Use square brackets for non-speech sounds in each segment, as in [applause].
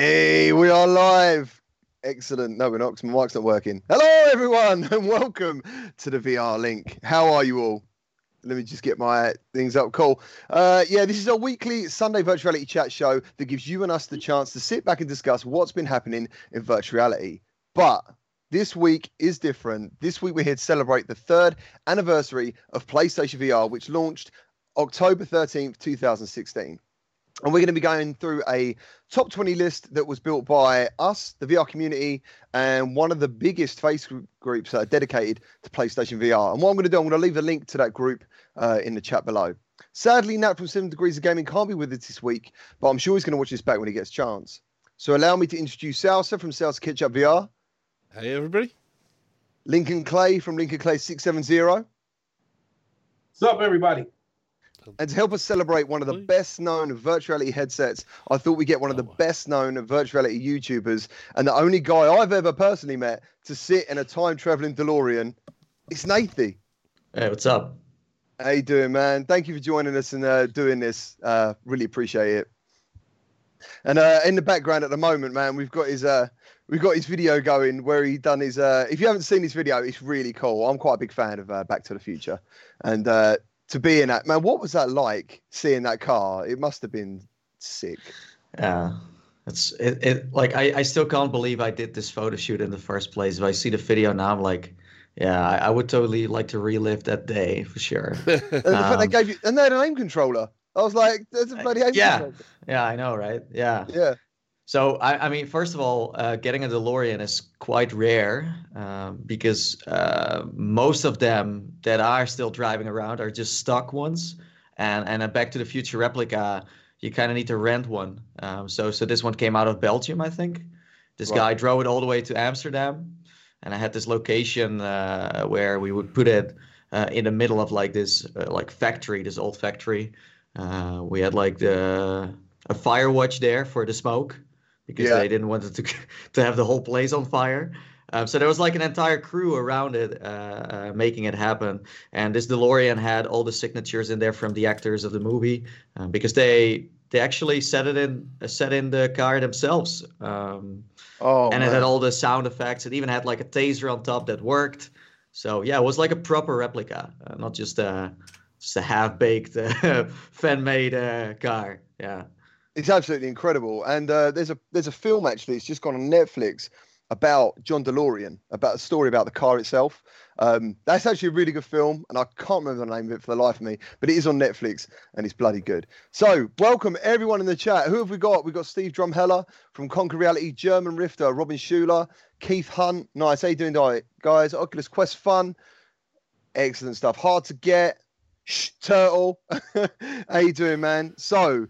Hey, we are live. Excellent. No, we're not my mic's not working. Hello, everyone, [laughs] and welcome to the VR link. How are you all? Let me just get my things up. Cool. Uh, yeah, this is our weekly Sunday virtuality chat show that gives you and us the chance to sit back and discuss what's been happening in virtuality. But this week is different. This week we're here to celebrate the third anniversary of PlayStation VR, which launched October 13th, 2016. And we're going to be going through a top 20 list that was built by us, the VR community, and one of the biggest Facebook groups that are dedicated to PlayStation VR. And what I'm going to do, I'm going to leave a link to that group uh, in the chat below. Sadly, Nat from Seven Degrees of Gaming can't be with us this week, but I'm sure he's going to watch this back when he gets a chance. So allow me to introduce Salsa from Salsa Ketchup VR, Hey everybody. Lincoln Clay from Lincoln Clay 670, What's up, everybody? And to help us celebrate one of the Please. best known virtuality headsets, I thought we'd get one of the Oh, wow. best known virtuality YouTubers and the only guy I've ever personally met to sit in a time traveling DeLorean. It's Nathie. Hey, what's up? How you doing, man? Thank you for joining us and uh, doing this. Uh, really appreciate it. And uh, in the background at the moment, man, we've got his uh, we've got his video going where he done his. Uh, if you haven't seen his video, it's really cool. I'm quite a big fan of uh, Back to the Future, and uh, to be in that, man, what was that like seeing that car? It must have been sick. Yeah, it's it, it like I, I still can't believe I did this photo shoot in the first place. If I see the video now, I'm like, yeah, I, I would totally like to relive that day for sure. [laughs] And the fact they Um, gave you, and they had an aim controller. I was like, "There's a bloody aim yeah. controller." yeah, I know, right? Yeah. Yeah. So I, I mean, first of all, uh, getting a DeLorean is quite rare um, because uh, most of them that are still driving around are just stock ones, and and a Back to the Future replica, you kind of need to rent one. Um, so so this one came out of Belgium, I think. This Right. guy drove it all the way to Amsterdam, and I had this location uh, where we would put it uh, in the middle of like this uh, like factory, this old factory. Uh, we had like the a fire watch there for the smoke because Yeah. they didn't want it to [laughs] to have the whole place on fire. Um, so there was like an entire crew around it uh, uh, making it happen. And this DeLorean had all the signatures in there from the actors of the movie uh, because they they actually set it in uh, set in the car themselves. Um, Oh, and it had all the sound effects. It even had like a taser on top that worked. So yeah, it was like a proper replica, uh, not just a just a half baked uh, [laughs] fan made uh, car. Yeah. It's absolutely incredible. And uh, there's a there's a film actually. It's just gone on Netflix about John DeLorean, about a story about the car itself. Um, that's actually a really good film, and I can't remember the name of it for the life of me, but it is on Netflix and it's bloody good. So, welcome everyone in the chat. Who have we got? We've got Steve Drumheller from Conquer Reality, German Rifter, Robin Schuler, Keith Hunt. Nice. How you doing, guys? Oculus Quest Fun. Excellent stuff. Hard to get. Shh, Turtle. [laughs] How you doing, man? So,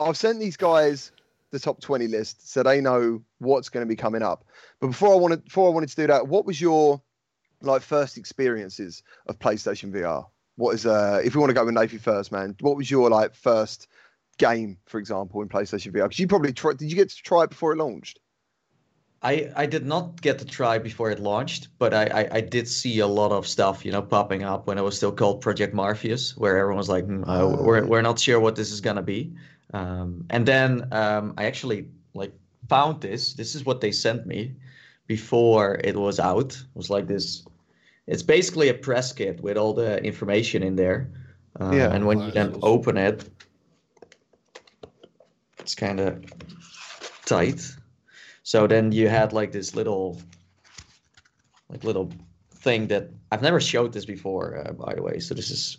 I've sent these guys the top 20 list so they know what's going to be coming up. But before I wanted before I wanted to do that, what was your like first experiences of PlayStation VR? What is uh if we want to go with Nathan first, man, what was your like first game, for example, in PlayStation VR? Because you probably tried did you get to try it before it launched? I, I did not get to try before it launched, but I, I, I did see a lot of stuff, you know, popping up when it was still called Project Morpheus, where everyone was like, "Hmm, uh, Oh. we're, we're not sure what this is gonna be. Um, and then um, I actually like found this. This is what they sent me before it was out. It was like this. It's basically a press kit with all the information in there. Uh, Yeah. And when Wow, you then that's- open it, it's kind of tight. So then you had like this little, like little thing that I've never showed this before, uh, by the way. So this is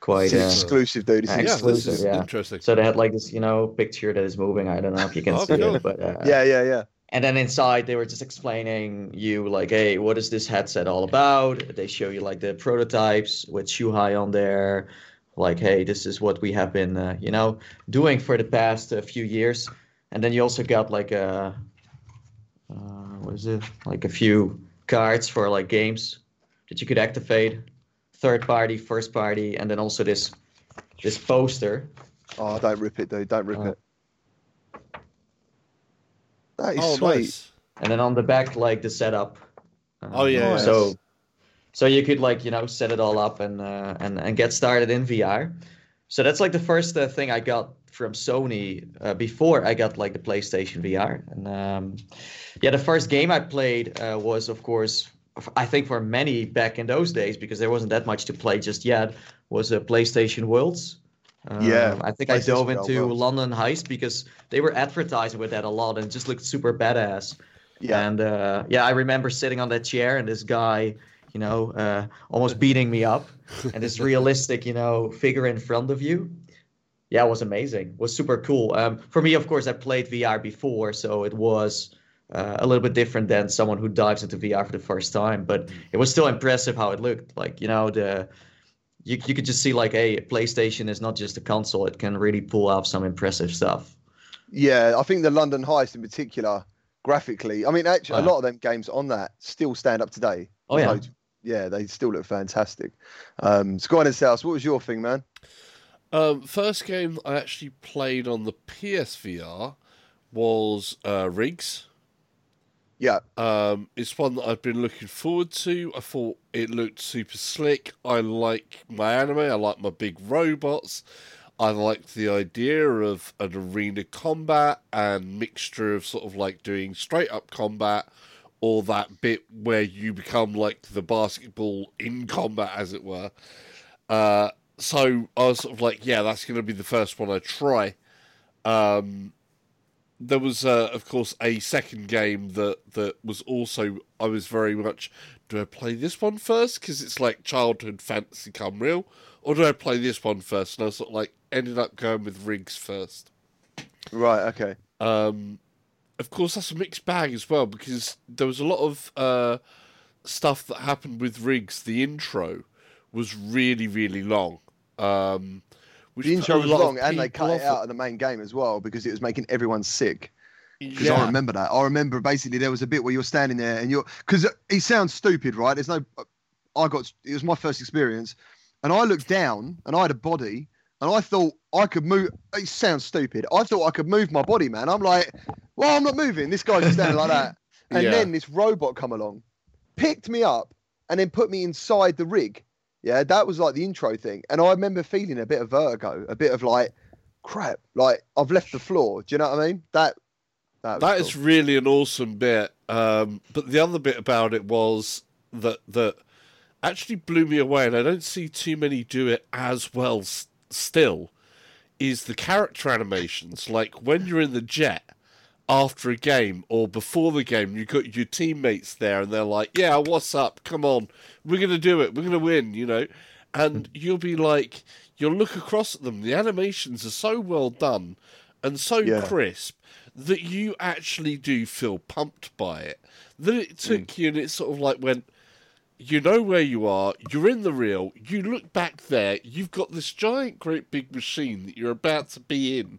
quite It's uh, exclusive, dude. It's Yeah, yeah, exclusive, yeah. interesting. so they had like this, you know, picture that is moving. I don't know if you can Oh, see cool. it, but uh, yeah, yeah, yeah. and then inside they were just explaining you like, hey, what is this headset all about? They show you like the prototypes with Shuhei on there. Like, hey, this is what we have been, uh, you know, doing for the past uh, few years. And then you also got like a, uh, what is it? Like a few cards for like games that you could activate, third party, first party, and then also this, this poster. Oh, don't rip it, dude. Don't rip Oh. it. That is Oh, sweet. nice. and then on the back like the setup Uh, Oh, yeah, yeah. so so you could like you know set it all up and uh, and and get started in vr So that's like the first uh, thing I got from Sony uh, before I got like the PlayStation VR. And um, yeah, the first game I played uh, was, of course, I think for many back in those days because there wasn't that much to play just yet. Was a PlayStation Worlds. Yeah, Um, I think I dove into Worlds. London Heist because they were advertising with that a lot and just looked super badass. Yeah. And uh, yeah, I remember sitting on that chair and this guy, you know, uh, almost beating me up, and this realistic, you know, figure in front of you. Yeah, it was amazing. It was super cool. Um, for me, of course, I played VR before, so it was uh, a little bit different than someone who dives into VR for the first time. But it was still impressive how it looked. Like you know, the you you could just see like, hey, PlayStation is not just a console; it can really pull off some impressive stuff. Yeah, I think the London Heist in particular, graphically, I mean, actually, a lot of them games on that still stand up today. Oh yeah. Loads- yeah, they still look fantastic. Um, Sky and South, what was your thing, man? Um, first game I actually played on the PSVR was uh, Rigs. Yeah, Um, it's one that I've been looking forward to. I thought it looked super slick. I like my anime. I like my big robots. I like the idea of an arena combat and mixture of sort of like doing straight up combat or that bit where you become like the basketball in combat, as it were. Uh, so I was sort of like, yeah, that's going to be the first one I try. Um, there was, uh, of course, a second game that that was also I was very much. Do I play this one first because it's like childhood fantasy come real, or do I play this one first? And I sort of like ended up going with Rigs first. right, okay. Um, of course, that's a mixed bag as well because there was a lot of uh, stuff that happened with Rigs. The intro was really, really long. Um, The intro was long, and they cut it out of the main game as well because it was making everyone sick. Because Yeah. I remember that. I remember basically there was a bit where you're standing there and you're because it sounds stupid, right? There's no. I got it was my first experience, and I looked down and I had a body, and I thought I could move. It sounds stupid. I thought I could move my body, man. I'm like, well, I'm not moving. This guy's just standing like that, [laughs] and Yeah. then this robot come along, picked me up, and then put me inside the rig. Yeah, that was like the intro thing, and I remember feeling a bit of vertigo, a bit of like, crap, like I've left the floor. Do you know what I mean? That. That, That cool. is really an awesome bit. Um, but the other bit about it was that that actually blew me away, and I don't see too many do it as well. S- still, is the character animations like when you're in the jet after a game or before the game, you got your teammates there, and they're like, "Yeah, what's up? Come on, we're gonna do it. We're gonna win," you know, and mm. you'll be like, you'll look across at them. The animations are so well done and so Yeah. crisp that you actually do feel pumped by it. That it took mm. you, and it sort of like went. You know where you are. You're in the real, You look back there. You've got this giant, great big machine that you're about to be in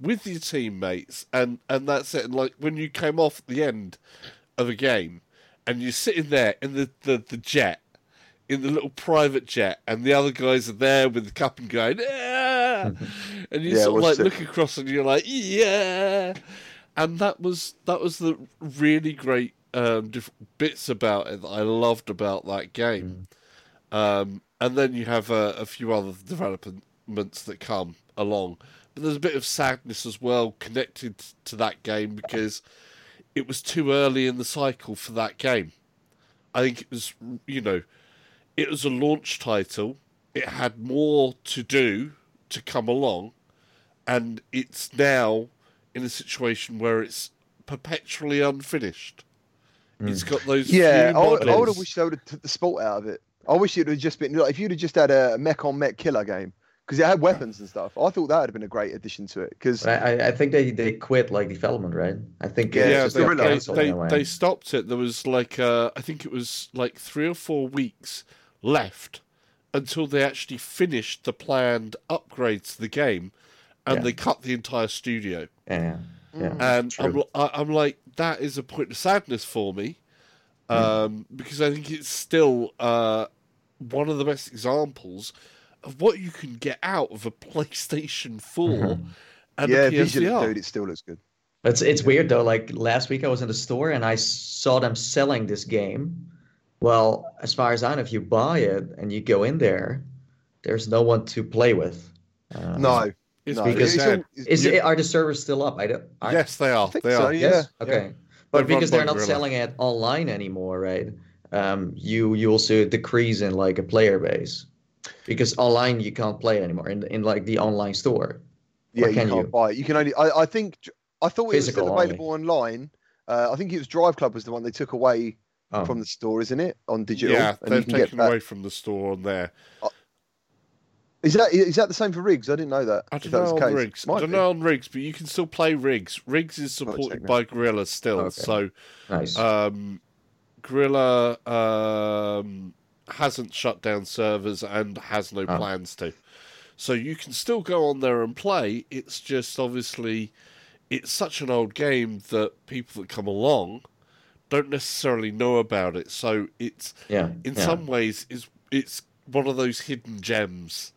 with your teammates, and and that's it. And like when you came off the end of a game, and you're sitting there in the the, the jet, in the little private jet, and the other guys are there with the cup and going, ah! [laughs] and you Yeah, sort of like sick. look across and you're like, yeah, and that was that was the really great um, diff- bits about it that I loved about that game. Um, and then you have a, a few other developments that come along, but there's a bit of sadness as well connected to that game because it was too early in the cycle for that game. I think it was, you know, it was a launch title. It had more to do to come along, and it's now in a situation where it's perpetually unfinished. It's got those Yeah, I would, I would have wished they would have took the sport out of it. I wish it would have just been like if you'd have just had a mech on mech killer game because it had weapons and stuff. I thought that would have been a great addition to it because I, I- I think they, they quit like development, right? I think Yeah, yeah, they, got they, they, in a way. they stopped it. There was like, uh, I think it was like three or four weeks left until they actually finished the planned upgrades to the game, and Yeah. they cut the entire studio. yeah, yeah. And I'm, I- I'm like, that is a point of sadness for me, um, because I think it's still uh, one of the best examples of what you can get out of a [laughs] PlayStation 4 and yeah, a visually, PSVR. dude, it still looks good. It's it's weird though. Like last week, I was in the store and I saw them selling this game. Well, as far as I know, if you buy it and you go in there, there's no one to play with. Uh, No, It's no. because- it's all- it's- Is You- it, are the servers still up? I don't. I, yes, they are. They so, are. yeah. Yes? Okay. But They're because they're not Guerrilla. selling it online anymore, right? Um, you you also decrease in like a player base because online you can't play anymore in in like the online store. yeah, Or you can can't you? buy it. You can only. I, I think. I thought it was Physical still only. available online. Uh, I think it was Drive Club was the one they took away Oh, from the store, isn't it? On digital, Yeah, and they've can taken that. away from the store on there. Is that is that the same for rigs? I didn't know that. I don't that was know on rigs. I don't be. know on rigs, but you can still play rigs. Rigs is supported by Guerrilla still, Okay. so nice. um, Guerrilla um, hasn't shut down servers and has no Oh. plans to. So you can still go on there and play. It's just obviously it's such an old game that people that come along don't necessarily know about it. So it's yeah. in yeah. some ways is it's one of those hidden gems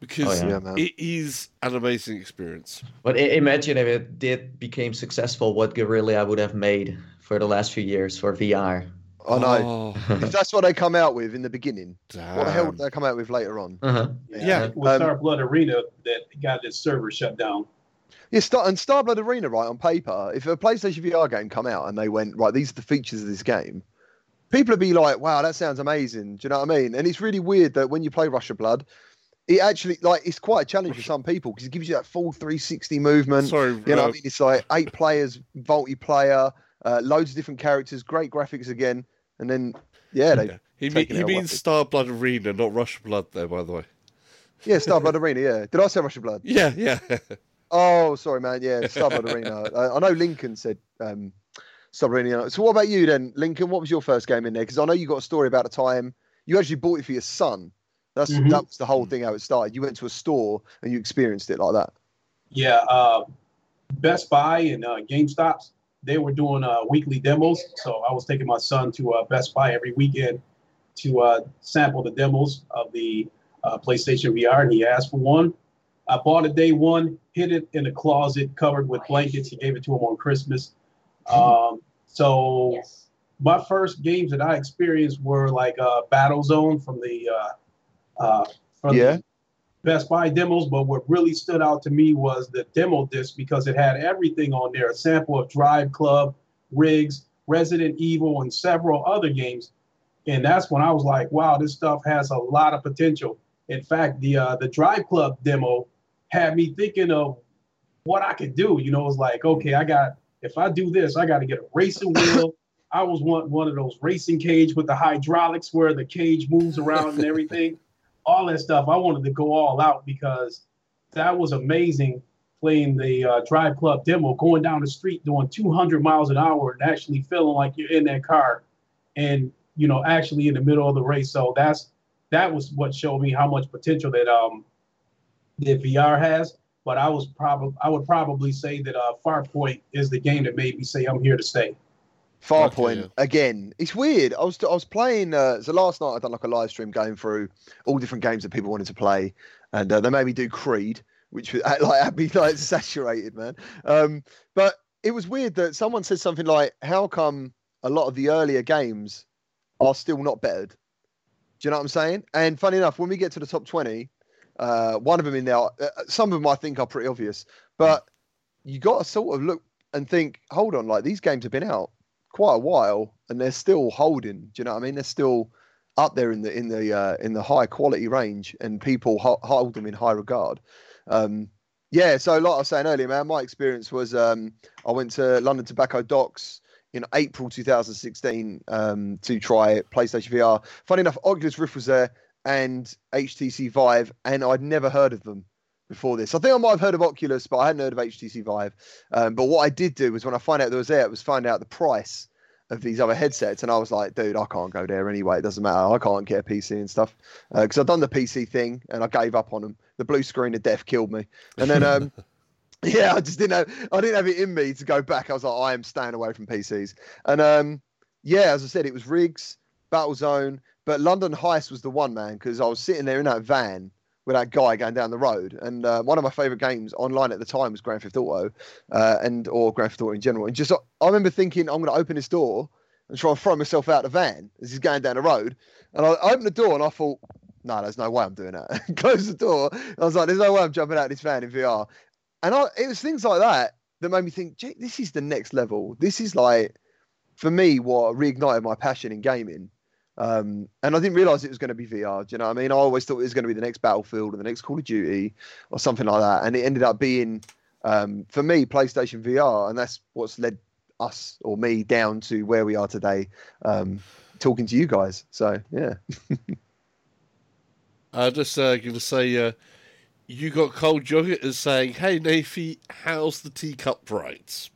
because Oh, Yeah, man. it is an amazing experience. But imagine if it did became successful, what Guerrilla would have made for the last few years for VR. I know. Oh, [laughs] If that's what they come out with in the beginning, what the hell damn. did they come out with later on? Uh-huh. Yeah. With Um, Star Blood Arena, that got this server shut down. Yeah, Star, and Starblood Arena, right on paper, if a PlayStation VR game come out and they went right, these are the features of this game, people would be like, "Wow, that sounds amazing." Do you know what I mean? And it's really weird that when you play Russia Blood, it actually like it's quite a challenge for some people because it gives you that full 360 movement. Sorry, You know, what uh, I mean, it's like eight players, multiplayer, uh, loads of different characters, great graphics again, and then yeah, they yeah. he, mean, he means Star Blood Arena, not Rush Blood. There, by the way. yeah, Star Blood [laughs] Arena. Yeah, did I say Russia Blood? Yeah, yeah. Oh, sorry, man. Yeah, Star Blood Arena. [laughs] I, I know Lincoln said um, Starblood Arena. So, what about you then, Lincoln? What was your first game in there? Because I know you got a story about a time you actually bought it for your son. That's Mhm. that was the whole thing how it started. You went to a store and you experienced it like that. Yeah, uh, Best Buy and uh, GameStops, they were doing uh, weekly demos. So I was taking my son to uh, Best Buy every weekend to uh, sample the demos of the uh, PlayStation VR, and he asked for one. I bought it day one, hid it in a closet covered with blankets. He gave it to him on Christmas. Um, so Yes. my first games that I experienced were like uh, Battle Zone from the uh, from Yeah. the Best Buy demos. But what really stood out to me was the demo disc because it had everything on there: a sample of Drive Club, Rigs, Resident Evil, and several other games. And that's when I was like, "Wow, this stuff has a lot of potential." In fact, the uh, the Drive Club demo had me thinking of what I could do. You know, it was like, okay, I got if I do this, I got to get a racing wheel. [laughs] I was one one of those racing cage with the hydraulics where the cage moves around and everything. All that stuff. I wanted to go all out because that was amazing playing the uh, Drive Club demo, going down the street doing 200 miles an hour and actually feeling like you're in that car, and you know actually in the middle of the race. So that's that was what showed me how much potential that um that VR has. But I was probably I would probably say that uh, Farpoint is the game that made me say I'm here to stay. Farpoint Okay, again. It's weird. I was I was playing. Uh, so last night I done like a live stream going through all different games that people wanted to play, and uh, they made me do Creed, which was [laughs] like had me like saturated, man. Um, but it was weird that someone said something like, "How come a lot of the earlier games are still not bettered?" Do you know what I'm saying? And funny enough, when we get to the top twenty, uh, one of them in there, uh, some of them I think are pretty obvious, but you got to sort of look and think, hold on, like these games have been out quite a while and they're still holding. Do you know what I mean? They're still up there in the in the uh, in the high quality range, and people ho- hold them in high regard. Um, yeah, so like I was saying earlier, man, my experience was um, I went to London Tobacco Docks in April 2016 um, to try PlayStation VR. Funny enough, Oculus Rift was there and HTC Vive, and I'd never heard of them before this. I think I might have heard of Oculus, but I hadn't heard of HTC Vive. Um, but what I did do was when I found out there was there, it was find out the price of these other headsets, and I was like, dude, I can't go there anyway. It doesn't matter. I can't get a PC and stuff because I've done the PC thing and I gave up on them. The blue screen of death killed me, and then um, [laughs] [laughs] yeah, I just didn't have I didn't have it in me to go back. I was like, I am staying away from PCs, and um, yeah, as I said, it was rigs, Battlezone, but London Heist was the one man because I was sitting there in that van with that guy going down the road. And uh, one of my favorite games online at the time was Grand Theft Auto, uh, and or Grand Theft Auto in general. And just I remember thinking, I'm going to open this door and try and throw myself out of the van as he's going down the road. And I opened the door and I thought, no, there's no way I'm doing that. [laughs] Close the door. I was like, there's no way I'm jumping out of this van in VR. And I, it was things like that that made me think, this is the next level. This is like, for me, what reignited my passion in gaming. Um, and I didn't realize it was going to be VR. Do you know what I mean? I always thought it was going to be the next Battlefield or the next Call of Duty or something like that. And it ended up being, um, for me, PlayStation VR. And that's what's led us or me down to where we are today, um, talking to you guys. So, yeah. [laughs] I'm just uh, going to say, uh, you got cold yogurt as saying, "Hey, Nafi, how's the teacup rights?"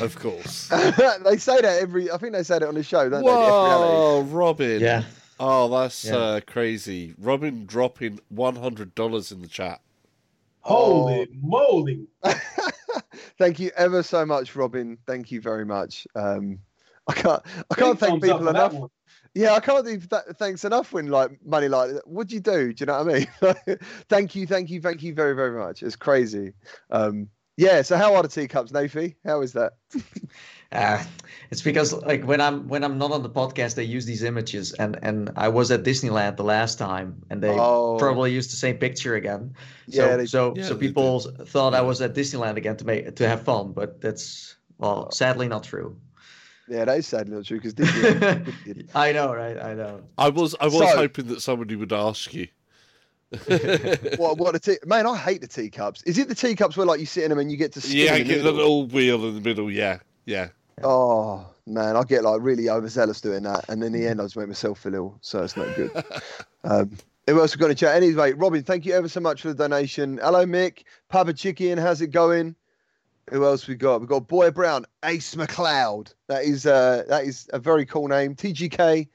Of course. [laughs] they say that every. I think they said it on the show, don't Whoa, Robin. Yeah. Oh, that's Yeah. uh, crazy. Robin dropping one hundred dollars in the chat. Holy moly! [laughs] thank you ever so much, Robin. Thank you very much. Um, I can't. I can't Big thank people enough. Yeah, I can't do th- thanks enough when like money like that. What do you do? Do you know what I mean? [laughs] thank you, thank you, thank you very, very much. It's crazy. Um, yeah. So how are the teacups, Nafi? How is that? Uh, [laughs] it's because like when I'm when I'm not on the podcast, they use these images, and and I was at Disneyland the last time, and they Oh. probably used the same picture again. So Yeah, they- so Yeah, so they people thought I was at Disneyland again to make to have fun, but that's well, sadly not true. Yeah, that is sadly not true because [laughs] Disney. I know, right? I know. I was I was So- hoping that somebody would ask you. What? What the tea? Man, I hate the teacups. Is it the teacups where like you sit in them and you get to? Yeah, in the get the little wheel in the middle. Yeah, yeah. Oh man, I get like really overzealous doing that, and in the end, I just make myself feel ill, so it's not good. [laughs] um, who else we got to chat? Anyway, Robin, thank you ever so much for the donation. Hello, Mick, Papa Chicken, how's it going? Who else we got? We got Boy Brown, Ace McLeod. That is uh, that is a very cool name. TGK,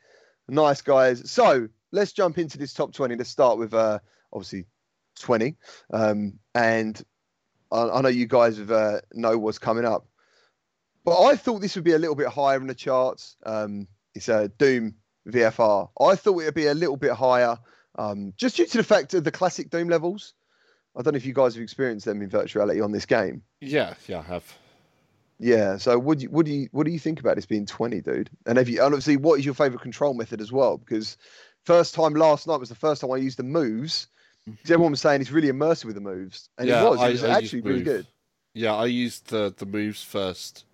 nice guys. So let's jump into this top twenty. Let's start with uh, obviously twenty, um, and I, I know you guys have, uh, know what's coming up. But I thought this would be a little bit higher in the charts. Um, it's a Doom VFR. I thought it would be a little bit higher, um, just due to the fact of the classic Doom levels. I don't know if you guys have experienced them in virtuality on this game. Yeah, yeah, I have. Yeah. So, what do you, what do you what do you think about this being twenty, dude? And have you and obviously what is your favorite control method as well? Because first time last night was the first time I used the moves. everyone was saying it's really immersive with the moves, and yeah, it was. It was I used actually really good. Yeah, I used the the moves first.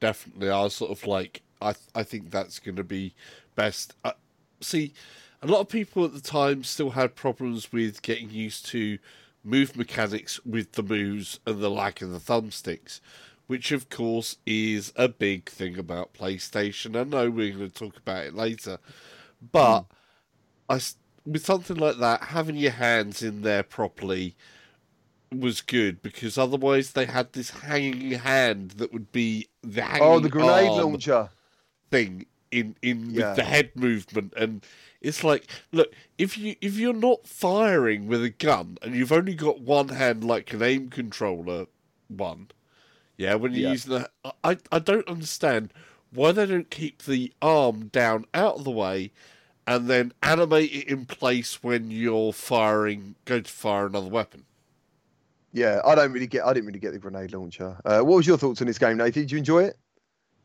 Definitely, I was sort of like, I I think that's going to be best. Uh, see, a lot of people at the time still had problems with getting used to move mechanics with the moves and the lack of the thumbsticks, which of course is a big thing about PlayStation. I know we're going to talk about it later, but I with something like that, having your hands in there properly was good because otherwise they had this hanging hand that would be the oh, hanging Oh, the grenade launcher. thing in in Yeah. with the head movement and it's like look if you if you're not firing with a gun and you've only got one hand like an aim controller one yeah when you're Yeah. using the I I don't understand why they don't keep the arm down out of the way and then animate it in place when you're firing go to fire another weapon Yeah, I don't really get. I didn't really get the grenade launcher. Uh, what was your thoughts on this game, Nathan? Did you enjoy it?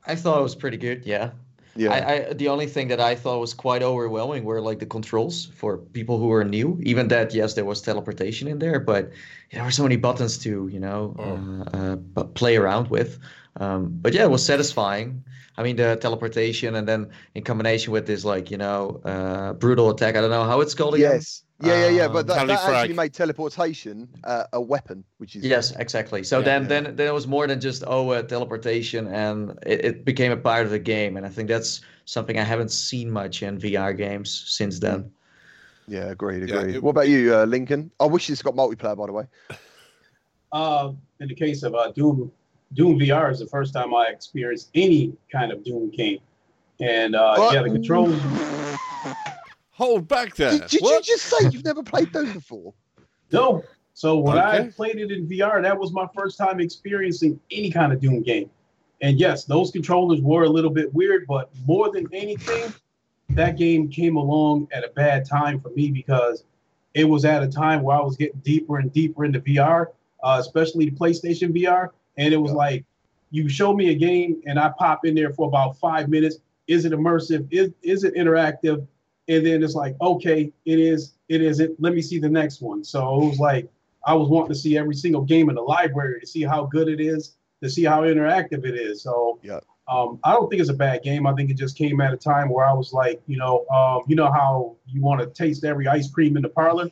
I thought it was pretty good. Yeah. Yeah. I, I the only thing that I thought was quite overwhelming were like the controls for people who are new. Even that, yes, there was teleportation in there, but there were so many buttons to you know uh, uh, play around with. Um, but yeah, it was satisfying. I mean, the teleportation and then in combination with this like you know uh, brutal attack. I don't know how it's called again. yes. Yeah, yeah, yeah. But Um, that, that actually made teleportation uh, a weapon, which is Yes, exactly. So Yeah, then, yeah. then, then it was more than just oh, uh, teleportation, and it, it became a part of the game. And I think that's something I haven't seen much in VR games since then. Yeah, agreed, Yeah, agreed. it- What about you, uh, Lincoln? I wish this got multiplayer, by the way. [laughs] Uh, in the case of uh, Doom, Doom VR is the first time I experienced any kind of Doom game, and uh, What? yeah, the controls. hold back there Did, did you just say you've never played Doom before? No, so when I played it in VR, that was my first time experiencing any kind of Doom game. And yes, those controllers were a little bit weird, but more than anything, that game came along at a bad time for me because it was at a time where I was getting deeper and deeper into VR, uh, especially the PlayStation VR. And it was like, you show me a game and I pop in there for about five minutes. Is it immersive? Is, is it interactive? and then it's like, okay, it is, it is it. Let me see the next one. So it was like I was wanting to see every single game in the library to see how good it is, to see how interactive it is. So Yeah. um, I don't think it's a bad game. I think it just came at a time where I was like, you know, um, you know how you want to taste every ice cream in the parlor.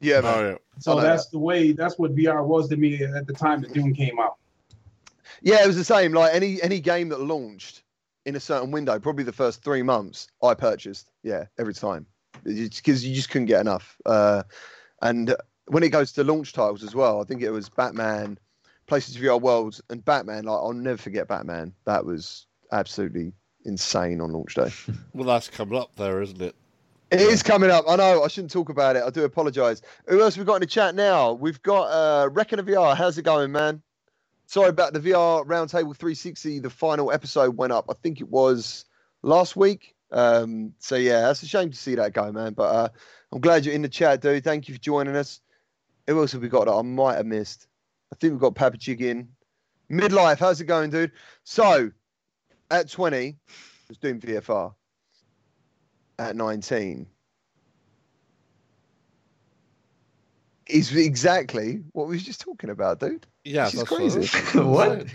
Yeah, man. Oh, yeah. So I know that's the way. That's what VR was to me at the time that Doom came out. Yeah, it was the same. Like any any game that launched in a certain window, probably the first three months, I purchased. Yeah, every time, because you just couldn't get enough. Uh, and when it goes to launch titles as well, I think it was Batman, PlayStation VR Worlds, and Batman. Like I'll never forget Batman. That was absolutely insane on launch day. [laughs] Well, that's coming up there, isn't it? It is coming up. I know. I shouldn't talk about it. I do apologise. Who else we got in the chat now? We've got uh, Reckon of VR. How's it going, man? Sorry about the VR Roundtable 360. The final episode went up. I think it was last week. Um, so yeah, that's a shame to see that go, man. But uh, I'm glad you're in the chat, dude. Thank you for joining us. Who else have we got that I might have missed? I think we've got Papa Jig in. Midlife, how's it going, dude? So at 20, I was doing VFR at 19 is exactly what we were just talking about, dude. Yeah, This is that's what I was [laughs] crazy. What? saying.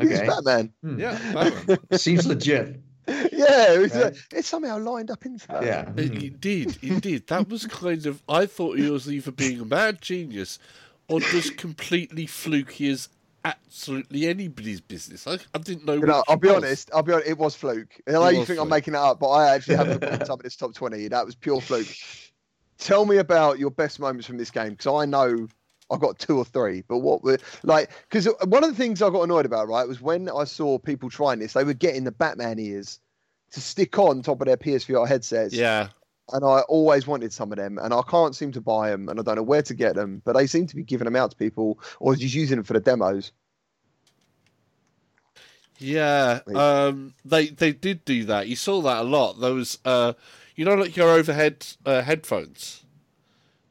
He's Okay. Batman. Hmm. Yeah, Batman. Seems legit. [laughs] Yeah, it, was, uh, Right. it somehow lined up into that. Yeah. It, it did, it did. That was kind of. I thought he was either being a mad genius or just completely fluky as absolutely anybody's business. I, I didn't know. You know, I'll be was. honest. I'll be honest. It was fluke. I know you think I'm making it up, but I actually haven't put up in this top 20. That was pure fluke. Tell me about your best moments from this game because I know I've got two or three. But what were like? Because one of the things I got annoyed about, right, was when I saw people trying this, they were getting the Batman ears to stick on top of their PSVR headsets. Yeah, and I always wanted some of them, and I can't seem to buy them, and I don't know where to get them. But they seem to be giving them out to people, or just using them for the demos. yeah. Um, they they did do that. You saw that a lot. Those, uh, you know, like your overhead uh, headphones.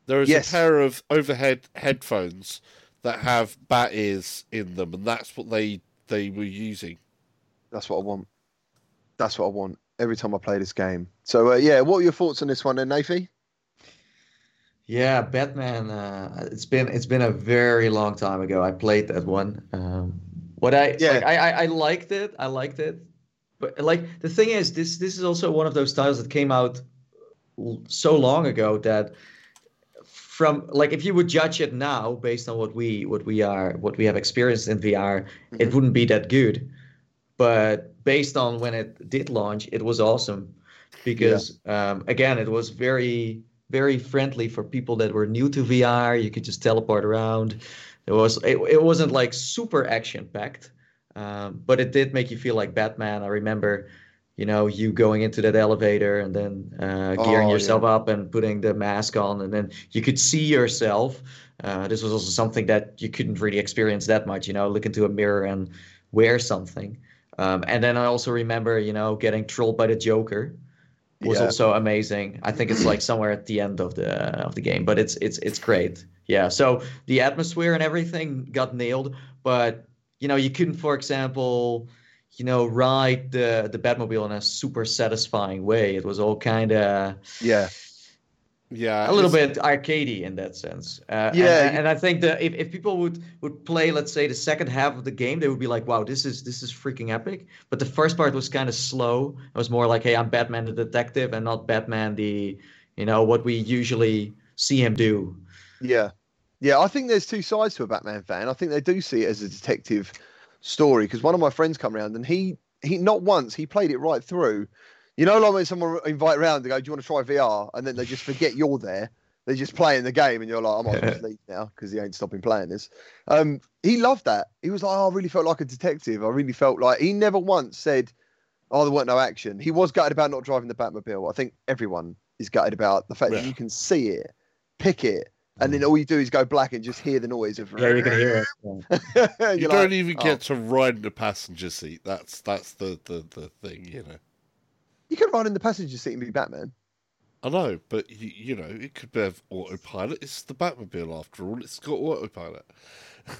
There is Yes. a pair of overhead headphones that have bat ears in them, and that's what they they were using. That's what I want. That's what I want every time I play this game. So uh, yeah, what are your thoughts on this one, then, Nafi? Yeah, Batman. Uh, it's been it's been a very long time ago. I played that one. Um, what I Yeah. like, I, I I liked it. I liked it, but like the thing is, this this is also one of those titles that came out so long ago that from like if you would judge it now based on what we what we are what we have experienced in VR, it Mhm. wouldn't be that good. But based on when it did launch, it was awesome because um, again, it was very very friendly for people that were new to VR. You could just teleport around. It was it, it wasn't like super action packed, um, but it did make you feel like Batman. I remember, you know, you going into that elevator and then uh, gearing Oh, yourself up and putting the mask on, and then you could see yourself. Uh, this was also something that you couldn't really experience that much. You know, look into a mirror and wear something. Um, and then I also remember, you know, getting trolled by the Joker was Yeah. also amazing. I think it's like somewhere at the end of the of the game, but it's it's it's great. Yeah. So the atmosphere and everything got nailed, but you know you couldn't, for example, you know, ride the the Batmobile in a super satisfying way. It was all kind of Yeah, Yeah, a little bit arcadey in that sense. Uh, Yeah, and, and I think that if, if people would would play, let's say, the second half of the game, they would be like, "Wow, this is this is freaking epic." But the first part was kind of slow. It was more like, "Hey, I'm Batman the detective, and not Batman the, you know, what we usually see him do." yeah, yeah. I think there's two sides to a Batman fan. I think they do see it as a detective story because one of my friends come around and he he not once he played it right through. You know, like when someone invite round to go, "Do you want to try VR?" and then they just forget you're there. They're just playing the game, and you're like, "I might as [laughs] well just leave now because he ain't stopping playing this." Um, he loved that. He was like, oh, "I really felt like a detective. I really felt like." He never once said, "Oh, there weren't no action." He was gutted about not driving the Batmobile. I think everyone is gutted about the fact that you can see it, pick it, and then all you do is go black and just hear the noise of. Yeah, you can hear it. [laughs] You You're don't even "Oh." get to ride in the passenger seat. That's that's the, the, the thing, you know. You can ride in the passenger seat and be Batman. I know, but you, you know, it could have autopilot. It's the Batmobile after all. It's got autopilot.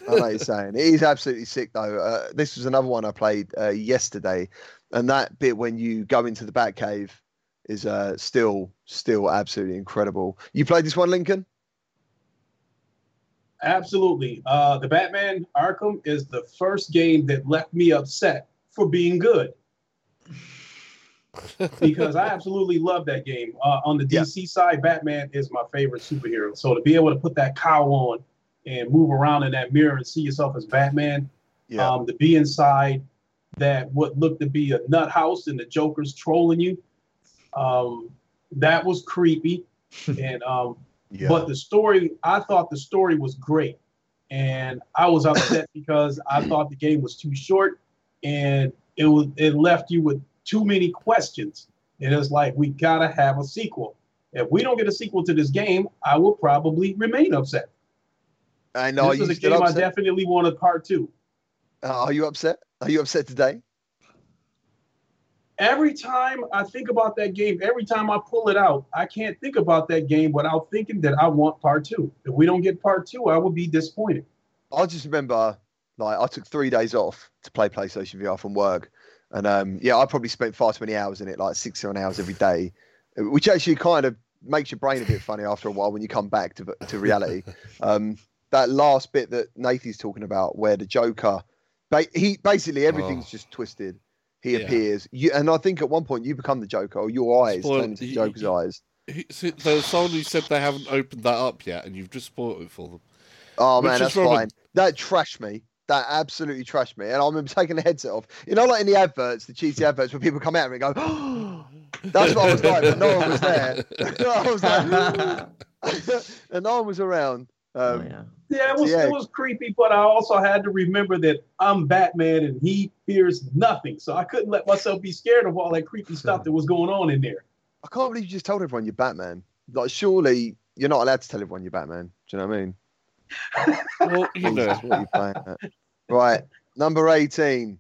I know you're saying. It is absolutely sick though. Uh, this was another one I played uh, yesterday, and that bit when you go into the Batcave is uh, still still absolutely incredible. You played this one, Lincoln? Absolutely. Uh, the Batman Arkham is the first game that left me upset for being good. Because I absolutely love that game. Uh, on the DC yeah. side, Batman is my favorite superhero. So to be able to put that cowl on and move around in that mirror and see yourself as Batman, yeah. um, to be inside that what looked to be a nut house and the Joker's trolling you, um, that was creepy. [laughs] and um, yeah. But the story, I thought the story was great. And I was upset [coughs] because I thought the game was too short and it was it left you with too many questions. And it's like we gotta have a sequel. If we don't get a sequel to this game, I will probably remain upset. I know. This is a game upset? I definitely want a part two. Uh, are you upset? Are you upset today? every time I think about that game, every time I pull it out, I can't think about that game without thinking that I want part two. If we don't get part two, I will be disappointed. I just remember, like, I took three days off to play PlayStation VR from work, and um, yeah, I probably spent far too many hours in it, like six, seven hours every day, which actually kind of makes your brain a bit funny after a while when you come back to to reality. [laughs] um, that last bit that Nathan's talking about, where the Joker, he basically everything's oh. just twisted he yeah. appears. You, and I think at one point you become the Joker, or your eyes Spoil- turn into the Joker's eyes. He, see, there's someone who said they haven't opened that up yet, and you've just spoiled it for them. Oh man, that's fine. That trashed me. That absolutely trashed me. And I remember [laughs] taking the headset off. You know, like in the adverts, the cheesy adverts, where people come out and go, oh! [gasps] "That's what I was like," but no one was there. [laughs] I was like, [laughs] and no one was around. Oh, um, oh, yeah. Yeah, it was yeah. it was creepy, but I also had to remember that I'm Batman and he fears nothing. So I couldn't let myself be scared of all that creepy stuff that was going on in there. I can't believe you just told everyone you're Batman. Like, surely you're not allowed to tell everyone you're Batman. Do you know what I mean? Well, you know. right, number 18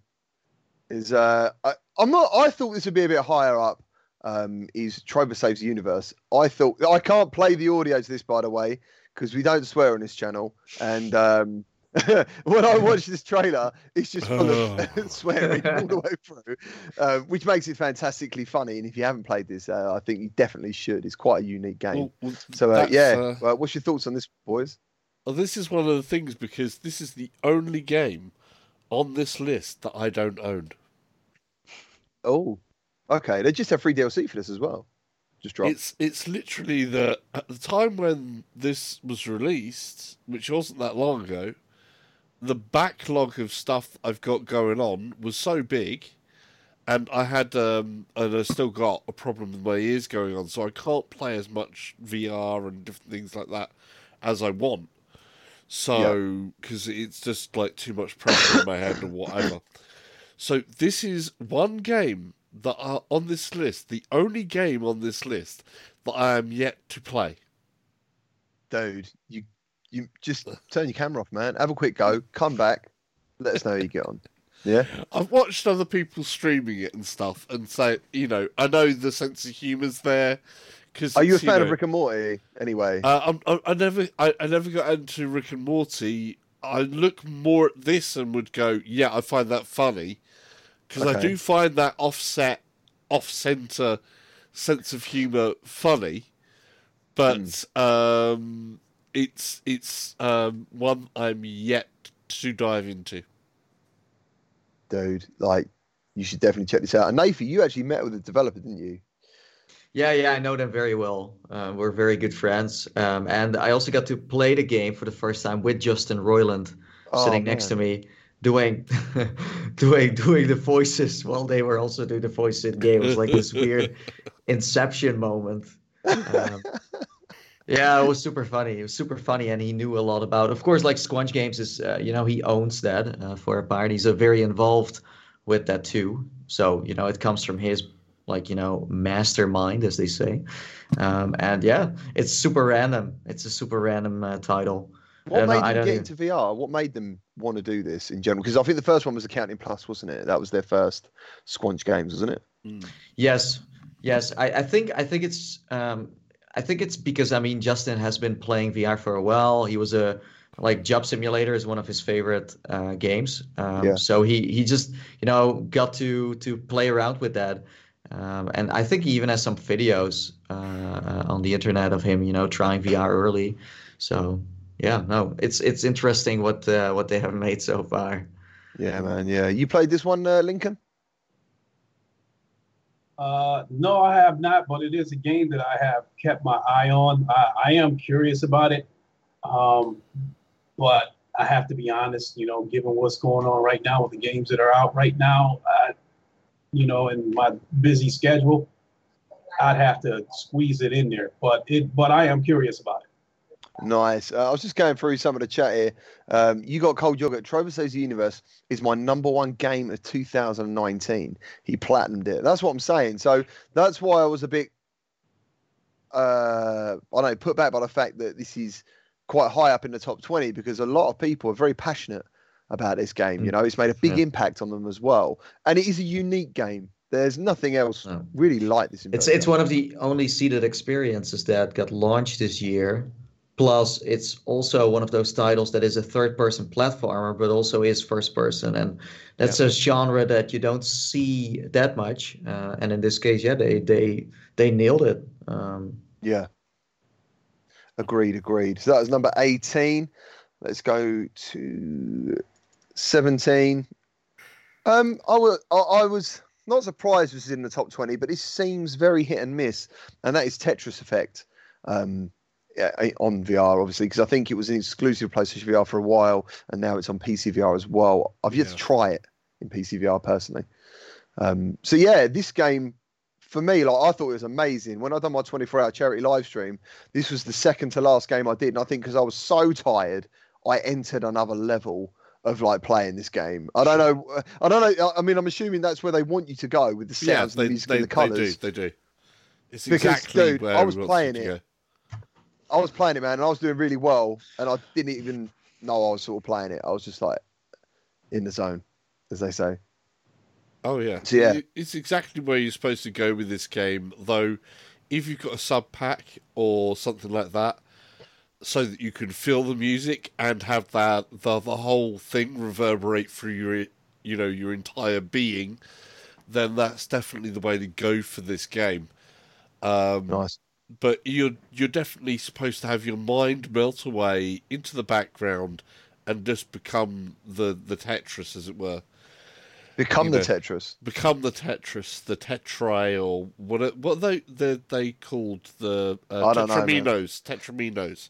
is uh, I, I'm not. I thought this would be a bit higher up. Um, is Trover Saves the Universe. I thought I can't play the audio to this, by the way because we don't swear on this channel. And um, [laughs] when I watch this trailer, it's just full of oh. [laughs] swearing all the way through, uh, which makes it fantastically funny. And if you haven't played this, uh, I think you definitely should. It's quite a unique game. Well, well, so uh, yeah, uh, what's your thoughts on this, boys? Well, this is one of the things because this is the only game on this list that I don't own. Oh, okay. They just have free DLC for this as well just dropped. It's it's literally that at the time when this was released, which wasn't that long ago, the backlog of stuff I've got going on was so big, and I had um, and I still got a problem with my ears going on, so I can't play as much VR and different things like that as I want. So because yeah. it's just like too much pressure in my head or whatever. So this is one game that are on this list, the only game on this list that I am yet to play. Dude, you you just turn your camera off, man. Have a quick go. Come back. Let us know how you get on. Yeah. I've watched other people streaming it and stuff, and say, you know, I know the sense of humour's there. Cause Are you a fan you know, of Rick and Morty? Anyway, uh, I, I never, I, I never got into Rick and Morty. I look more at this and would go, yeah, I find that funny because okay. I do find that offset, off center sense of humor funny, but mm. um, it's it's um, one I'm yet to dive into. Dude, like you should definitely check this out. And Nathan, you actually met with the developer, didn't you? Yeah, yeah, I know them very well. Uh, we're very good friends, um, and I also got to play the game for the first time with Justin Roiland oh, sitting man. next to me doing [laughs] doing doing the voices while they were also doing the voices in game. It was like this weird [laughs] inception moment. Um, yeah, it was super funny. It was super funny, and he knew a lot about. Of course, like Squanch Games is, uh, you know, he owns that uh, for a part. He's a very involved with that too. So you know, it comes from his like you know mastermind, as they say. Um, and yeah, it's super random. It's a super random uh, title. What made them get even... into VR? What made them want to do this in general? Because I think the first one was Accounting Plus, wasn't it? That was their first Squanch games, wasn't it? Mm. Yes, yes. I, I think I think it's um, I think it's because I mean Justin has been playing VR for a while. He was a like Job Simulator is one of his favorite uh, games. Um, yeah. So he he just you know got to to play around with that. Um, and I think he even has some videos uh, on the internet of him, you know, trying VR early. So yeah, no, it's it's interesting what uh, what they have made so far. Yeah, man. Yeah, you played this one, uh, Lincoln? Uh, no, I have not, but it is a game that I have kept my eye on. I, I am curious about it, um, but I have to be honest. You know, given what's going on right now with the games that are out right now, I, you know, in my busy schedule, I'd have to squeeze it in there. But it, but I am curious about it. Nice. Uh, I was just going through some of the chat here. Um, you got cold yogurt. Trover Saves the Universe is my number one game of 2019. He platinumed it. That's what I'm saying. So that's why I was a bit, uh, I don't know, put back by the fact that this is quite high up in the top 20 because a lot of people are very passionate about this game. You mm. know, it's made a big yeah. impact on them as well, and it is a unique game. There's nothing else no. really like this. It's it's one of the only seeded experiences that got launched this year Plus, it's also one of those titles that is a third person platformer, but also is first person. And that's yeah. a genre that you don't see that much. Uh, and in this case, yeah, they they they nailed it. Um, yeah. Agreed, agreed. So that was number 18. Let's go to 17. Um, I was, I was not surprised this is in the top 20, but this seems very hit and miss, and that is Tetris Effect. Um, on VR, obviously, because I think it was an exclusive PlayStation VR for a while, and now it's on PC VR as well. I've yet yeah. to try it in PC VR personally. Um, so yeah, this game for me, like I thought it was amazing. When I done my 24 hour charity live stream, this was the second to last game I did, and I think because I was so tired, I entered another level of like playing this game. I don't know. I don't know. I mean, I'm assuming that's where they want you to go with the sounds, yeah, they, the music, they, and the colours. They do. They do. It's exactly because, dude, I was playing it. I was playing it, man, and I was doing really well, and I didn't even know I was sort of playing it. I was just like in the zone, as they say. Oh yeah, so, yeah. It's exactly where you're supposed to go with this game. Though, if you've got a SubPac or something like that, so that you can feel the music and have that the the whole thing reverberate through your you know your entire being, then that's definitely the way to go for this game. Um, nice but you're you're definitely supposed to have your mind melt away into the background and just become the the Tetris, as it were. Become you the Tetris. Become the Tetris, the Tetrai, or what? What they they they called the uh, Tetrominos, Tetrominos.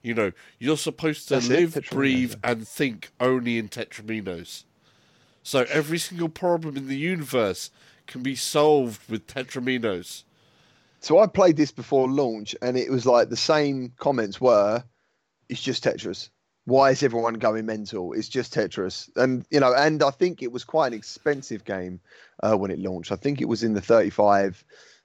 You know, you're supposed to That's live, breathe, and think only in Tetrominos. So every single problem in the universe can be solved with Tetrominos. So I played this before launch, and it was like the same comments were, "It's just Tetris. Why is everyone going mental? It's just Tetris." And you know, and I think it was quite an expensive game uh, when it launched. I think it was in the thirty-five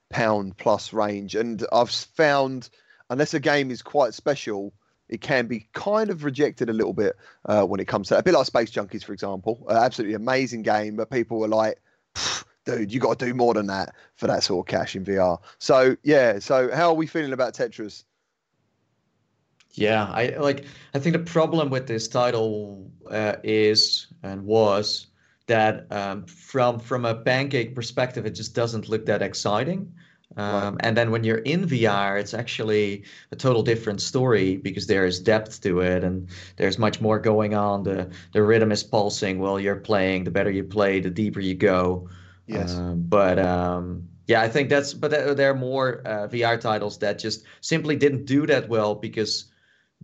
pound plus range, and I've found unless a game is quite special, it can be kind of rejected a little bit uh, when it comes to a bit like Space Junkies, for example. Uh, absolutely amazing game, but people were like dude, you got to do more than that for that sort of cash in VR. So yeah, so how are we feeling about Tetris? Yeah, I like. I think the problem with this title uh, is and was that um, from from a pancake perspective, it just doesn't look that exciting. Um, and then when you're in VR, it's actually a total different story because there is depth to it and there's much more going on. The the rhythm is pulsing while you're playing. The better you play, the deeper you go. Yes. Um, but um, yeah, I think that's. But there are more uh, VR titles that just simply didn't do that well because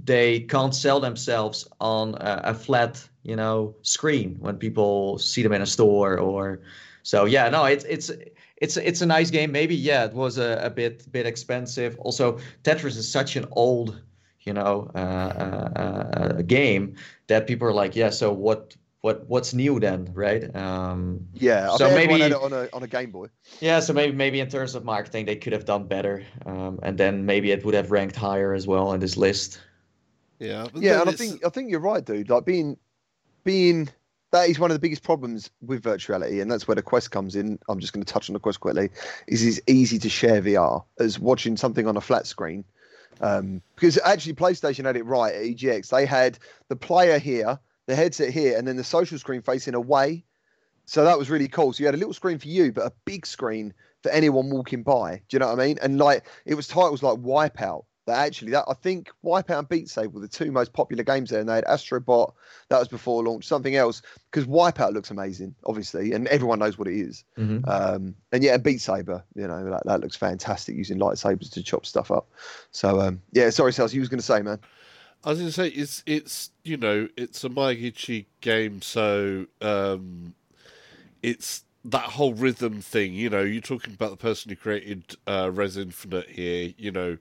they can't sell themselves on a, a, flat, you know, screen when people see them in a store or. So yeah, no, it's it's it's it's a nice game. Maybe yeah, it was a, a bit bit expensive. Also, Tetris is such an old you know uh, uh, uh, game that people are like, yeah. So what what what's new then, right? Um, yeah, I so maybe on a on a Game Boy. Yeah, so maybe maybe in terms of marketing they could have done better, um, and then maybe it would have ranked higher as well in this list. Yeah, yeah, and I think I think you're right, dude. Like being being that is one of the biggest problems with virtuality, and that's where the Quest comes in. I'm just going to touch on the Quest quickly. Is it's easy to share VR as watching something on a flat screen. Um, because actually, PlayStation had it right at EGX. They had the player here the headset here, and then the social screen facing away. So that was really cool. So you had a little screen for you, but a big screen for anyone walking by. Do you know what I mean? And like it was titles like Wipeout that actually that I think Wipeout and Beat Saber were the two most popular games there, and they had Astrobot that was before launch, something else because Wipeout looks amazing, obviously, and everyone knows what it is. Mhm. Um, and yeah, Beat Saber, you know, that, that looks fantastic using lightsabers to chop stuff up. So um, yeah, sorry, Sales, you was going to say, man. I was going to say it's it's you know it's a Mizuguchi game, so um, it's that whole rhythm thing. You know, you're talking about the person who created uh, Rez Infinite here, you know,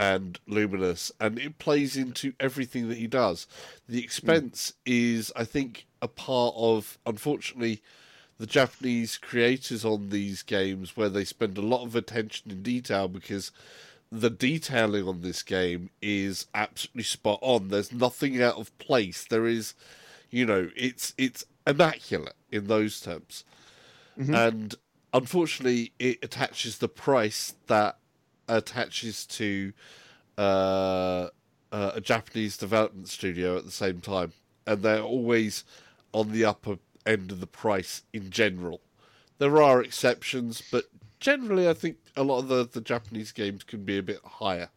and Lumines, and it plays into everything that he does. The hmm. expense is, I think, a part of unfortunately the Japanese creators on these games where they spend a lot of attention in detail because the detailing on this game is absolutely spot on. There's nothing out of place. There is, you know, it's it's immaculate in those terms. Mm-hmm. And unfortunately, it attaches the price that attaches to uh, uh, a Japanese development studio at the same time, and they're always on the upper end of the price in general. There are exceptions, but generally, I think a lot of the, the Japanese games can be a bit higher.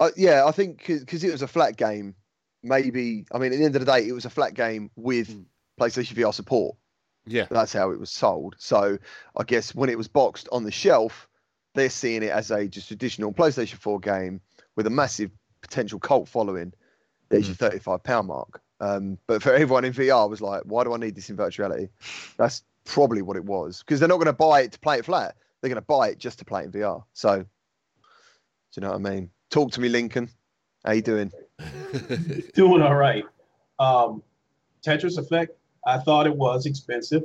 Uh, yeah, I think because it was a flat game, maybe. I mean, at the end of the day, it was a flat game with Mm. PlayStation VR support. Yeah, That's how it was sold. So I guess when it was boxed on the shelf, they're seeing it as a just traditional PlayStation 4 game with a massive potential cult following. There's your 35 pound mark. Um, but for everyone in VR, was like, why do I need this in virtual reality? That's probably what it was because they're not going to buy it to play it flat. They're going to buy it just to play it in VR. So, do you know what I mean? Talk to me, Lincoln. How you doing? [laughs] Doing all right. Um, Tetris Effect, I thought it was expensive,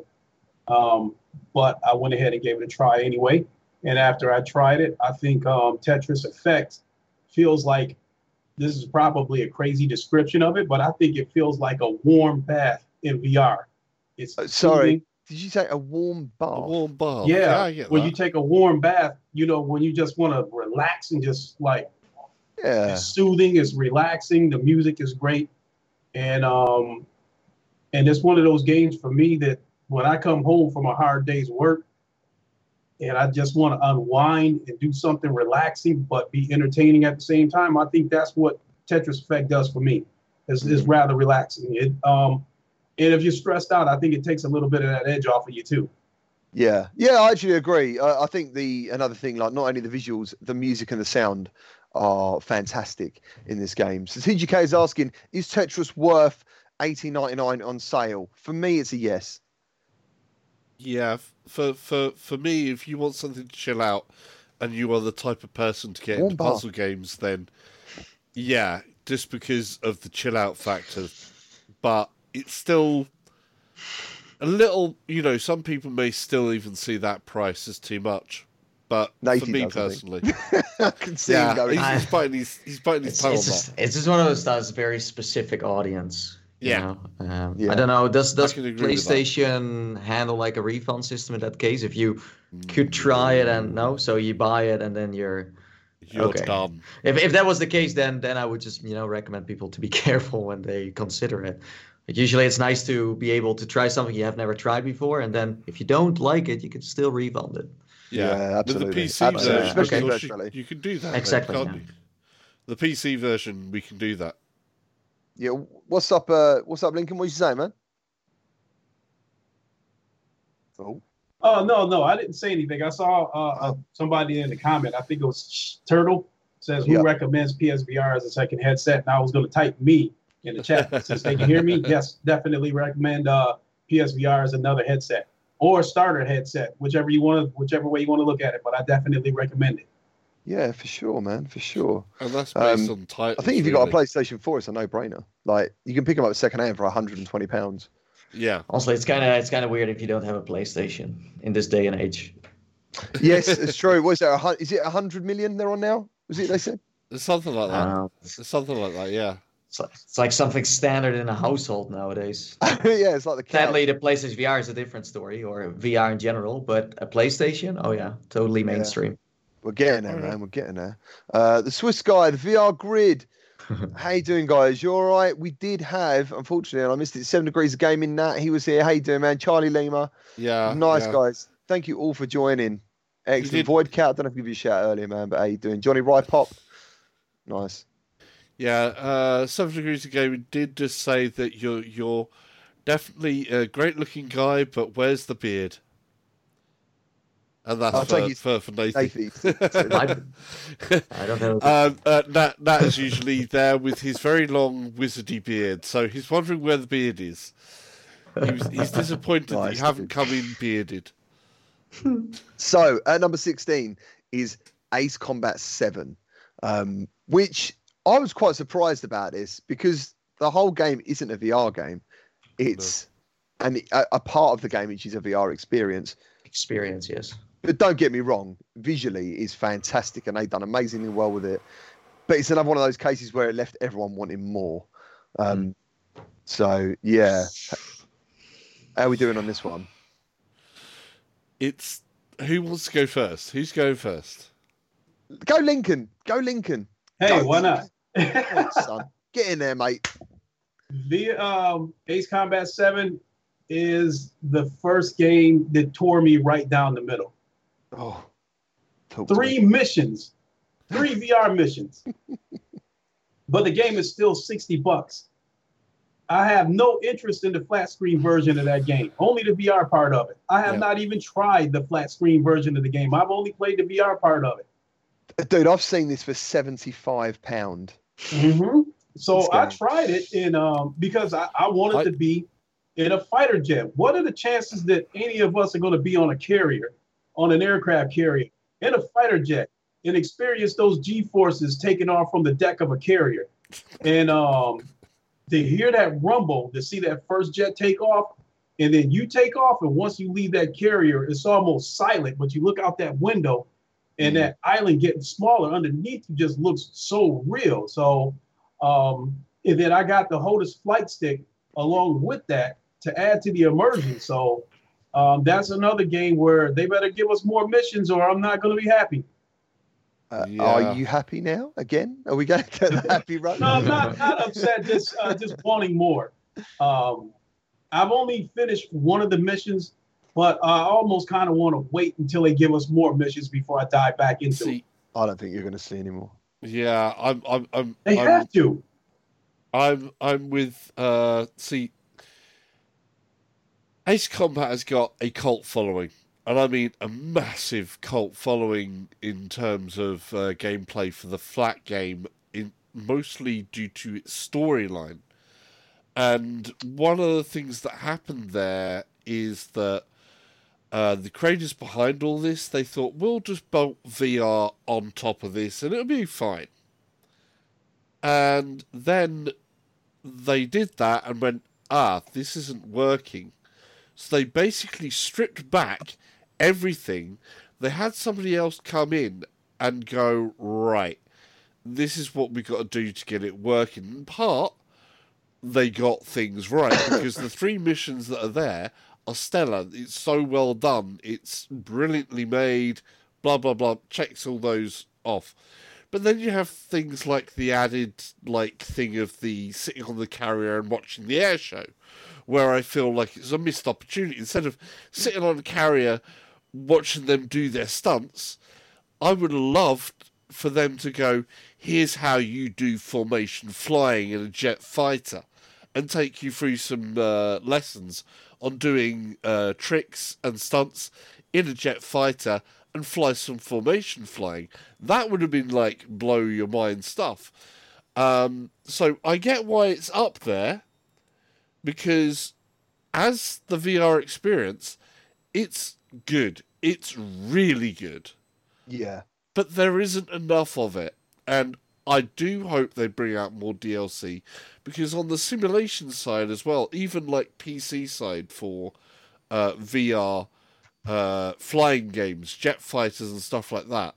um, but I went ahead and gave it a try anyway. And after I tried it, I think um, Tetris Effect feels like this is probably a crazy description of it, but I think it feels like a warm bath in VR. It's Uh, sorry, did you say a warm bath? a warm bath. Yeah, I get when that. you take a warm bath, you know, when you just want to relax and just like yeah. it's soothing, it's relaxing, the music is great, and um, and it's one of those games for me that when I come home from a hard day's work, and I just want to unwind and do something relaxing but be entertaining at the same time. I think that's what Tetris Effect does for me. It's, it's rather relaxing. It um, and if you're stressed out, I think it takes a little bit of that edge off of you too. Yeah, yeah, I actually agree. I, I think the another thing, like not only the visuals, the music and the sound are fantastic in this game. So TGK is asking, is Tetris worth eighteen ninety nine on sale? For me, it's a yes. Yeah, for for for me, if you want something to chill out, and you are the type of person to get Warm into bath. puzzle games, then yeah, just because of the chill out factor. But it's still a little, you know, some people may still even see that price as too much. But for me does, I personally, [laughs] I can see yeah, him going. he's, he's biting his he's biting his It's, tongue on it's, that. just, it's just one of those that's very specific audience. You Yeah. know? Um, Yeah. I don't know. Does does can agree with that. PlayStation handle like a refund system in that case? If you could try it and no, so you buy it and then you're. You're okay. done. If if that was the case, then then I would just you know recommend people to be [laughs] careful when they consider it. Like usually, it's nice to be able to try something you have never tried before, and then if you don't like it, you can still refund it. Yeah, Yeah, absolutely. the PC Absolutely. version, Especially of course, virtually. you, you can do that. then, Exactly, can't yeah. you? The PC version, we can do that. Yeah, what's up? Uh, what's up, Lincoln? What you say, man? Oh, Oh no, no, I didn't say anything. I saw uh, uh, somebody in the comment. I think it was Turtle says who recommends PSVR as a second headset, and I was going to type me in the chat since they can hear me. [laughs] Yes, definitely recommend uh, PSVR as another headset or starter headset, whichever you want to, whichever way you want to look at it. But I definitely recommend it. Yeah, for sure, man, for sure. And that's based Um, on titles. I think if you've got a. PlayStation 4, it's a no-brainer. Like you can pick them up second hand for 120 pounds. Yeah. Also, it's kind of it's kind of weird if you don't have a PlayStation in this day and age. [laughs] Yes, it's [laughs] true. What is that? a Is it 100 million they're on now? Was it they said? It's something like that. It's something like that, yeah. it's, like, it's like something standard in a household nowadays. [laughs] yeah, it's like the couch. Sadly, the PlayStation VR is a different story, or VR in general. But a PlayStation, oh yeah, totally mainstream. We're getting there, Alright. man. We're getting there. Uh, the Swiss guy, the VR grid. [laughs] How you doing, guys? You're all right? We did have, unfortunately, and I missed it. Seven degrees of gaming. Nat, he was here. How you doing, man? Charlie Lima, Yeah. nice yeah. guys. thank you all for joining. Excellent. did- Void Cat, I don't know if I give you a shout earlier, man, but how you doing? Johnny Rye Pop. Nice. Yeah, uh, Seven Degrees of Gaming did just say that you're you're definitely a great looking guy, but where's the beard? And that's I'll for, take it- for, for Nathan. Nathan. [laughs] I, I don't know. Um, uh, Nat, Nat is usually there with his very long wizardy beard, so he's wondering where the beard is. He was, he's disappointed that Nice, you haven't come in bearded. [laughs] So at number 16 is Ace Combat 7, um, which I was quite surprised about this because the whole game isn't a VR game. It's and a, a part of the game which is a VR experience. Experience, yes. But don't get me wrong, visually is fantastic and they've done amazingly well with it. But it's another one of those cases where it left everyone wanting more. Um, So yeah, how are we doing on this one? It's who wants to go first? Who's going first? Go Lincoln, go Lincoln. Hey, Go, why not? Son. [laughs] Get in there, mate. The um, Ace Combat 7 is the first game that tore me right down the middle. Oh, talk to Three missions, three VR missions. [laughs] But the game is still 60 bucks. I have no interest in the flat screen version of that game, only the VR part of it. I have Yeah. not even tried the flat screen version of the game. I've only played the VR part of it. dude. I've seen this for seventy-five pound. Mm-hmm. So I tried it in um because I, I wanted I- to be in a fighter jet. What are the chances that any of us are going to be on a carrier, on an aircraft carrier, in a fighter jet, and experience those G forces taking off from the deck of a carrier, and um to hear that rumble, to see that first jet take off, and then you take off, and once you leave that carrier, it's almost silent. But you look out that window, and that island getting smaller underneath you just looks so real. So, um, and then I got the HOTAS flight stick along with that to add to the immersion. So, um, that's another game where they better give us more missions, or I'm not going to be happy. Uh, Yeah. Are you happy now? Again? Are we going to get the [laughs] happy run? No, I'm not, not upset. Just uh, just wanting more. Um, I've only finished one of the missions, but I almost kind of want to wait until they give us more missions before I dive back into it. I don't think you're going to see any more. yeah, I'm, I'm, I'm, They I'm, have to. I'm, I'm with. Uh, see, Ace Combat has got a cult following, and I mean a massive cult following in terms of uh, gameplay for the flat game, in mostly due to its storyline. And one of the things that happened there is that uh, the creators behind all this they thought we'll just bolt VR on top of this and it'll be fine. And then they did that and went, ah, this isn't working. So they basically stripped back everything. They had somebody else come in and go, right, this is what we got to do to get it working. In part, they got things right [coughs] because the three missions that are there are stellar. It's so well done. It's brilliantly made. Blah blah blah. Checks all those off. But then you have things like the added like thing of the sitting on the carrier and watching the air show, where I feel like it's a missed opportunity. Instead of sitting on a carrier watching them do their stunts, I would loved for them to go, here's how you do formation flying in a jet fighter, and take you through some uh, lessons on doing uh, tricks and stunts in a jet fighter and fly some formation flying. That would have been like blow your mind stuff. Um, so I get why it's up there because as the VR experience, it's good. It's really good Yeah. but there isn't enough of it. And I do hope they bring out more DLC because on the simulation side as well, even like PC side for uh, VR uh, flying games, jet fighters, and stuff like that,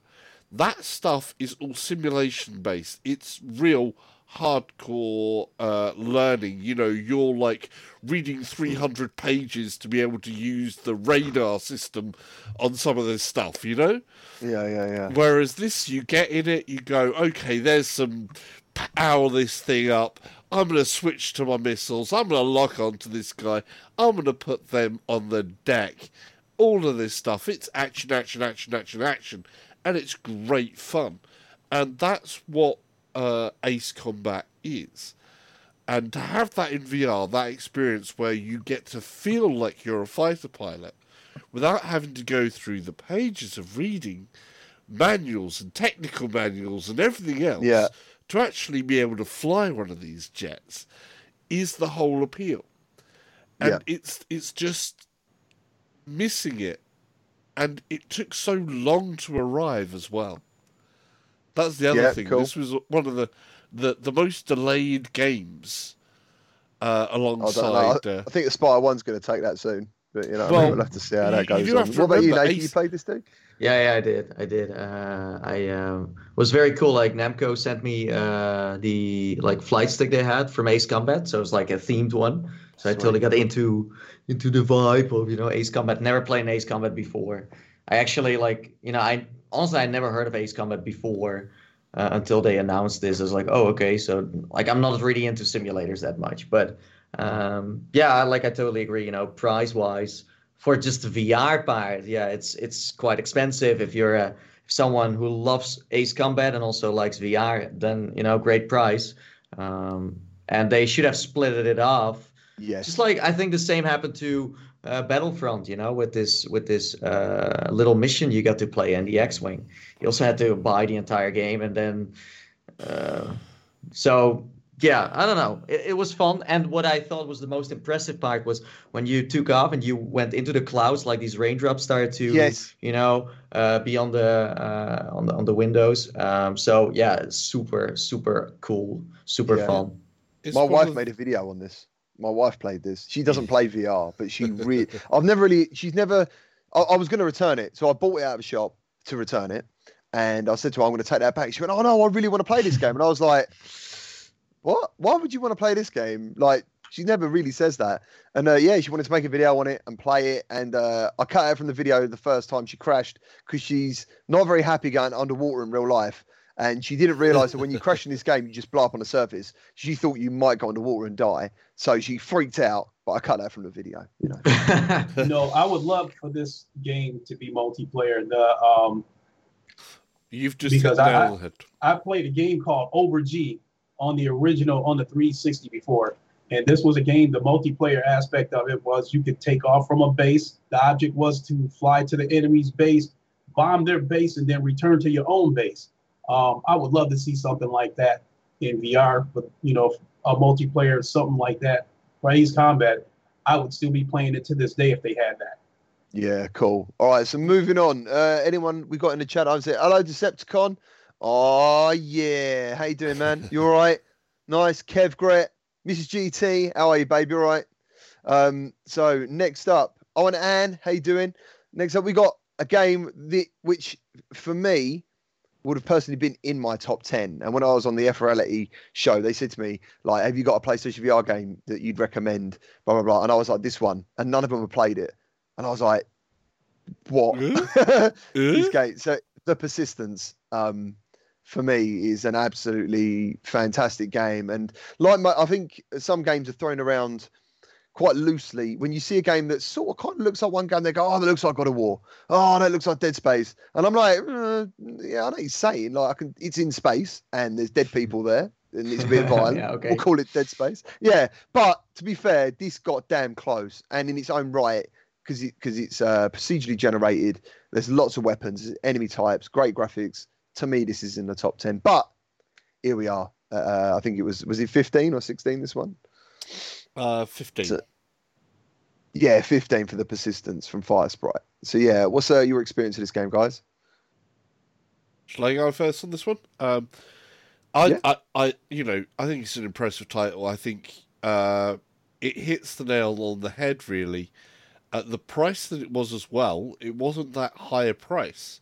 that stuff is all simulation based. It's real hardcore uh, learning. You know, you're like reading 300 pages to be able to use the radar system on some of this stuff, you know? Yeah, yeah, yeah. Whereas this, you get in it, you go, okay, there's some power this thing up. I'm going to switch to my missiles. I'm going to lock onto this guy. I'm going to put them on the deck. All of this stuff. It's action, action, action, action, action, and it's great fun. And that's what uh, Ace Combat is. And to have that in VR, that experience where you get to feel like you're a fighter pilot without having to go through the pages of reading manuals and technical manuals and everything else Yeah. to actually be able to fly one of these jets is the whole appeal. And Yeah. it's it's just missing it. And it took so long to arrive as well. That's the other Yeah, thing. cool. This was one of the, the, the most delayed games uh, I don't know. alongside. I, uh, I think the Spire One's going to take that soon. But you know, Well, we'll have to see how that goes. do on. What about you, remember, Nathan? You Ace- played this too? Yeah, yeah, I did. I did. Uh, I um, was very cool. Like Namco sent me uh, the like flight stick they had from Ace Combat, so it was like a themed one. So I totally got into into the vibe of you know Ace Combat. Never played Ace Combat before. I actually like you know I honestly I never heard of Ace Combat before uh, until they announced this. I was like, oh okay, so like I'm not really into simulators that much, but um, yeah, like I totally agree. You know, price wise for just the VR part, yeah, it's it's quite expensive. If you're a, someone who loves Ace Combat and also likes VR, then you know, great price. Um, and they should have split it off. Yes. Just like I think the same happened to uh, Battlefront, you know, with this with this uh, little mission you got to play in the X-wing. You also had to buy the entire game, and then uh, so yeah, I don't know. It, it was fun, and what I thought was the most impressive part was when you took off and you went into the clouds, like these raindrops started to, Yes. you know, uh, be on the uh, on the on the windows. Um, so yeah, super super cool, super Yeah. fun. it's My wife of- made a video on this. My wife played this. She doesn't play VR, but she [laughs] really. I've never really. She's never. I, I was going to return it, so I bought it out of a shop to return it, and I said to her, "I'm going to take that back." She went, "Oh no, I really want to play this game," and I was like, "What? Why would you want to play this game?" Like she never really says that. And uh, yeah, she wanted to make a video on it and play it, and uh, I cut her from the video the first time she crashed because she's not very happy going underwater in real life. And she didn't realize that when you [laughs] crash in this game, you just blow up on the surface. She thought you might go underwater and die. So she freaked out, but I cut that from the video. You know. [laughs] you know, I would love for this game to be multiplayer. The um, You've just because I- nail I- on the head. I played a game called Over G on the original on the 360 before, and this was a game. The multiplayer aspect of it was you could take off from a base. The object was to fly to the enemy's base, bomb their base, and then return to your own base. Um, I would love to see something like that in VR, but you know, a multiplayer something like that. Ace Combat, I would still be playing it to this day if they had that. Yeah, cool. All right, so moving on. Uh, anyone we got in the chat? I say hello, Decepticon. Oh yeah, how you doing, man? You all right? [laughs] Nice, Kev Gret, Mrs. GT. How are you, baby? All right. Um, so next up, Owen Ann, how you doing? Next up, we got a game that, which for me would have personally been in my top 10 and when i was on the f reality show they said to me like have you got a playstation vr game that you'd recommend? Blah blah blah. And i was like this one. And none of them have played it. And i was like what? Uh? [laughs] this game so the persistence um for me is an absolutely fantastic game. And like my, i think some games are thrown around quite loosely when you see a game that sort of kind of looks like one game they go oh that looks like god of war. Oh that looks like dead space. And i'm like uh, yeah i know you're saying. Like i can it's in space and there's dead people there and it's a bit [laughs] violent. Yeah, okay. we'll call it dead space. Yeah but to be fair this got damn close and in its own right because it, cause it's uh, procedurally generated. There's lots of weapons enemy types great graphics. To me this is in the top 10 but here we are. Uh, i think it was was it 15 or 16 this one Uh, 15. So- yeah 15 for the persistence from Firesprite so yeah what's uh, your experience of this game guys Shall I go first on this one? Um, I, Yeah. I, I, you know, I think it's an impressive title. I think uh, it hits the nail on the head. Really, at the price that it was as well, it wasn't that high a price.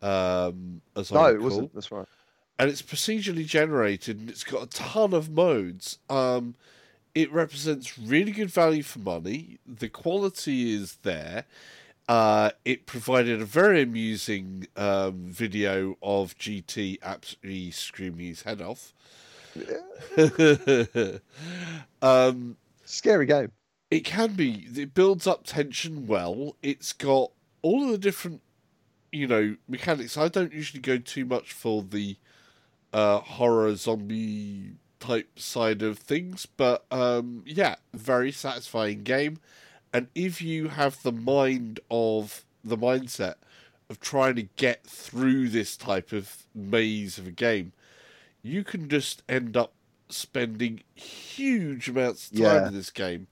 Um, as no I it wasn't that's right and it's procedurally generated and it's got a ton of modes. Um, it represents really good value for money. The quality is there. Uh, it provided a very amusing um, video of GT absolutely screaming his head off. Yeah. [laughs] um, scary game It can be. It builds up tension well. It's got all of the different, you know, mechanics. I don't usually go too much for the uh, horror zombie type side of things, but um, yeah, very satisfying game. And if you have the mind of the mindset of trying to get through this type of maze of a game, you can just end up spending huge amounts of time Yeah. in this game.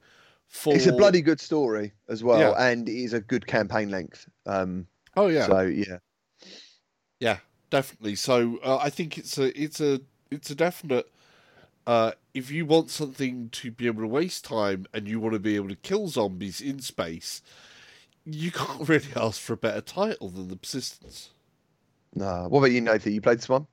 For It's a bloody good story as well, Yeah. and it is a good campaign length. Um, oh yeah, So yeah, Yeah, definitely. So uh, I think it's a it's a it's a definite. Uh, if you want something to be able to waste time and you want to be able to kill zombies in space, you can't [laughs] really ask for a better title than the Persistence. no. What about you, Nathan? You played this one?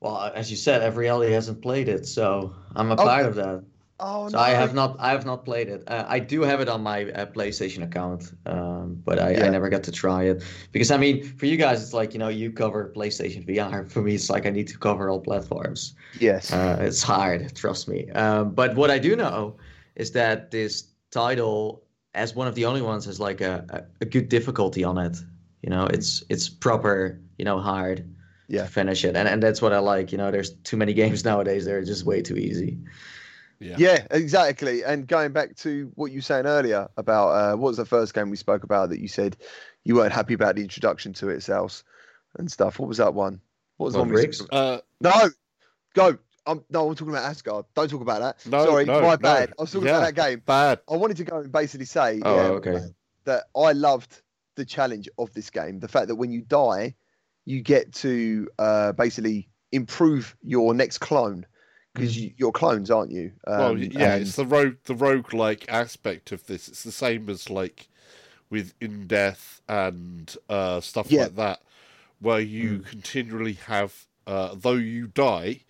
Well, as you said, every Ellie hasn't played it, so I'm a Oh. part of that. Oh So I have not, I have not played it. Uh, I do have it on my uh, PlayStation account, um, but I, Yeah. I never got to try it because I mean, for you guys, it's like you know, you cover PlayStation VR. [laughs] For me, it's like I need to cover all platforms. Yes. Uh, it's hard, trust me. Um, but what I do know is that this title, as one of the only ones, has like a, a, a good difficulty on it. You know, it's it's proper, you know, hard Yeah. to finish it, and and that's what I like. You know, there's too many [laughs] games nowadays; they're just way too easy. Yeah. Yeah, exactly. And going back to what you were saying earlier about uh, what was the first game we spoke about that you said you weren't happy about the introduction to itself and stuff. What was that one? What was the one Riggs? spoke? Uh, No, go. I'm, no, I'm talking about Asgard. Don't talk about that. No, Sorry, no, my no. bad. I was talking Yeah. about that game. bad. I wanted to go and basically say Oh, yeah, okay. that I loved the challenge of this game. The fact that when you die, you get to uh, basically improve your next clone because you, you're clones, aren't you? well, Um, yeah, and- it's the rogue the rogue like aspect of this. It's the same as like with in death and uh, stuff Yeah. like that, where you continually have, uh, though you die,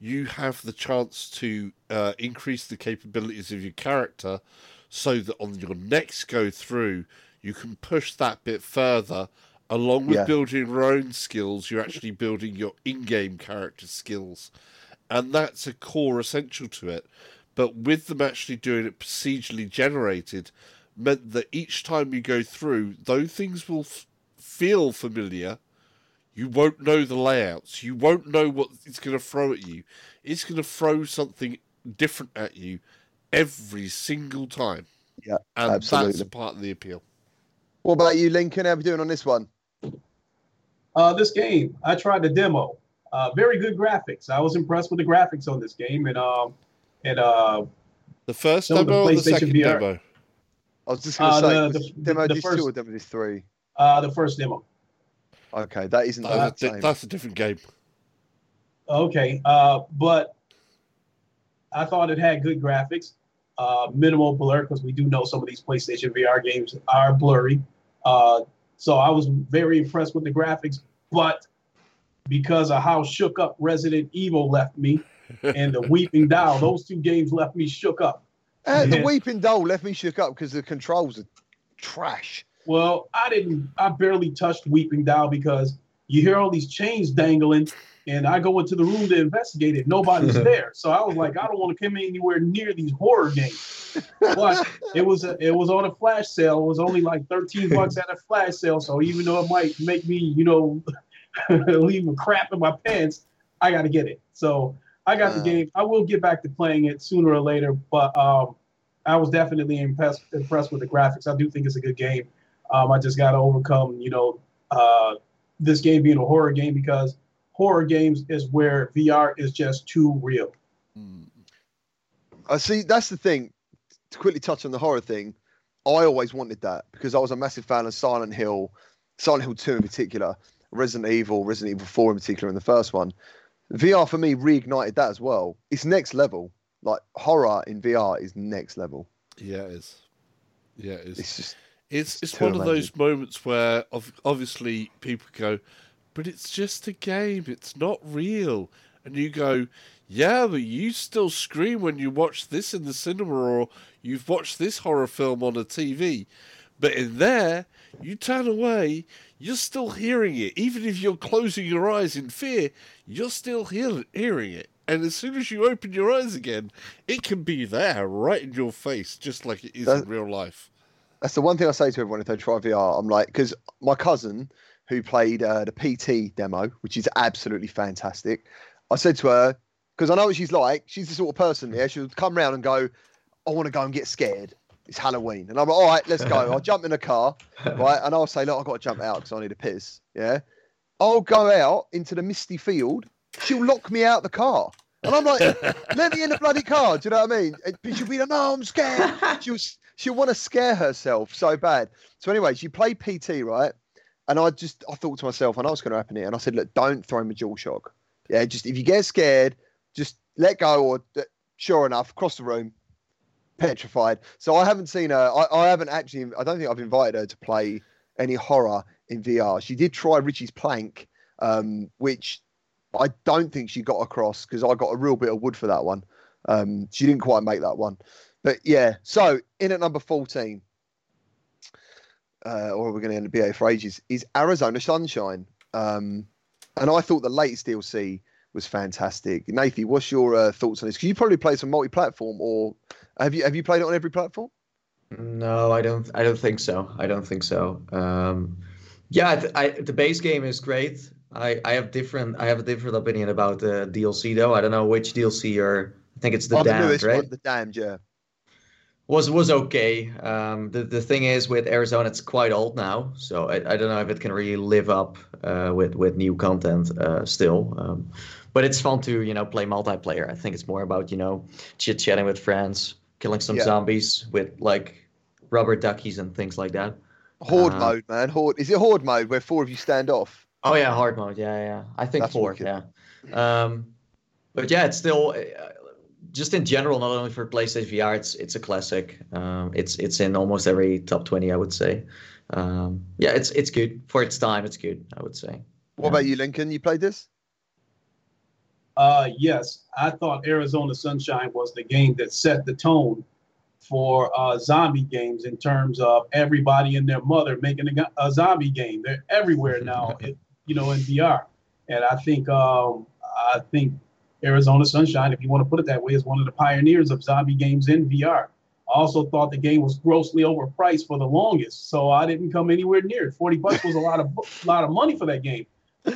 you have the chance to uh, increase the capabilities of your character, so that on your next go through, you can push that bit further. Along with Yeah. building your own skills, you're actually building your in-game character skills and that's a core essential to it. But with them actually doing it procedurally generated, meant that each time you go through, though things will f- feel familiar, you won't know the layouts. You won't know what it's going to throw at you. It's going to throw something different at you every single time. Yeah, and that's absolutely. a part of the appeal. What about you, Lincoln? How are we doing on this one? Uh, this game, I tried the demo. Uh, very good graphics. I was impressed with the graphics on this game, and um, and uh, The first Some of the demo or the PlayStation second VR. demo? I was just going to Uh, say, the- was the- demo the disc first- two or demo disc three? uh, the first demo. Okay, that isn't the That's, a, same. that's a different game. Okay, uh, but I thought it had good graphics, uh, minimal blur because we do know some of these PlayStation VR games are blurry. Uh, so I was very impressed with the graphics, but because of how shook up Resident Evil left me [laughs] and the Weeping Doll, those two games left me shook up. Uh, the Weeping Doll left me shook up because the controls are trash. Well, I didn't. I barely touched Weeping Doll because you hear all these chains dangling, and I go into the room to investigate it. Nobody's [laughs] there, so I was like, I don't want to come anywhere near these horror games. But it was a, it was on a flash sale. It was only like thirteen bucks at a flash sale. So even though it might make me, you know, [laughs] leave a crap in my pants, I got to get it. So I got the Uh. game. I will get back to playing it sooner or later, but um, I was definitely impressed impressed with the graphics. I do think it's a good game. Um, I just got to overcome, you know, uh, this game being a horror game because horror games is where VR is just too real. Mm. I see. That's the thing. To quickly touch on the horror thing, I always wanted that because I was a massive fan of Silent Hill, Silent Hill Two in particular, Resident Evil, Resident Evil Four in particular, in the first one. VR for me reignited that as well. It's next level. Like horror in VR is next level. Yeah, it is. Yeah, it is. It's just It's It's it's one of those moments where obviously people go, but it's just a game. It's not real, and you go, yeah, but you still scream when you watch this in the cinema or you've watched this horror film on a TV. But in there, you turn away, you're still hearing it. Even if you're closing your eyes in fear, you're still hear- hearing it. and as soon as you open your eyes again, it can be there, right in your face, just like it is That- in real life. That's the one thing I say to everyone if they try VR. I'm like, because my cousin who played uh, the PT demo, which is absolutely fantastic, I said to her, because I know what she's like, she's the sort of person, yeah, she'll come round and go, I want to go and get scared. It's Halloween. And I'm like, all right, let's go. I'll [laughs] jump in the car, right? And I'll say, look, I've got to jump out because I need a piss. Yeah. I'll go out into the misty field. She'll lock me out the car. And I'm like, [laughs] let me in the bloody car. Do you know what I mean? And she'll be like, no, I'm scared. [laughs] She'll, she'll want to scare herself so bad. So, anyway, she played PT, right? And I just, I thought to myself, and I know what's going to happen here. And I said, look, don't throw him a dual shock. Yeah, just if you get scared, just let go. Or uh, sure enough, across the room, petrified. So I haven't seen her. I, I haven't actually. I don't think I've invited her to play any horror in VR. She did try Richie's Plank, um, which I don't think she got across because I got a real bit of wood for that one. Um, she didn't quite make that one. But yeah, so in at number 14, uh, or we're going to end up BA for ages, is Arizona Sunshine. Um, and I thought the latest DLC was fantastic. Nathan, what's your uh, thoughts on this? Because you probably play some multi-platform, or have you have you played it on every platform? No, I don't. I don't think so. I don't think so. Um, yeah, th- I, the base game is great. I, I have different. I have a different opinion about the DLC though. I don't know which DLC you're. I think it's the Oh, Damned, newest right? one, the Damned, yeah. was was okay. Um, the the thing is with Arizona, it's quite old now, so I, I don't know if it can really live up uh, with with new content uh, still. Um, but it's fun to you know play multiplayer. I think it's more about you know chit chatting with friends, killing some Yeah. zombies with like rubber duckies and things like that. Horde Uh, mode, man. Horde. Is it Horde mode where four of you stand off? Oh yeah, hard mode. Yeah, yeah. I think That's four. Yeah. Um, but yeah, it's still uh, just in general, not only for PlayStation VR, it's it's a classic. Um, it's it's in almost every top twenty, I would say. Um, yeah, it's it's good for its time. It's good, I would say. What about you, Lincoln? You played this? Uh, yes, I thought Arizona Sunshine was the game that set the tone for uh, zombie games in terms of everybody and their mother making a, a zombie game. They're everywhere [laughs] now, it, you know, in VR. And I think um, I think Arizona Sunshine, if you want to put it that way, is one of the pioneers of zombie games in VR. I also thought the game was grossly overpriced for the longest, so I didn't come anywhere near it. Forty bucks was a lot of a [laughs] lot of money for that game.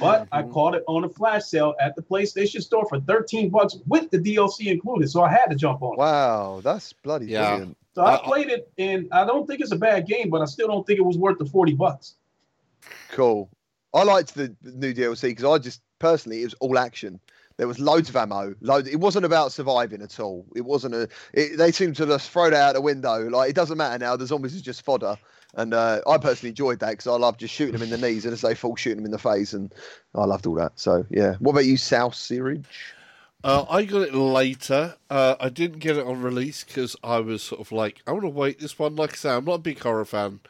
But I Mhm. caught it on a flash sale at the PlayStation Store for 13 bucks with the DLC included. So I had to jump on it. Wow, that's bloody Yeah. brilliant. So I Uh, played it and I don't think it's a bad game, but I still don't think it was worth the 40 bucks. Cool. I liked the the new DLC because I just personally it was all action. There was loads of ammo. Loads. It wasn't about surviving at all. It wasn't a. It, they seemed to just throw it out the window. Like it doesn't matter now. The zombies is just fodder. And uh, I personally enjoyed that because I love just shooting them in the knees and as they fall, shooting them in the face, and I loved all that. So yeah. What about you, South Searage? Uh, I got it later. Uh, I didn't get it on release because I was sort of like, I want to wait this one. Like I say, I'm not a big horror fan.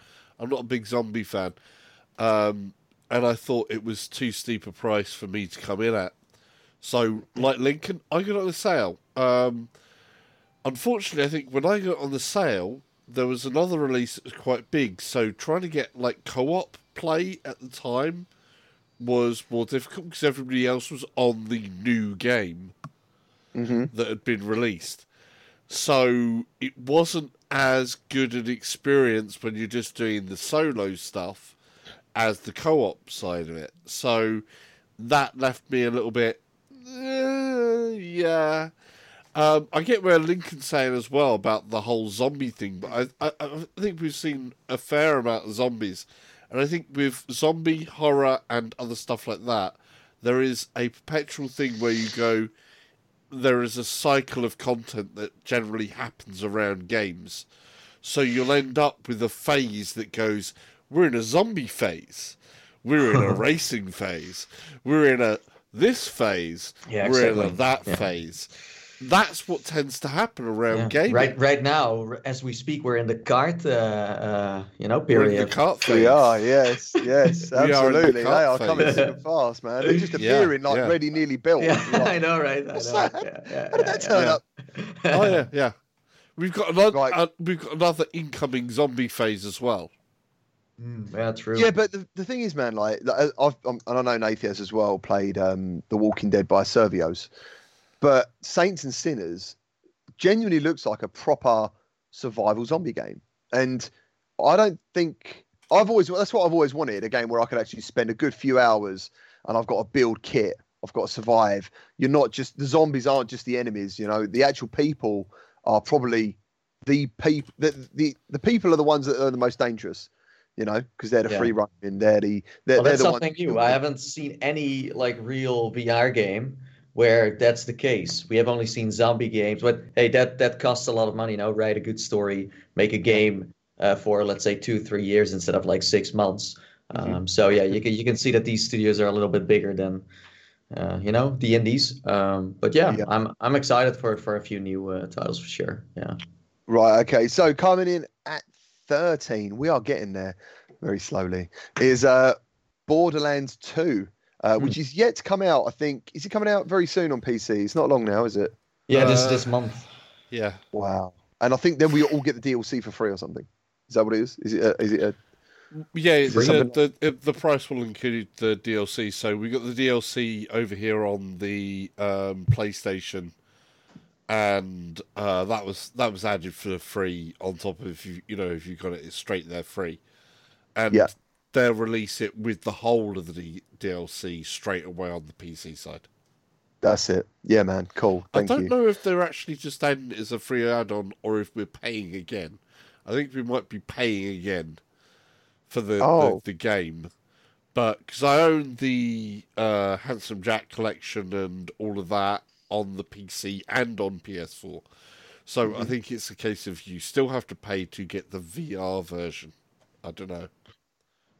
I'm not a big zombie fan. Um, and I thought it was too steep a price for me to come in at. So, like Lincoln, I got it on the sale. Um, unfortunately, I think when I got on the sale, there was another release that was quite big. So, trying to get like co op play at the time was more difficult because everybody else was on the new game Mm-hmm. that had been released. So it wasn't as good an experience when you're just doing the solo stuff as the co op side of it. So that left me a little bit, "Eh, yeah. Um, I get where Lincoln's saying as well about the whole zombie thing, but I, I, I think we've seen a fair amount of zombies. And I think with zombie horror and other stuff like that, there is a perpetual thing where you go, there is a cycle of content that generally happens around games. So you'll end up with a phase that goes, we're in a zombie phase, we're in a [laughs] racing phase, we're in a this phase, Yeah, we're in a that Yeah. phase. That's what tends to happen around Yeah. gaming. Right, right now, as we speak, we're in the cart, uh, uh, you know, We're in period. the cart phase. We are, yes, yes, [laughs] We the absolutely. They cart are coming phase. thick and fast, man. They're just [laughs] Yeah, appearing like yeah. ready, nearly built. [laughs] Yeah, like, I know, right? I What's know. that? Yeah, yeah, How did yeah, that turn yeah. up? Oh yeah, yeah. We've got another. Right. Uh, we've got another incoming zombie phase as well. Mm, yeah, true. Yeah, but the, the thing is, man, like, like I've um, and I know Nathan has as well played um, The Walking Dead by Servios. But Saints and Sinners genuinely looks like a proper survival zombie game, and I don't think I've always that's what I've always wanted a game where I could actually spend a good few hours and I've got a build kit. I've got to survive. You're not just the zombies aren't just the enemies. You know, the actual people are probably the people. The, the the people are the ones that are the most dangerous. You know, because they're the Yeah. free running. They're the they're, Well, they're that's the something new. I haven't seen any like real VR game where that's the case. We have only seen zombie games, but hey, that that costs a lot of money. You know, write a good story, make a game uh, for let's say two, three years instead of like six months. Mhm. Um, so yeah, you can you can see that these studios are a little bit bigger than uh, you know the indies. Um, but yeah, Yeah. I'm I'm excited for for a few new uh, titles for sure. Yeah. Right. Okay. So coming in at 13, we are getting there very slowly. Is uh Borderlands 2, uh, which is yet to come out. I think is it coming out very soon on PC? It's not long now, is it? Yeah, this Uh, this month. Yeah. Wow. And I think then we all get the DLC for free or something. Is that what it is? Is it? A, is it? A, Yeah, Is it the, the, it- the price will include the DLC. So we got the DLC over here on the um, PlayStation, and uh, that was that was added for free on top of if you you know if you got it it's straight there free, and Yeah. They'll release it with the whole of the DLC straight away on the PC side. that's it. Yeah, man. Cool. Thank I don't you. know if they're actually just adding it as a free add-on or if we're paying again. I think we might be paying again for the Oh. the, the game, but because I own the uh, Handsome Jack collection and all of that on the PC and on PS4, so Mm-hmm. I think it's a case of you still have to pay to get the VR version. I don't know.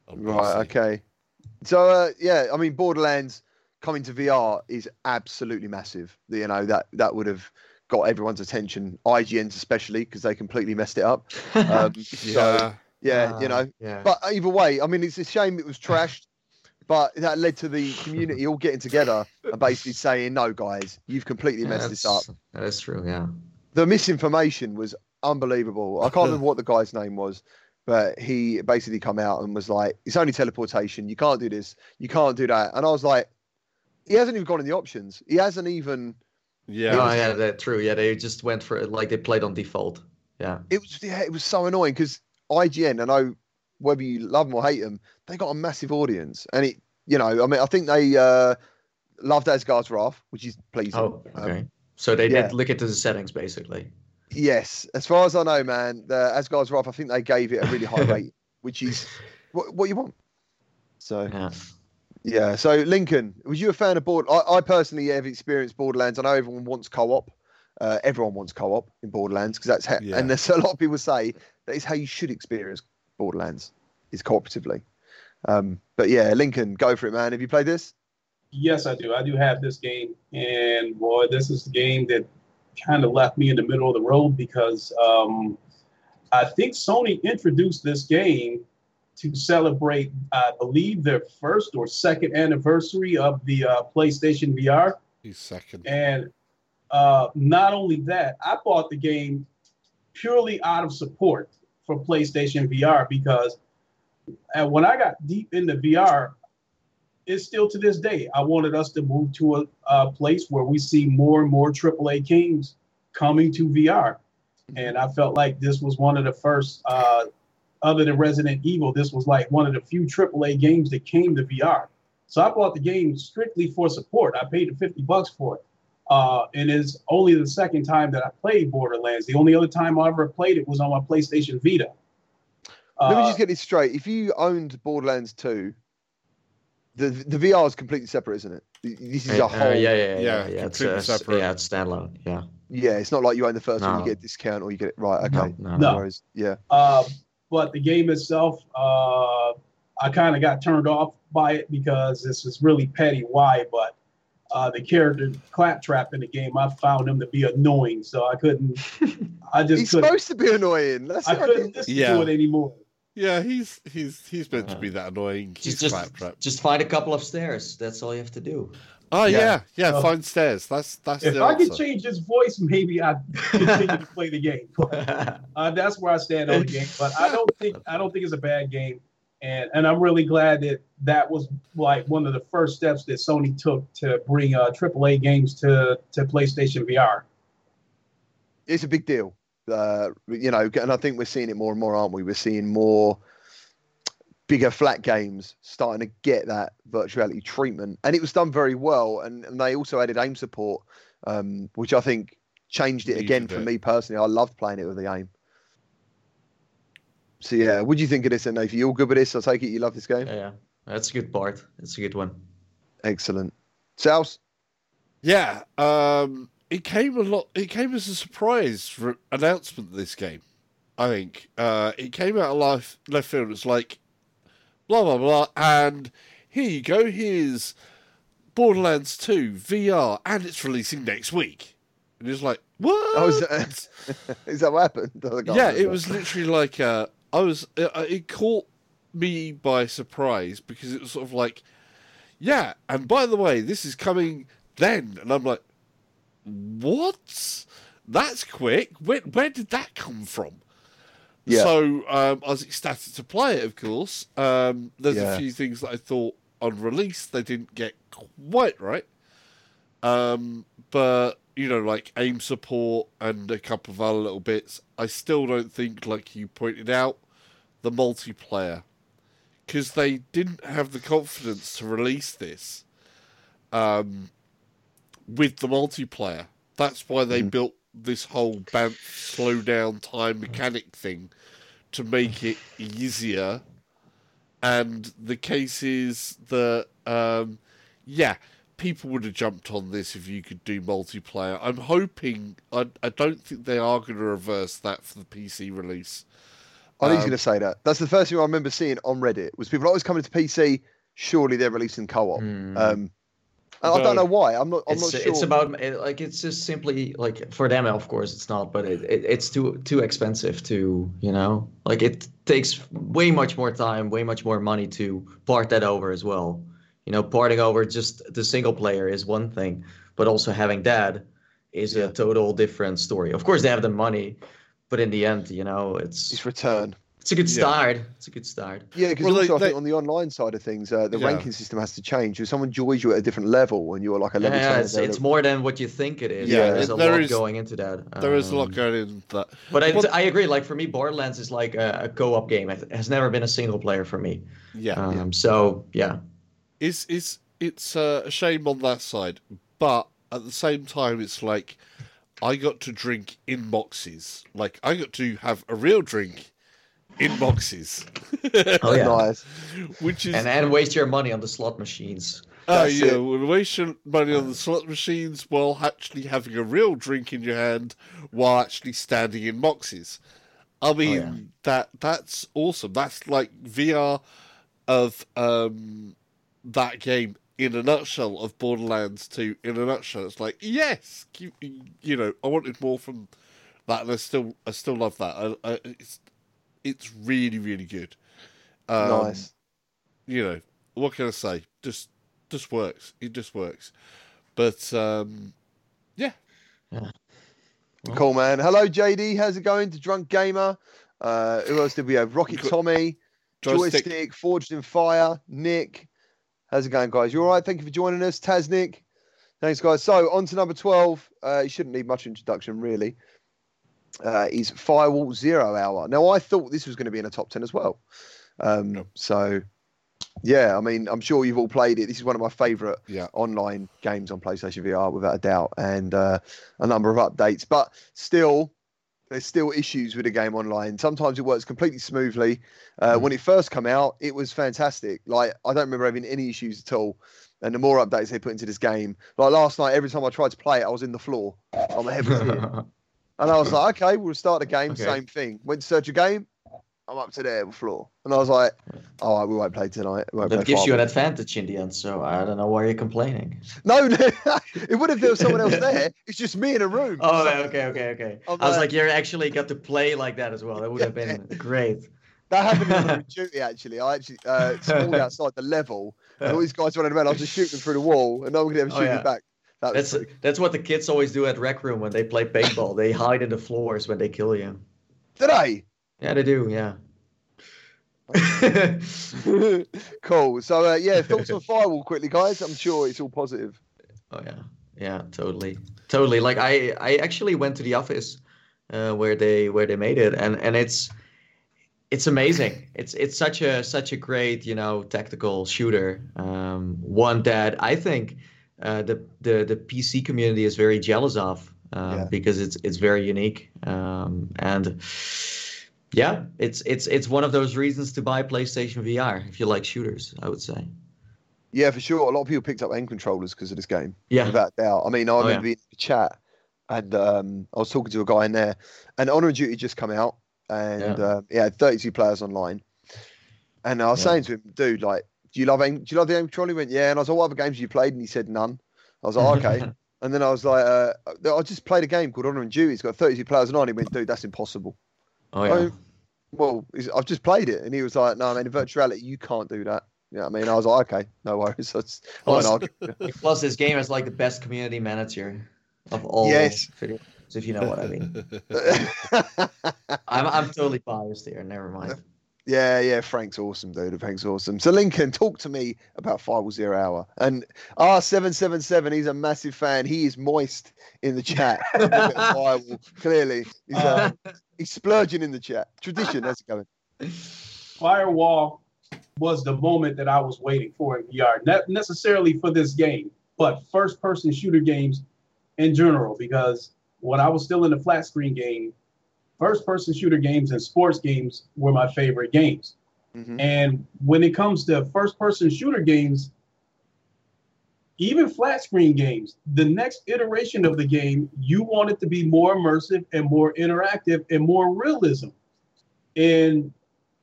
On Right. Okay. So uh, yeah, I mean, Borderlands coming to VR is absolutely massive. You know that that would have got everyone's attention, IGN's especially because they completely messed it up. [laughs] Um, so Yeah. yeah, you Uh, know. Yeah. But either way, I mean, it's a shame it was trashed, but that led to the community all getting together and basically saying, "No, guys, you've completely Yeah, messed this up." That is true. Yeah. The misinformation was unbelievable. I can't [laughs] remember what the guy's name was, but he basically come out and was like, "It's only teleportation. You can't do this. You can't do that." And I was like, "He hasn't even gone in the options. He hasn't even." Yeah. Oh, yeah, that true. Yeah, they just went for it like they played on default. Yeah. It was yeah, it was so annoying because IGN. I know whether you love them or hate them, they got a massive audience, and it. You know, I mean, I think they uh, loved Asgard's Wrath, which is pleasing. Oh, Um. So they yeah. did look into the settings basically. Yes, as far as I know, man, the Asgard's Wrath, I think they gave it a really high [laughs] rate, which is what, what you want. So Yeah. yeah, so Lincoln, was you a fan of board? I, I personally have experienced Borderlands. I know everyone wants co-op. Uh, everyone wants co-op in Borderlands because that's how, Yeah. and there's [laughs] a lot of people say that is how you should experience Borderlands is cooperatively. Um, but yeah, Lincoln, go for it, man. Have you played this? Yes, I do. I do have this game, and boy, this is the game that kind of left me in the middle of the road because um, I think Sony introduced this game to celebrate, I believe, their first or second anniversary of the uh, PlayStation VR. Second. And uh, not only that, I bought the game purely out of support for PlayStation VR because uh, when I got deep into VR, it's still to this day. I wanted us to move to a, a place where we see more and more AAA games coming to VR. And I felt like this was one of the first, uh, other than Resident Evil, this was like one of the few AAA games that came to VR. So I bought the game strictly for support. I paid the 50 bucks for it. Uh, and it's only the second time that I played Borderlands. The only other time I ever played it was on my PlayStation Vita. Let me Uh, just get this straight. If you owned Borderlands 2, the the VR is completely separate, isn't it? This is Uh, a whole. yeah, yeah, Yeah, yeah, yeah. It's, completely uh, s- separate. yeah, it's standalone. Yeah. Yeah, it's not like you own the first one, you get a discount, or you get it right. Okay, no, No. worries. Yeah, Uh, but the game itself, uh, I kind of got turned off by it because this is really petty. Why? But uh, the character Claptrap in the game, I found him to be annoying, so I couldn't. [laughs] I just he's couldn't. supposed to be annoying. That's I couldn't idea. listen Yeah. to it anymore. Yeah, he's he's he's meant to Uh, be that annoying. He's Just, just, claptrap. just find a couple of stairs. That's all you have to do. Oh Yeah. yeah, yeah. Find stairs. That's that's If the I could change his voice, maybe I'd continue to play the game. But [laughs] uh, that's where I stand on the game. But I don't think I don't think it's a bad game. and and I'm really glad that that was like one of the first steps that Sony took to bring uh, AAA games to to PlayStation VR. It's a big deal, uh, you know, and I think we're seeing it more and more, aren't we? We're seeing more bigger flat games starting to get that virtuality treatment, and it was done very well. And, and they also added aim support, um, which I think changed it Needed again for me personally. I loved playing it with the aim. So yeah, what do you think of this, and if you're good with this? I take it you love this game. Yeah, yeah. that's a good part. It's a good one. Excellent. Sals? Yeah, um, it came a lot. It came as a surprise for announcement of this game. I think uh, it came out of left left field. It's like blah blah blah, and here you go. Here's Borderlands Two VR, and it's releasing next week. And it's like what? Oh, is that, [laughs] is that what happened? Yeah, it was literally like uh, I was. It, it caught me by surprise because it was sort of like, yeah, and by the way, this is coming then, and I'm like, what? That's quick. Where where did that come from? Yeah. So um, I was ecstatic to play it. Of course, um, there's Yeah. a few things that I thought on release they didn't get quite right. Um, but you know, like aim support and a couple of other little bits, I still don't think, like you pointed out, the multiplayer, because they didn't have the confidence to release this, um, with the multiplayer. That's why they Mhm. built this whole bounce, slow down time mechanic thing to make it easier. And the case is that, um, yeah, people would have jumped on this if you could do multiplayer. I'm hoping. I, I don't think they are going to reverse that for the PC release. I think he's Um, going to say that. That's the first thing I remember seeing on Reddit was people always coming to PC. Surely they're releasing co-op. Hmm. Um, and I don't know why. I'm not. I'm it's, not sure. it's about like it's just simply like for them of course it's not but it, it, it's too too expensive to you know like it takes way much more time way much more money to part that over as well you know parting over just the single player is one thing but also having that is Yeah. a total different story of course they have the money but in the end you know it's it's return. It's a good Yeah. start it's a good start Yeah, because Well, they- also I they- think on the online side of things, uh, the Yeah. ranking system has to change. If someone joins you at a different level and you're like a level, yeah, 10, it's, it's more than what you think it is Yeah. there's a There lot is- going into that There is a lot Um, going into that. But I, Well- I agree. Like for me, Borderlands is like a, a co-op game. It has never been a single player for me. Yeah, Um, So yeah, it's it's it's uh, a shame on that side, but at the same time, it's like I got to drink in boxes. Like I got to have a real drink in boxes, [laughs] oh yeah, nice. which is and and waste your money on the slot machines. Oh That's yeah, it. well, waste your money on the slot machines while actually having a real drink in your hand while actually standing in boxes. I mean, yeah. that that's awesome. That's like VR of um, that game in a nutshell of Borderlands 2 in a nutshell. It's like yes, you, you know, I wanted more from that, and I still I still love that. I, I, it's it's really really good. Um, nice. you know, what can I say? Just just works. It just works. But um yeah. Cool, man. Hello, JD. How's it going? To Drunk Gamer. Uh, who else did we have? Rocket Tommy, Joystick. Joystick, Forged in Fire, Nick. How's it going, guys? You all right? Thank you for joining us, Taz Nick. Thanks, guys. So, on to number 12. Uh, you shouldn't need much introduction, really. Uh, is Firewall Zero Hour. Now, I thought this was going to be in a top 10 as well. Um, No. So, yeah, I mean, I'm sure you've all played it. This is one of my favorite Yeah. online games on PlayStation VR, without a doubt, and uh, a number of updates. But still, there's still issues with the game online. Sometimes it works completely smoothly. Uh, Mhm. When it first came out, it was fantastic. Like I don't remember having any issues at all. And the more updates they put into this game, like last night, every time I tried to play it, I was in the floor. on head was hit. And I was like, okay, we'll start the game. Okay. Same thing. Went to search a game. I'm up to the floor. And I was like, all right, we won't play tonight. We won't that play gives you an advantage in the end. So I don't know why you're complaining. No, [laughs] no, it would if there was someone else [laughs] there. It's just me in a room. Oh, okay, okay, okay. I'm I was like- like, you actually got to play like that as well. That would have been [laughs] great. That happened in Call of Duty, actually. I actually uh, spawned outside the level, and all these guys running around. I was just shooting them through the wall, and no one could ever Oh, shoot yeah. me back. That That's pretty- that's what the kids always do at rec room when they play paintball. They hide in the floors when they kill you. Did I? Yeah, they do. Yeah. [laughs] cool. So uh, yeah, thoughts on Firewall quickly, guys. I'm sure it's all positive. Oh yeah, yeah, totally, totally. Like I, I actually went to the office uh, where they where they made it, and and it's it's amazing. It's it's such a such a great you know tactical shooter. Um, one that I think uh, the the the PC community is very jealous of um, Yeah. because it's it's very unique um, and. Yeah, it's it's it's one of those reasons to buy PlayStation VR if you like shooters. I would say. Yeah, for sure. A lot of people picked up aim controllers because of this game. Yeah, without doubt. I mean, I Oh, remember yeah. being in the chat and um, I was talking to a guy in there, and Honor and Duty just come out, and Yeah. yeah, uh, yeah 32 players online. And I was Yeah. saying to him, dude, like, do you love aim? Do you love the aim controller? He went, yeah. And I was like, what other games have you played? And he said none. I was like, okay. [laughs] and then I was like, uh, I just played a game called Honor and Duty. It's got 32 players online. He went, dude, that's impossible. oh yeah. I- Well, he's- I've just played it, and he was like, no, man, in virtuality, you can't do that. Yeah, I mean, I was like, okay, no worries. [laughs] That's, I won't Plus- [laughs] this game is like the best community manager of all Yes. video games, if you know what I mean. I'm, I'm totally biased here. Never mind. Yeah, yeah, Frank's awesome, dude. Frank's awesome. So Lincoln, talk to me about Firewall Zero Hour. And R777, he's a massive fan. He is moist in the chat. [laughs] Firewall, clearly. He's, uh, he's splurging in the chat. Tradition, how's it going? Firewall was the moment that I was waiting for in VR. Not necessarily for this game, but first person shooter games in general. Because when I was still in the flat screen game, first person shooter games and sports games were my favorite games. Mhm. And when it comes to first person shooter games, even flat screen games, the next iteration of the game, you want it to be more immersive and more interactive and more realism. And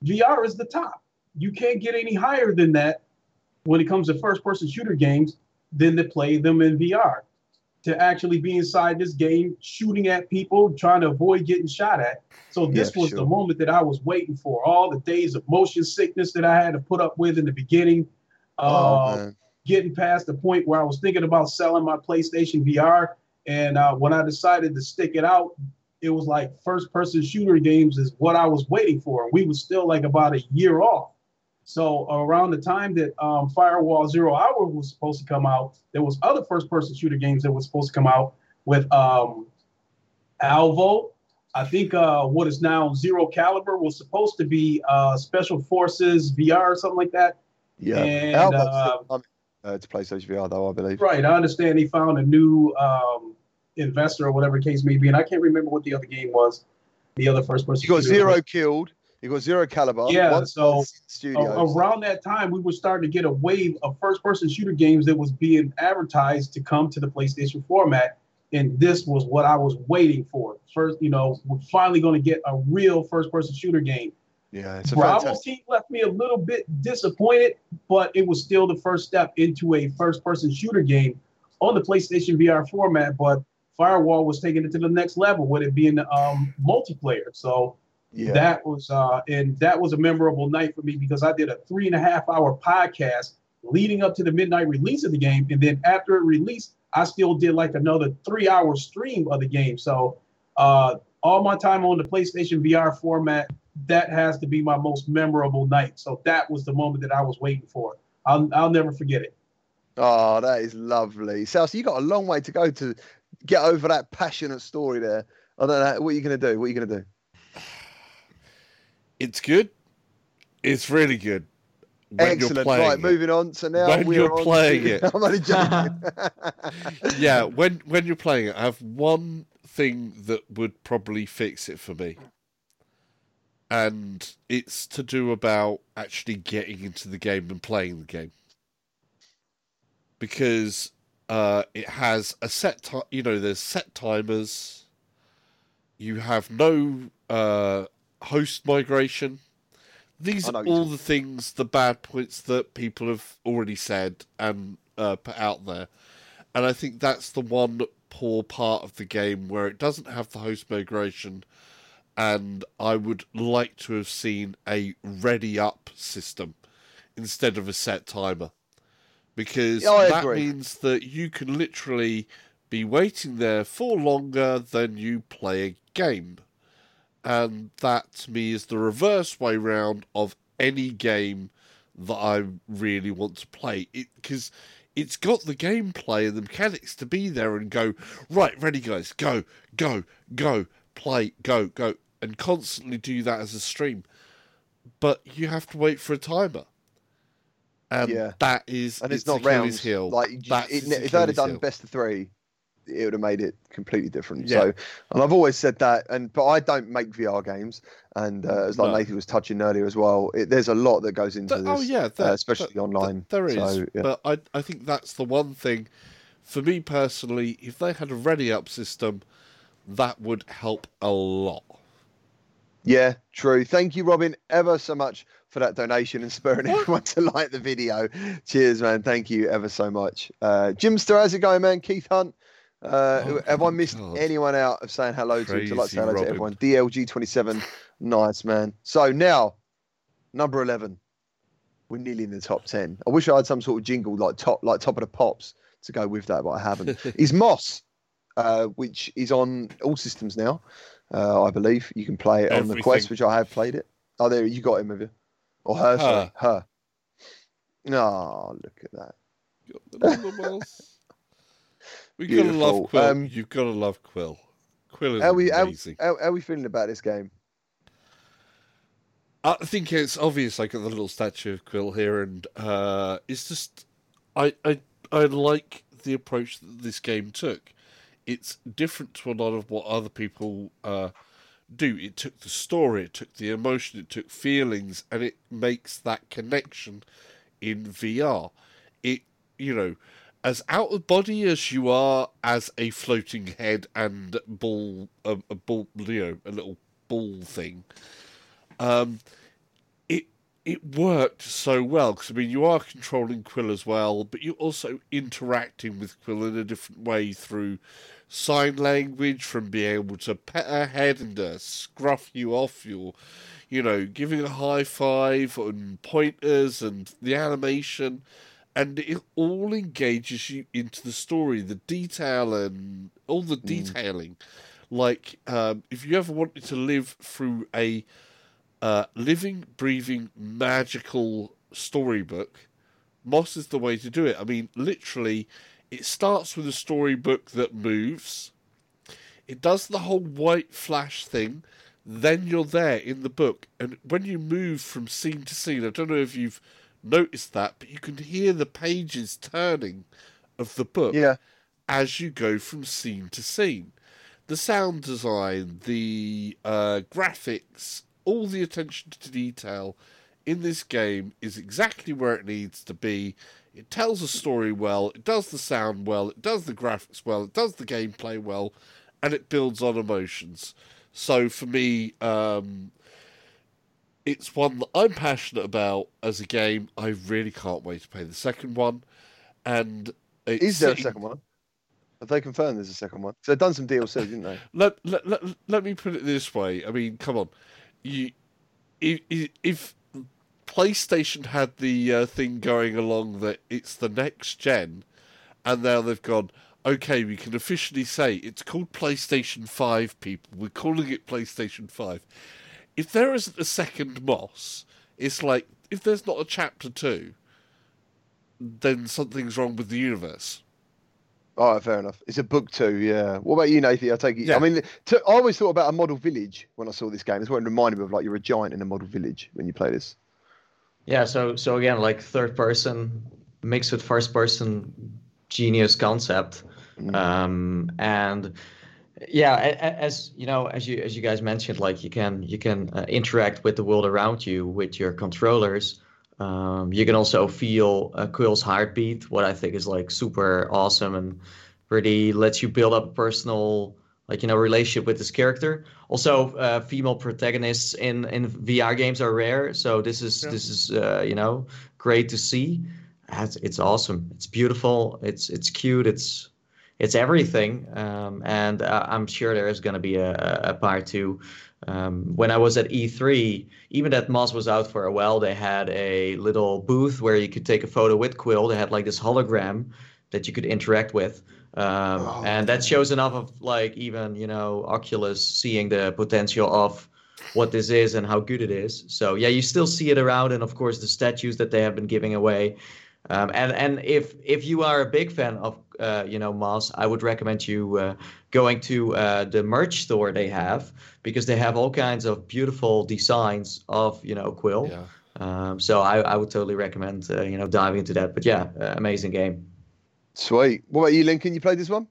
VR is the top. You can't get any higher than that when it comes to first person shooter games than to play them in VR. To actually be inside this game, shooting at people, trying to avoid getting shot at. So this Yeah, was sure. the moment that I was waiting for. All the days of motion sickness that I had to put up with in the beginning. Oh, Uh, getting past the point where I was thinking about selling my PlayStation VR. And uh, when I decided to stick it out, it was like first person shooter games is what I was waiting for. We were still like about a year off. So around the time that um, Firewall Zero Hour was supposed to come out, there was other first person shooter games that was supposed to come out with um, Alvo. I think uh, what is now Zero Caliber was supposed to be uh, Special Forces VR or something like that. Yeah. and, Alvo's uh, uh, to PlayStation VR, though, I believe. Right. I understand he found a new um, investor or whatever the case may be, and I can't remember what the other game was. The other first person. You got. Zero killed. You got Zero Caliber. Yeah, One so- was in studios. A- around that time, we were starting to get a wave of first-person shooter games that was being advertised to come to the PlayStation format, and this was what I was waiting for. First, you know, we're finally going to get a real first-person shooter game. yeah, it's a Bravo fantastic. Team left me a little bit disappointed, but it was still the first step into a first-person shooter game on the PlayStation VR format. But Firewall was taking it to the next level with it being um, multiplayer. So Yeah. that was uh, and that was a memorable night for me because I did a three and a half hour podcast leading up to the midnight release of the game, and then after it released, I still did like another three hour stream of the game. So uh, all my time on the PlayStation VR format, that has to be my most memorable night. So that was the moment that I was waiting for. I'll I'll never forget it. Oh, that is lovely. South, you got a long way to go to get over that passionate story there. I don't know. What are you going to do? What are you going to do? It's good. It's really good. When Excellent. Right, it. moving on. So now When we're you're on playing to- [laughs] it. I'm only joking. [laughs] yeah, when when you're playing it, I have one thing that would probably fix it for me, and it's to do about actually getting into the game and playing the game, because uh, it has a set time. You know, there's set timers. You have no uh, host migration. These are know what you're all the things, the bad points that people have already said and uh, put out there. And I think that's the one poor part of the game where it doesn't have the host migration. And I would like to have seen a ready up system instead of a set timer. Because Yeah, that agree. means that you can literally be waiting there for longer than you play a game. And that to me is the reverse way round of any game that I really want to play. It because it's got the gameplay and the mechanics to be there and go right, ready, guys, go, go, go, play, go, go, and constantly do that as a stream. But you have to wait for a timer. And Yeah. that is and it's, it's not round. Like just- it, its if they'd have done heel. best of three, it would have made it completely different. Yeah. So, and I've always said that. And but I don't make VR games, and uh, as like No. Nathie was touching earlier as well, it, there's a lot that goes into Th- this. oh yeah, uh, especially there- online. There is, So, yeah. but I I think that's the one thing. For me personally, if they had a ready up system, that would help a lot. Yeah, true. Thank you, Robin, ever so much for that donation and spurring [laughs] everyone to like the video. Cheers, man. Thank you ever so much. Uh, Jimster, how's it going, man? Keith Hunt. Uh, Oh, have I missed God. anyone out of saying hello to? Would like to say Crazy hello to everyone? DLG27, nice man. So now, number 11. We're nearly in the top 10. I wish I had some sort of jingle like top, like top of the pops to go with that, but I haven't. [laughs] is Moss, uh, which is on all systems now. Uh, I believe you can play it on the Quest, which I have played it. Oh, there you got him, have you? Or her? Sorry, her. No, look at that. Got the number balls. We gotta love Quill. Um, You've gotta love Quill. Quill is How we how, amazing. how, how we feeling about this game? I think it's obvious. I got the little statue of Quill here, and uh, it's just I, I I like the approach that this game took. It's different to a lot of what other people uh, do. It took the story, it took the emotion, it took feelings, and it makes that connection in VR. It you know, as out of body as you are as a floating head and ball, a, a ball, you know, a little ball thing. Um, it it worked so well because I mean you are controlling Quill as well, but you're also interacting with Quill in a different way through sign language, from being able to pet her head and uh, scruff you off, your, you know, giving a high five and pointers and the animation, and it all engages you into the story, the detail and all the detailing. Like um, if you ever wanted to live through a uh, living, breathing, magical storybook, Moss is the way to do it. I mean, literally, it starts with a storybook that moves. It does the whole white flash thing. Then you're there in the book, and when you move from scene to scene, I don't know if you've noticed that, but you can hear the pages turning of the book Yeah, as you go from scene to scene. The sound design, the uh, graphics, all the attention to detail in this game is exactly where it needs to be. It tells a story well, it does the sound well, it does the graphics well, it does the gameplay well, and it builds on emotions. So for me, um, it's one that I'm passionate about as a game. I really can't wait to play the second one. And it's is there a second one? Have they confirmed there's a second one? So they've done some DLC, didn't they? [laughs] let, let, let, let me put it this way. I mean, come on. You, if, if PlayStation had the uh, thing going along that it's the next gen, and now they've gone, okay, we can officially say it's called PlayStation 5, people. We're calling it PlayStation 5. If there isn't a second Moss, it's like, if there's not a chapter 2, then something's wrong with the universe. All right, fair enough. It's a book two, yeah. What about you, Nathie? I take it. Yeah. I mean, to, I always thought about a model village when I saw this game. It's what it reminded me of. Like you're a giant in a model village when you play this. Yeah, so so again, like third person mixed with first person, genius concept, Mm. um, and yeah, a- a- as you know, as you as you guys mentioned, like you can you can uh, interact with the world around you with your controllers. Um, you can also feel uh, Quill's heartbeat, what I think is like super awesome and really lets you build up a personal like you know relationship with this character. Also, uh, female protagonists in in VR games are rare, so this is Yeah. this is uh, you know great to see. It's, it's awesome. It's beautiful. It's it's cute. It's it's everything. Um, and uh, I'm sure there is going to be a, a part two. Um, when I was at E3, even that Moss was out for a while, they had a little booth where you could take a photo with Quill. They had like this hologram that you could interact with. Um, Oh. and that shows enough of like even you know Oculus seeing the potential of what this is and how good it is. So yeah, you still see it around, and of course the statues that they have been giving away. Um, and and if if you are a big fan of uh, you know Moss, I would recommend you uh, going to uh, the merch store they have because they have all kinds of beautiful designs of you know Quill. Yeah. Um, so I, I would totally recommend uh, you know diving into that. But yeah, uh, amazing game. Sweet. What about you, Lincoln? You played this one?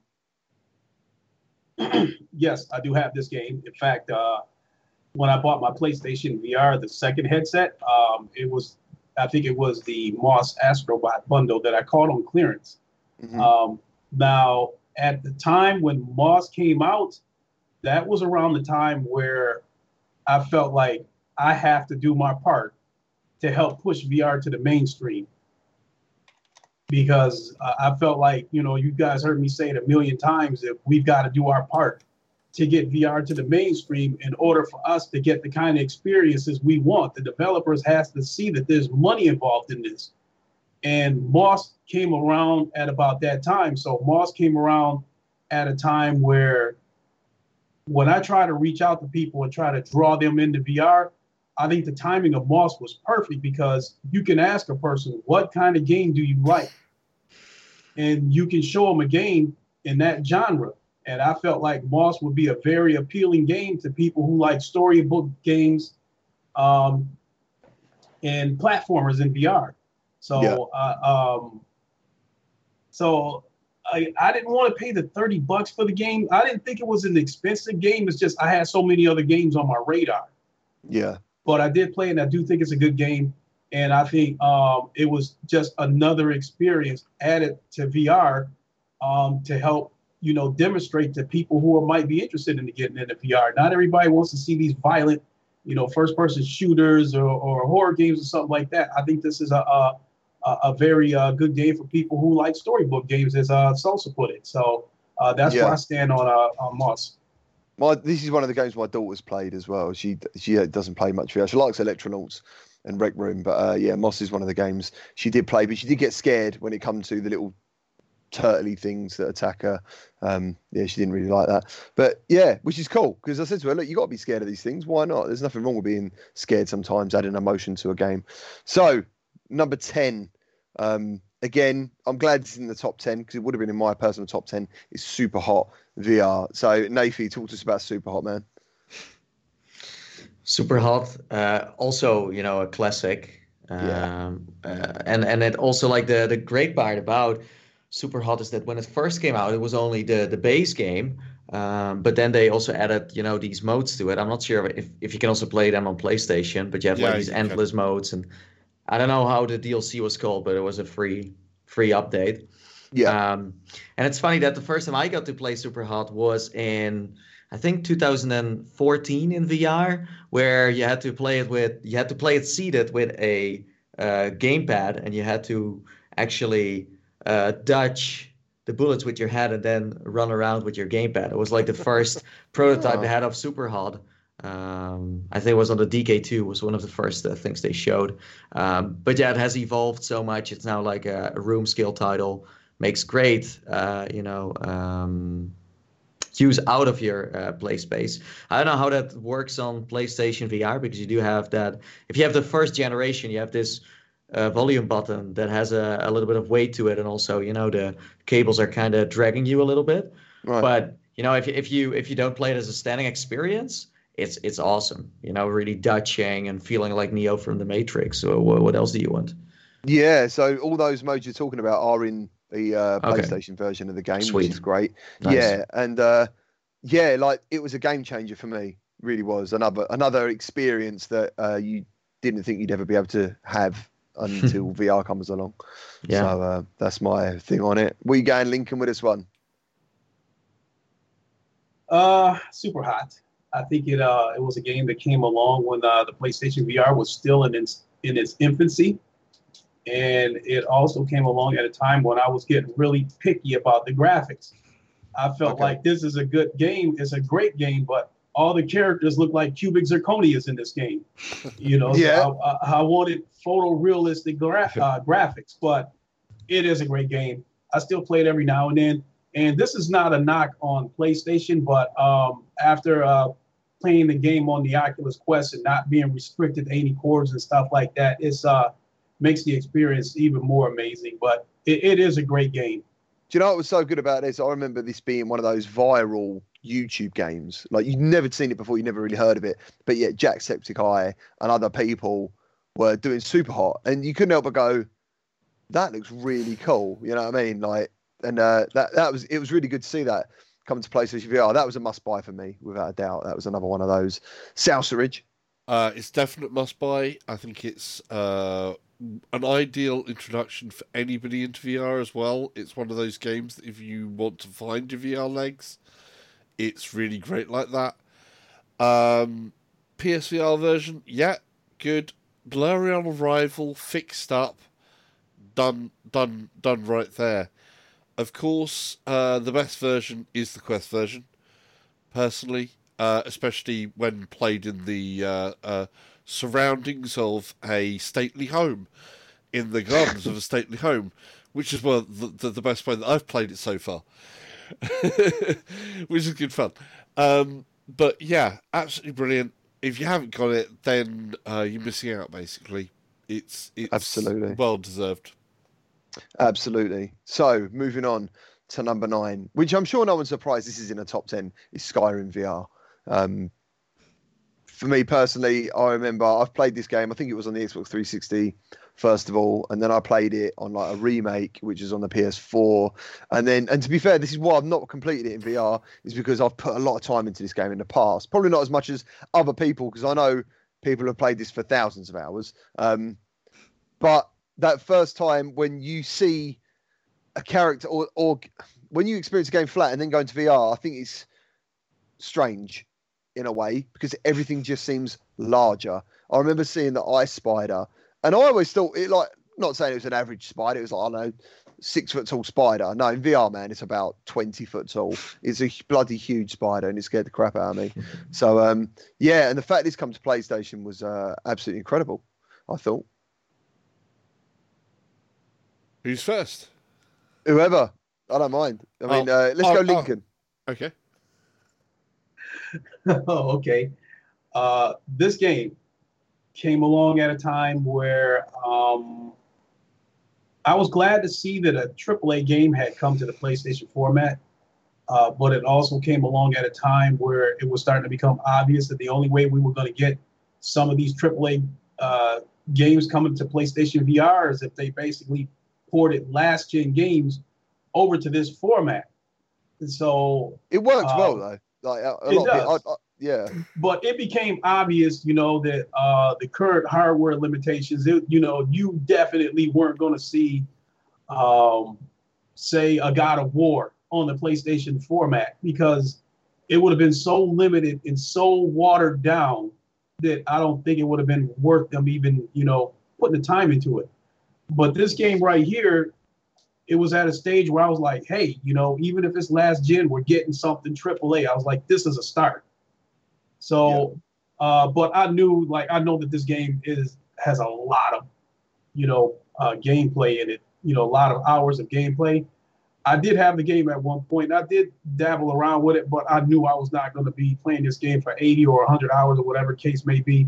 [clears throat] yes, I do have this game. In fact, uh, when I bought my PlayStation VR, the second headset, um, it was, I think it was the Moss Astrobot bundle that I caught on clearance. Mhm. Um, now, at the time when Moss came out, that was around the time where I felt like I have to do my part to help push VR to the mainstream. Because uh, I felt like, you know, you guys heard me say it a million times that we've got to do our part to get VR to the mainstream in order for us to get the kind of experiences we want. The developers has to see that there's money involved in this. And Moss came around at about that time. So Moss came around at a time where when I try to reach out to people and try to draw them into VR, I think the timing of Moss was perfect because you can ask a person, what kind of game do you like? And you can show them a game in that genre. And I felt like Moss would be a very appealing game to people who like storybook games um, and platformers in VR. So, Yeah. uh, um, so I, I didn't want to pay the 30 bucks for the game. I didn't think it was an expensive game. It's just I had so many other games on my radar. Yeah. But I did play it and I do think it's a good game. And I think um, it was just another experience added to VR um, to help, you know, demonstrate to people who might be interested in getting into VR. Not everybody wants to see these violent, you know, first person shooters or, or horror games or something like that. I think this is a, a, a very uh, good game for people who like storybook games, as uh, Salsa put it. So uh, that's Yeah. where I stand on, uh, on Moss. My this is one of the games my daughter's played as well. She she uh, doesn't play much VR. She likes Electronauts and Rec Room, but uh, yeah, Moss is one of the games she did play. But she did get scared when it comes to the little turtly things that attack her. Um, yeah, she didn't really like that. But yeah, which is cool because I said to her, look, you got to be scared of these things. Why not? There's nothing wrong with being scared sometimes, adding emotion to a game. So number ten. Um, again, I'm glad it's in the top ten because it would have been in my personal top ten. It's super hot VR. So Nathie, talk to us about super hot, man. Super hot. Uh, also, you know, a classic. Yeah. Um, uh, and and it also like the the great part about Super Hot is that when it first came out, it was only the the base game. Um, but then they also added, you know, these modes to it. I'm not sure if, if you can also play them on PlayStation, but you have Yeah, like these you can. endless modes, and I don't know how the DLC was called, but it was a free free update. Yeah, Um, and it's funny that the first time I got to play Super Hot was in I think 2014 in VR, where you had to play it with you had to play it seated with a uh, gamepad, and you had to actually uh, dodge the bullets with your head and then run around with your gamepad. It was like the first [laughs] [laughs] prototype they had of Super Hot. Um, I think it was on the DK2 was one of the first uh, things they showed. Um, but yeah, it has evolved so much. It's now like a, a room scale title. Makes great, uh, you know, um, use out of your uh, play space. I don't know how that works on PlayStation VR because you do have that. If you have the first generation, you have this uh, volume button that has a, a little bit of weight to it, and also, you know, the cables are kind of dragging you a little bit. right. But you know, if if you if you don't play it as a standing experience, it's it's awesome. You know, really dodging and feeling like Neo from the Matrix. So what, what else do you want? yeah. So all those modes you're talking about are in the uh, Okay. PlayStation version of the game, Sweet. which is great. Nice. Yeah, and uh, yeah, like it was a game changer for me. Really was another another experience that uh, you didn't think you'd ever be able to have until [laughs] VR comes along. Yeah. So uh, that's my thing on it. We going Lincoln with this one? Uh, super hot. I think it uh it was a game that came along when uh, the PlayStation VR was still in its in its infancy, and it also came along at a time when I was getting really picky about the graphics. I felt Okay. like this is a good game. It's a great game, but all the characters look like cubic zirconias in this game. You know, Yeah. I, I, I wanted photorealistic gra- [laughs] uh, graphics, but it is a great game. I still play it every now and then. And this is not a knock on PlayStation, but um, after uh, playing the game on the Oculus Quest and not being restricted to any cords and stuff like that, it's uh makes the experience even more amazing. But it, it is a great game. Do you know what was so good about this? I remember this being one of those viral YouTube games. Like you'd never seen it before, you never really heard of it. But yet Jacksepticeye and other people were doing super hot. And you couldn't help but go, that looks really cool. You know what I mean? Like and uh, that that was it was really good to see that come to PlayStation VR. That was a must buy for me, without a doubt. That was another one of those. Souseridge. Uh, it's definite must buy. I think it's uh, an ideal introduction for anybody into VR as well. It's one of those games that if you want to find your VR legs, it's really great like that. Um, PSVR version, yeah, good. Blurry on arrival, fixed up, done, done, done right there. Of course, uh, the best version is the Quest version, personally, uh, especially when played in the uh, uh surroundings of a stately home, in the gardens of a stately home, which is well the, the, the best way that I've played it so far, [laughs] which is good fun. Um, but yeah, absolutely brilliant. If you haven't got it, then uh, you're missing out. Basically, it's it's absolutely well deserved. Absolutely. So moving on to number nine, which I'm sure no one's surprised this is in a top ten, is Skyrim VR. Um, for me personally, I remember I've played this game. I think it was on the Xbox 360 first of all, and then I played it on like a remake, which is on the PS4. And then, and to be fair, this is why I've not completed it in VR, is because I've put a lot of time into this game in the past. Probably not as much as other people, because I know people have played this for thousands of hours. Um, but that first time when you see a character, or, or when you experience a game flat and then go into VR, I think it's strange in a way because everything just seems larger. I remember seeing the ice spider, and I always thought it like not saying it was an average spider. It was like I don't know, six foot tall spider. No, in VR, man, it's about twenty foot tall. It's a bloody huge spider, and it scared the crap out of me. [laughs] so um, yeah, and the fact this comes to PlayStation was uh, absolutely incredible. I thought. Who's first? Whoever. I don't mind. I mean, oh, uh, let's oh, go oh. Lincoln. Oh. Okay. [laughs] oh, okay. Uh, this game came along at a time where um, I was glad to see that a AAA game had come to the PlayStation format. Uh, but it also came along at a time where it was starting to become obvious that the only way we were going to get some of these AAA uh, games coming to PlayStation VR is if they basically ported last gen games over to this format. And so it well um, though. Like a, a lot does. Of I, yeah. But it became obvious, you know, that uh, the current hardware limitations, it, you know, you definitely weren't going to see, um, say, a God of War on the PlayStation format because it would have been so limited and so watered down that I don't think it would have been worth them even, you know, putting the time into it. But this game right here, it was at a stage where I was like, hey, you know, even if it's last gen, we're getting something AAA. I was like, this is a start. So, yeah. uh, but I knew, like, I know that this game is has a lot of, you know, uh, gameplay in it. You know, a lot of hours of gameplay. I did have the game at one point. I did dabble around with it, but I knew I was not going to be playing this game for 80 or 100 hours or whatever case may be.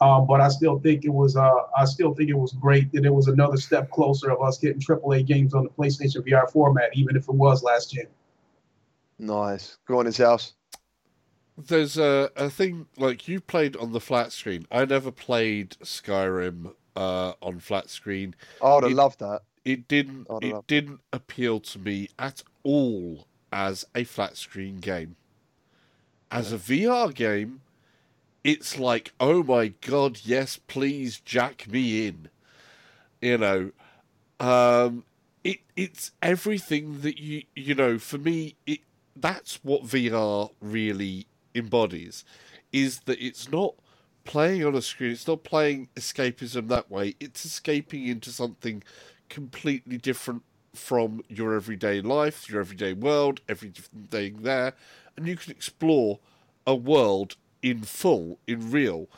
Um, but I still think it was uh, I still think it was great that it was another step closer of us getting AAA games on the PlayStation VR format, even if it was last gen. Nice. Go in his house. There's a, a thing like you played on the flat screen. I never played Skyrim uh, on flat screen. Oh I would have loved that. It didn't. It didn't appeal to me at all as a flat screen game. As a VR game, it's like, oh my god, yes, please jack me in. You know, um, it it's everything that you you know. For me, it that's what VR really embodies, is that it's not playing on a screen. It's not playing escapism that way. It's escaping into something completely different from your everyday life, your everyday world, everything there, and you can explore a world in full, in real.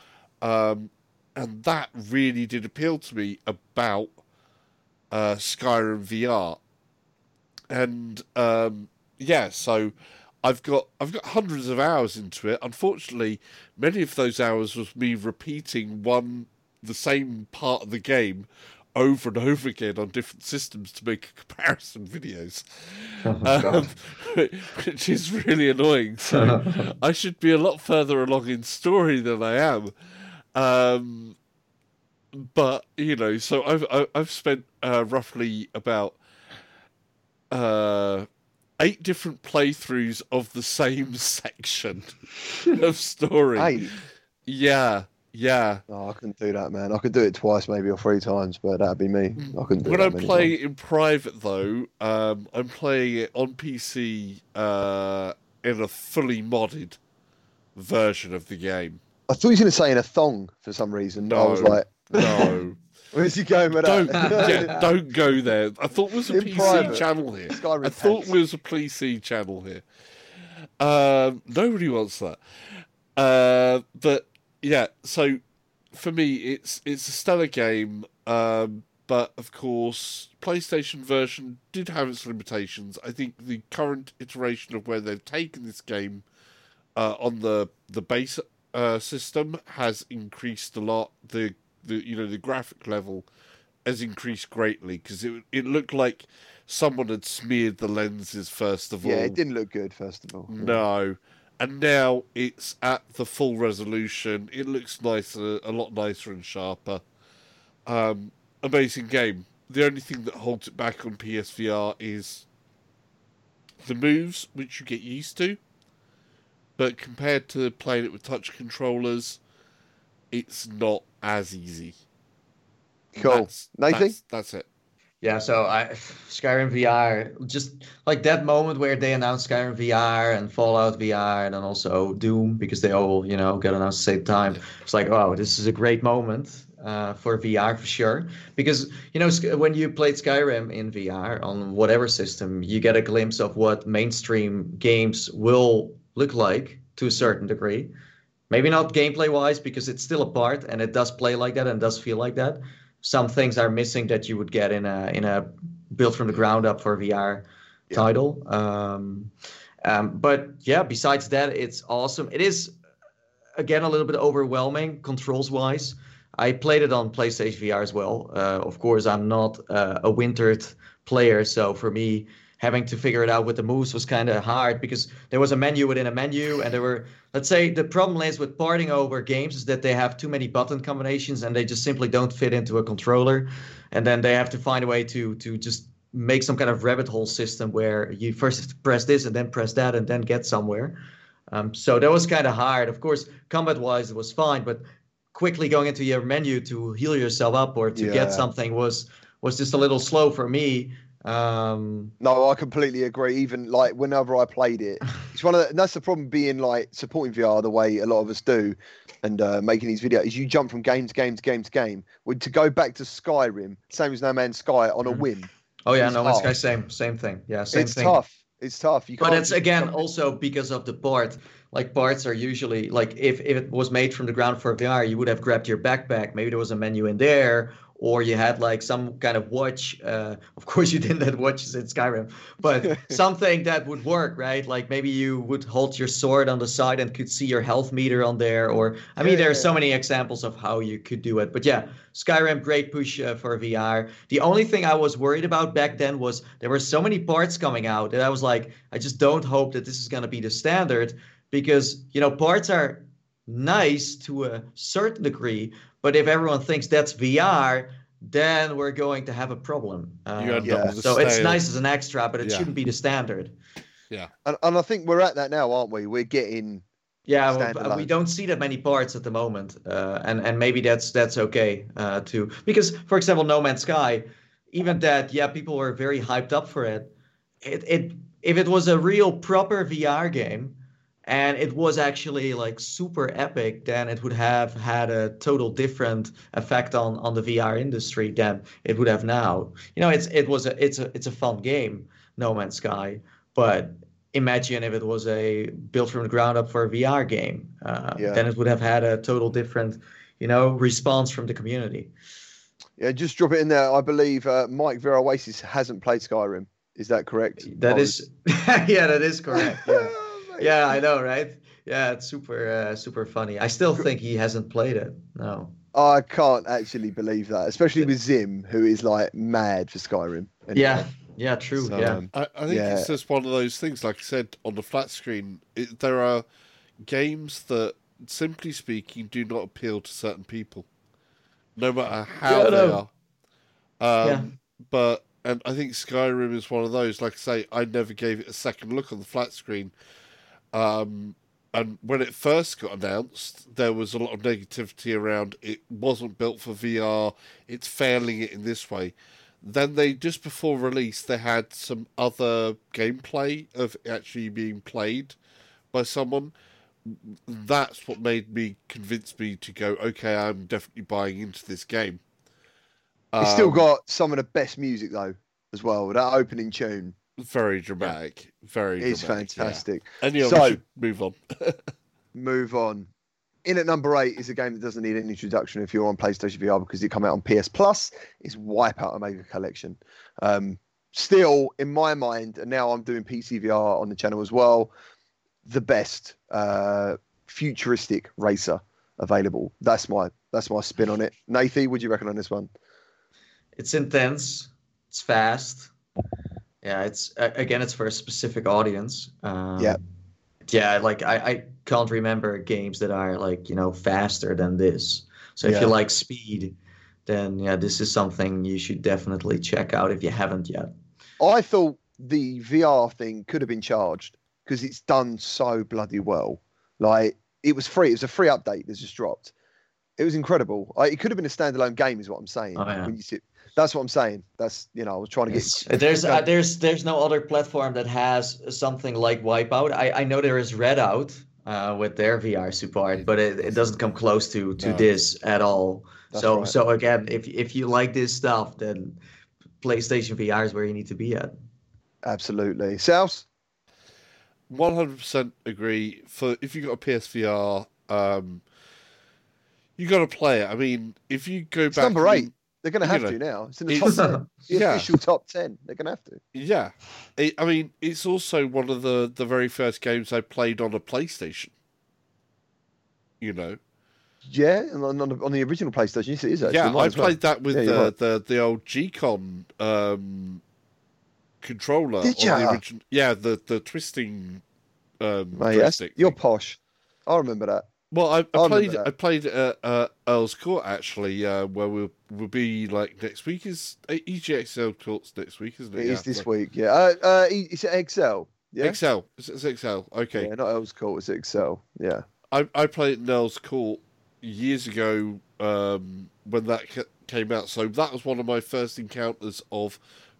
Um, and that really did appeal to me about uh, Skyrim VR. And um, yeah, so I've got I've got hundreds of hours into it. Unfortunately, many of those hours was me repeating one the same part of the game over and over again on different systems to make [laughs] comparison videos, [laughs] um, [laughs] which is really annoying. So I should be a lot further along in story than I am. Um, but you know, so I've I've spent uh, roughly about uh, eight different playthroughs of the same [laughs] section of story. Eight. Yeah, yeah. Oh, I couldn't do that, man. I could do it twice, maybe, or three times, but that'd be me. I couldn't do When I play times. in private, though, um, I'm playing it on PC uh, in a fully modded version of the game. I thought he was going to say in a thong for some reason. I was like, No, [laughs] where's he going with don't that? yeah, [laughs] don't go there. I thought it was a In PC private. channel here. I thought it was a PC channel here. Um, nobody wants that. Uh, but yeah, so for me, it's it's a stellar game. Um, but of course, PlayStation version did have its limitations. I think the current iteration of where they've taken this game uh, on the the base uh, system has increased a lot. The the you know the graphic level has increased greatly because it it looked like someone had smeared the lenses first of yeah, all. Yeah, it didn't look good, first of all. No, and now it's at the full resolution. It looks nicer, a lot nicer and sharper. Um, amazing game. The only thing that holds it back on PSVR is the moves, which you get used to. But compared to playing it with touch controllers, it's not as easy. Cool. That's, Nathan? that's, that's it. Yeah, so I Skyrim VR, just like that moment where they announced Skyrim VR and Fallout VR, and then also Doom because they all you know got announced at the same time. It's like, wow, this is a great moment uh, for VR for sure. Because you know when you played Skyrim in VR on whatever system, you get a glimpse of what mainstream games will look like to a certain degree. Maybe not gameplay wise because it's still a part and it does play like that and does feel like that some things are missing that you would get in a in a built from the ground up for VR Yeah. title. Um, um, but yeah, besides that, it's awesome. It is again a little bit overwhelming controls wise. I played it on PlayStation VR as well. Uh, of course, I'm not uh, a wintered player, so for me, having to figure it out with the moves was kind of hard because there was a menu within a menu, and there were, let's say, the problem is with porting over games is that they have too many button combinations and they just simply don't fit into a controller, and then they have to find a way to to just make some kind of rabbit hole system where you first [laughs] press this and then press that and then get somewhere. Um, so that was kind of hard. Of course, combat wise, it was fine, but quickly going into your menu to heal yourself up or to Yeah. get something was was just a little slow for me. Um, No, I completely agree. Even like whenever I played it, [laughs] it's one of the, that's the problem being like supporting VR the way a lot of us do, and uh, making these videos. Is you jump from game to game to game to game. Well, to go back to Skyrim, same as No Man's Sky on a Mhm. whim. oh yeah, no Man's. Sky, same same thing. Yeah, same it's thing. tough. It's tough. You But it's again also because of the part. Like parts are usually like if, if it was made from the ground for VR, you would have grabbed your backpack. Maybe there was a menu in there, or you had like some kind of watch. Uh, [laughs] of course, you didn't have watches in Skyrim, but [laughs] something that would work, right? Like maybe you would hold your sword on the side and could see your health meter on there. Or I mean, Yeah, there are so many examples of how you could do it. But yeah, Skyrim, great push uh, for VR. The only thing I was worried about back then was there were so many parts coming out that I was like, I just don't hope that this is going to be the standard because, you know, parts are nice to a certain degree, but if everyone thinks that's VR, then we're going to have a problem. Um, You end Yeah. up with so it's nice as an extra, but it Yeah. shouldn't be the standard. Yeah. And, and I think we're at that now, aren't we? We're getting Yeah, well, we don't see that many parts at the moment, uh, and and maybe that's that's okay uh, too. Because, for example, No Man's Sky, even that, yeah, people were very hyped up for it. It it if it was a real proper VR game, and it was actually like super epic, then it would have had a total different effect on on the VR industry than it would have now. You know, it's it was a it's a it's a fun game, No Man's Sky, but imagine if it was a built from the ground up for a VR game. Uh, Yeah. Then it would have had a total different, you know, response from the community. yeah. Just drop it in there. I believe uh, Mike VR Oasis hasn't played Skyrim. Is that correct? That is, [laughs] yeah, that is correct. [laughs] Yeah. Yeah, I know, [laughs] right? Yeah, it's super, uh, super funny. I still think he hasn't played it. No. I can't actually believe that, especially with Zim, who is like mad for Skyrim. Anyway. Yeah, yeah, true. So, yeah. um, I, I think Yeah. it's just one of those things. Like I said on the flat screen, it, there are games that, simply speaking, do not appeal to certain people, no matter how Yeah, they know. are. Um, Yeah. But and I think Skyrim is one of those. Like I say, I never gave it a second look on the flat screen. Um, and when it first got announced, there was a lot of negativity around it wasn't built for VR. It's failing it in this way. Then they just before release they had some other gameplay of actually being played by someone. That's what made me convince me to go. Okay, I'm definitely buying into this game. It's still Um, got some of the best music though, as well. That opening tune very dramatic, very is dramatic, yeah. fantastic. And yeah, So- we should move on. [laughs] Move on. In at number eight is a game that doesn't need an introduction if you're on PlayStation VR because it come out on PS Plus. It's Wipeout Omega Collection. Um, still, in my mind, and now I'm doing PC VR on the channel as well, the best uh, futuristic racer available. That's my that's my spin on it. Nathie, would you reckon on this one? It's intense. It's fast. Yeah, it's again, it's for a specific audience. Um, Yeah. Yeah, like I, I can't remember games that are like you know faster than this. So if Yeah. you like speed, then yeah, this is something you should definitely check out if you haven't yet. I thought the VR thing could have been charged because it's done so bloody well. Like it was free. It was a free update that just dropped. It was incredible. I, it could have been a standalone game, is what I'm saying. Oh, yeah. When you sit, that's what I'm saying. That's you know, I was trying to get. It's- there's uh, there's there's no other platform that has something like Wipeout. I, I know there is Redout uh, with their VR support, but it, it doesn't come close to to No. this at all. That's so right. so again, if if you like this stuff, then PlayStation VR is where you need to be at. Absolutely, South. One hundred percent agree. For if you got a PSVR, um, you got to play it. I mean, if you go It's back, number and- eight. They're going to you have know, to now. It's in the it's- top ten. [laughs] The yeah. official top ten. They're going to have to. Yeah, it, I mean, it's also one of the the very first games I played on a PlayStation. You know, Yeah, and on, on, the, on the original PlayStation, yes, it is actually. yeah, I as well. played that with Yeah, the, right. the the old G-Con um, controller. Did on the origin- yeah, the the twisting um, Mate, that's- joystick you're posh. I remember that. Well, I, I I played. I played at uh, Earl's Court actually, uh, where we'll we'll be like next week is uh, EGX Earl's Court's next week, isn't it? It is Yeah, this so- week. Yeah. Uh, uh, is it Excel? Yeah. XL. It's, it's XL. Okay. Yeah, not Earl's Court. It's Excel. Yeah. I I played Earl's Court years ago um, when that ca- came out. So that was one of my first encounters of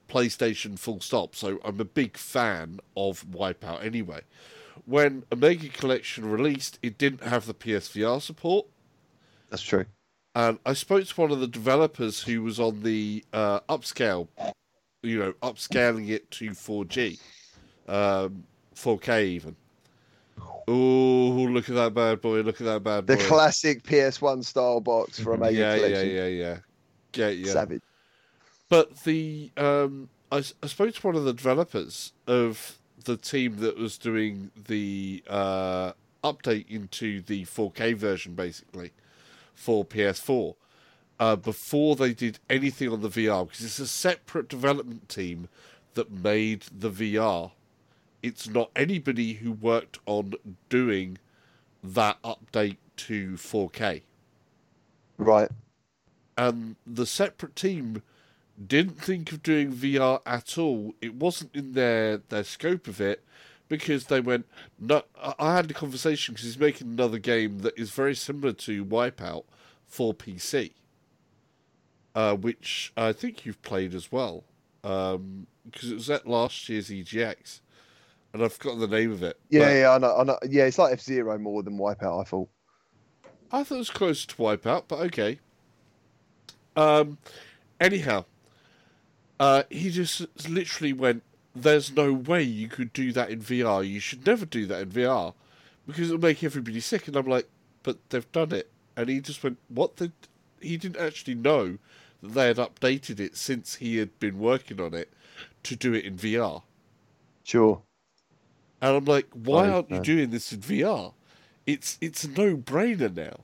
PlayStation. Full stop. So I'm a big fan of Wipeout anyway. When Omega Collection released, it didn't have the PSVR support. That's true. And I spoke to one of the developers who was on the uh, upscale, you know, upscaling it to 4G, um, 4K even. Oh, look at that bad boy! Look at that bad boy! The classic PS1 style box for Omega yeah, yeah, Collection. yeah, yeah, yeah, yeah. Savage. But the um, I, I spoke to one of the developers of the team that was doing the uh, update into the 4K version, basically for PS4, uh, before they did anything on the VR, because it's a separate development team that made the VR. It's not anybody who worked on doing that update to 4K Right. and the separate team didn't think of doing VR at all. It wasn't in their their scope of it because they went. No, I- had a conversation because he's making another game that is very similar to Wipeout for PC, uh, which I think you've played as well because it was at last year's EGX, and I've forgotten the name of it. Yeah, but yeah, I know, I know. Yeah, it's like F Zero more than Wipeout. I thought. I thought it was close to Wipeout, but okay. Um, anyhow, uh, he just literally went, "There's no way you could do that in VR. You should never do that in VR because it'll make everybody sick." And I'm like, "But they've done it." And he just went, "What?" The? He didn't actually know that they had updated it since he had been working on it to do it in VR. Sure. And I'm like, why aren't you doing this in VR? It's it's a no brainer now.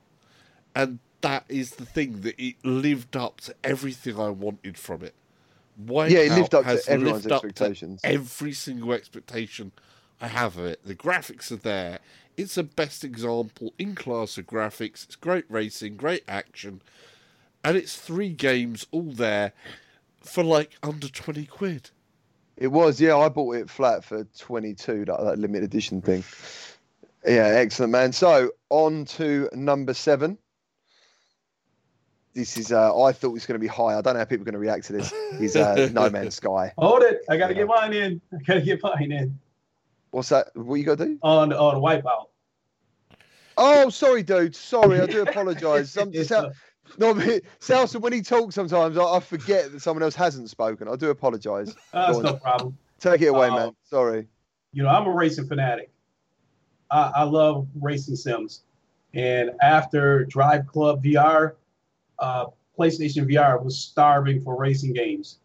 And that is the thing that it lived up to everything I wanted from it. Wipeout Yeah, it lived up to everyone's lived expectations. every single expectation I have of it. The graphics are there. It's a best example in class of graphics. It's great racing, great action, and it's three games all there for like under twenty quid. It was, yeah. I bought it flat for 22, that, that limited edition thing. Yeah, excellent, man. So on to number seven. This is, uh, I thought it was going to be high. I don't know how people are going to react to this. Is uh, [laughs] No Man's Sky. Hold it. I got to Yeah. get mine in. [laughs] I got to get mine in What's that? What you got to do? on on wipeout. Oh, sorry, dude. Sorry, I do [laughs] apologise. Some, It's, Sal, uh, no, but Salsa, when he talks, sometimes I, I forget that someone else hasn't spoken. I do apologise. That's Go no problem. Take it away, Uh, man. Sorry. you know, I'm a racing fanatic. I, I love racing sims. And after Drive Club VR, uh, PlayStation VR was starving for racing games.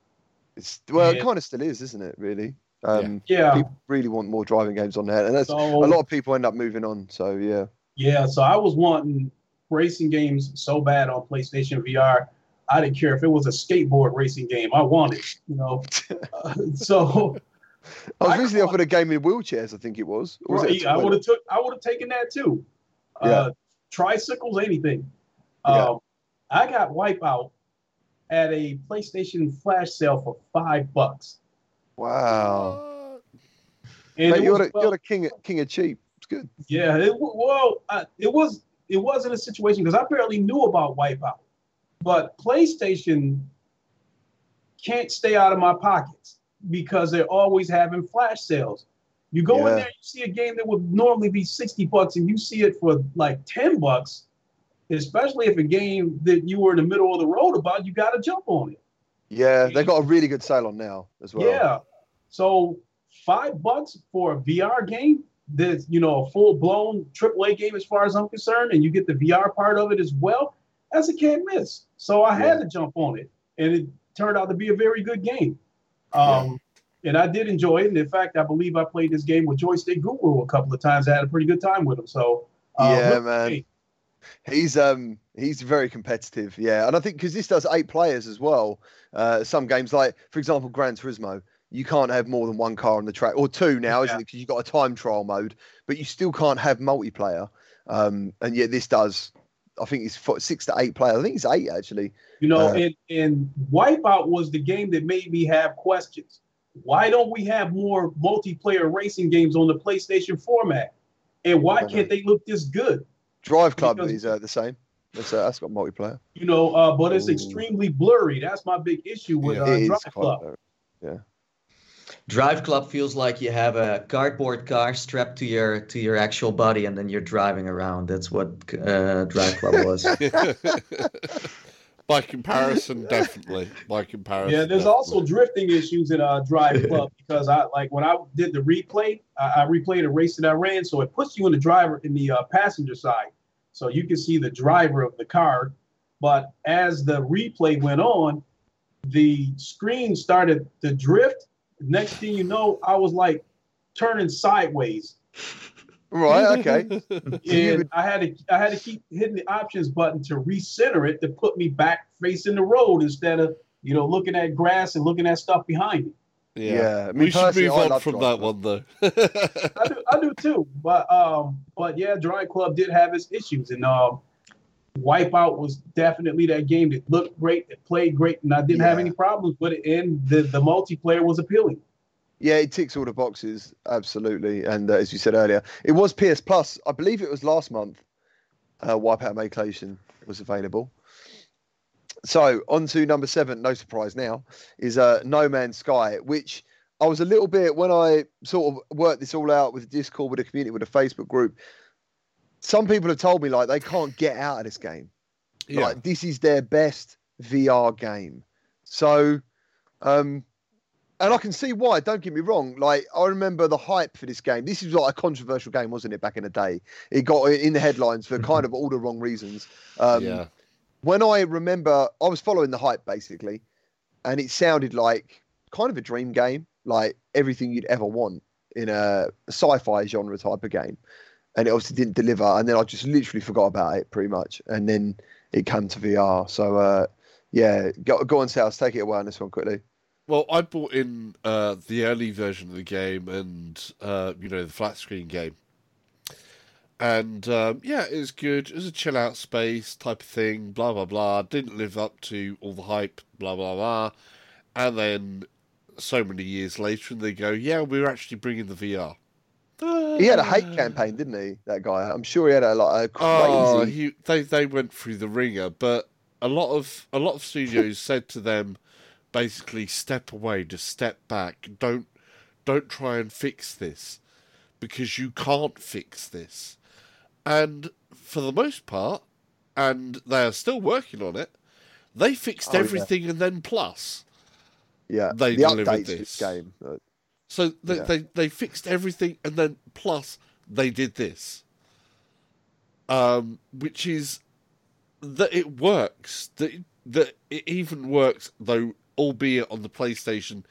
It's, well, it kind of still is, isn't it? Really. Um, Yeah. People really want more driving games on there, and that's So, a lot of people end up moving on. So yeah. yeah, so I was wanting racing games so bad on PlayStation VR. I didn't care if it was a skateboard racing game. I wanted, you know. [laughs] Uh, so I was I recently offered a game in wheelchairs. I think it was. Was it I would have took. I would have taken that too. Yeah. Uh, tricycles, anything. Yeah. I got Wipeout at a PlayStation flash sale for five bucks, Wow. Mate, you're, was, the, you're the king. of- King of cheap. It's good. yeah. It, well, uh, it was. It wasn't a situation because I barely knew about Wipeout, but PlayStation can't stay out of my pockets because they're always having flash sales. You go Yeah. in there, you see a game that would normally be 60 bucks, and you see it for like 10 bucks, especially if a game that you were in the middle of the road about, you got to jump on it. Yeah, they got a really good sale on now as well. Yeah. So five bucks for a VR game that's, you know, a full blown AAA game as far as I'm concerned, and you get the VR part of it as well, that's a can't miss. So I had to jump on it, and it turned out to be a very good game. Um, And I did enjoy it. And in fact, I believe I played this game with Joystick Guru a couple of times. I had a pretty good time with him. So, uh, Yeah, man. He's um he's very competitive, yeah, and I think because this does eight players as well. Uh, some games like, for example, Gran Turismo, you can't have more than one car on the track, or two now, isn't it? Because you've got a time trial mode, but you still can't have multiplayer. Um, and yet this does. I think it's fo- six to eight players. I think it's eight actually. You know, Uh, and, and Wipeout was the game that made me have questions. Why don't we have more multiplayer racing games on the PlayStation format? And why can't they look this good? Drive Club Because- is uh, the same. That's, uh, that's got multiplayer. You know, uh, but it's Ooh. extremely blurry. That's my big issue with Yeah. uh, Drive quite Club. Yeah. Drive Club feels like you have a cardboard car strapped to your to your actual body, and then you're driving around. That's what uh, Drive Club was. [laughs] By comparison, definitely. By comparison. Yeah, there's also drifting issues in uh, Drive Club because I like when I did the replay, I, I replayed a race that I ran, so it puts you in the driver in the uh, passenger side, so you can see the driver of the car. But as the replay went on, the screen started to drift. Next thing you know, I was like turning sideways, Right. Okay. [laughs] and I had to I had to keep hitting the options button to recenter it to put me back facing the road instead of you know looking at grass and looking at stuff behind me. Yeah, I mean, we should personally, move on from that Club. one, though. [laughs] I do, I do too. But um, but yeah, Drive Club did have its issues, and um, Wipeout was definitely that game that looked great, it played great, and I didn't have any problems with it. And the the multiplayer was appealing. Yeah, it ticks all the boxes, absolutely. And uh, as you said earlier, it was PS Plus. I believe it was last month. Uh, Wipeout Vacation was available. So on to number seven. No surprise now is uh, No Man's Sky, which I was a little bit when I sort of worked this all out with Discord, with the community, with a Facebook group. Some people have told me like they can't get out of this game. yeah. Like this is their best VR game. So, um, and I can see why. Don't get me wrong. Like I remember the hype for this game. This was like a controversial game, wasn't it? Back in the day, it got in the headlines for kind of all the wrong reasons. Um, yeah. When I remember, I was following the hype basically, and it sounded like kind of a dream game, like everything you'd ever want. in a sci-fi genre type of game, and it obviously didn't deliver. And then I just literally forgot about it pretty much, and then it came to VR. So uh, yeah, go, go on, Sales, take it away on this one quickly. Well, I bought in uh, the early version of the game and uh, you know the flat screen game, and um, yeah, it was good. It was a chill out space type of thing. Blah blah blah. Didn't live up to all the hype. Blah blah blah. And then so many years later, and they go, "Yeah, we're actually bringing the VR." He had a hate campaign, didn't he? That guy. I'm sure he had a lot of crazy. Oh, he, they they went through the ringer, but a lot of a lot of studios said to them, basically, step away, just step back. Don't don't try and fix this because you can't fix this. And for the most part, and they are still working on it, they fixed Oh, yeah. everything and then plus. yeah, they the delivered this. this game. So they, Yeah. they they fixed everything and then plus they did this. Um, which is that it works. That that it even works though, albeit on the PlayStation,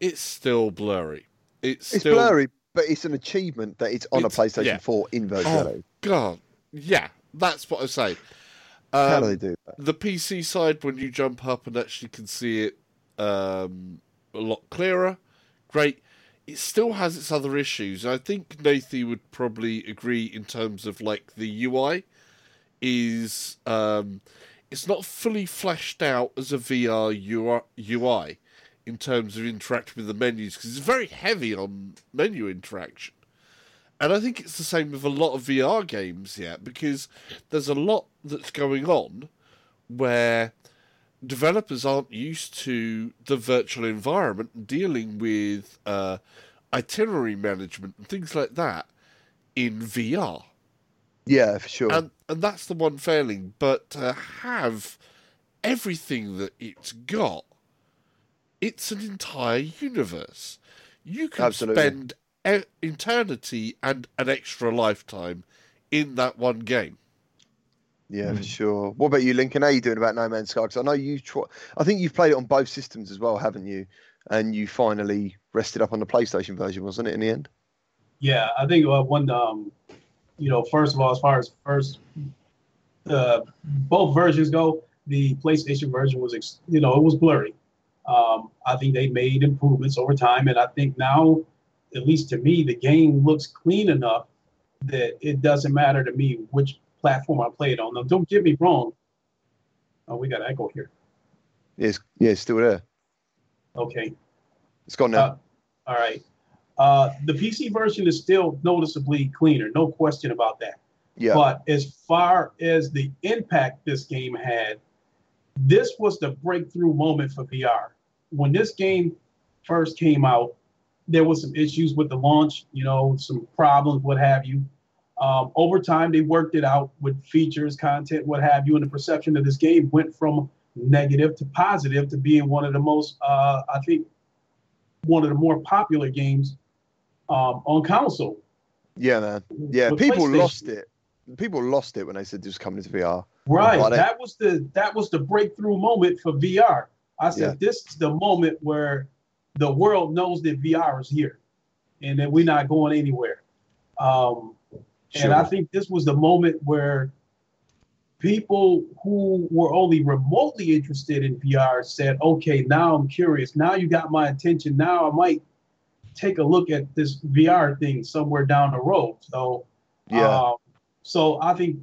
it's still blurry. It's, It's still blurry, but it's an achievement that it's on It's- a PlayStation yeah. 4 in virtual Oh god, yeah, that's what I say. How Um, do they do that? the PC side, when you jump up and actually can see it um, a lot clearer, great. It still has its other issues. I think Nathie would probably agree in terms of like the UI is um, it's not fully fleshed out as a VR UI in terms of interacting with the menus because it's very heavy on menu interaction. And I think it's the same with a lot of VR games yet because there's a lot that's going on where developers aren't used to the virtual environment and dealing with uh, itinerary management and things like that in VR. Yeah, for sure. And and that's the one failing. But to have everything that it's got, it's an entire universe. You can Absolutely. spend e- eternity and an extra lifetime in that one game. Yeah, Hmm. for sure. What about you, Lincoln? How you doing about No Man's Sky? Because I know you. Try- I think you've played it on both systems as well, haven't you? And you finally rested up on the PlayStation version, wasn't it? In the end. Yeah, I think uh, one, um, you know, first of all, as far as first, uh, both versions go, the PlayStation version was, ex- you know, it was blurry. Um, I think they made improvements over time, and I think now, at least to me, the game looks clean enough that it doesn't matter to me which platform I play it on. Now, don't get me wrong. Oh, we got echo here. Yes. Yeah, still there. Okay. It's gone now. Uh, all right. Uh, the PC version is still noticeably cleaner, no question about that. yeah. But as far as the impact this game had, this was the breakthrough moment for VR. When this game first came out, there was some issues with the launch, you know, some problems, what have you. Um, over time, they worked it out with features, content, what have you, and the perception of this game went from negative to positive to being one of the most, uh, I think, one of the more popular games um, on console. yeah, man. Yeah, With people lost it. People lost it when they said this was coming to VR. Right. That was the that was the breakthrough moment for VR. I said Yeah. this is the moment where the world knows that VR is here and that we're not going anywhere. Um, and I think this was the moment where people who were only remotely interested in VR said, okay, now I'm curious. Now you got my attention. Now I might take a look at this VR thing somewhere down the road. So, Yeah. um, so I think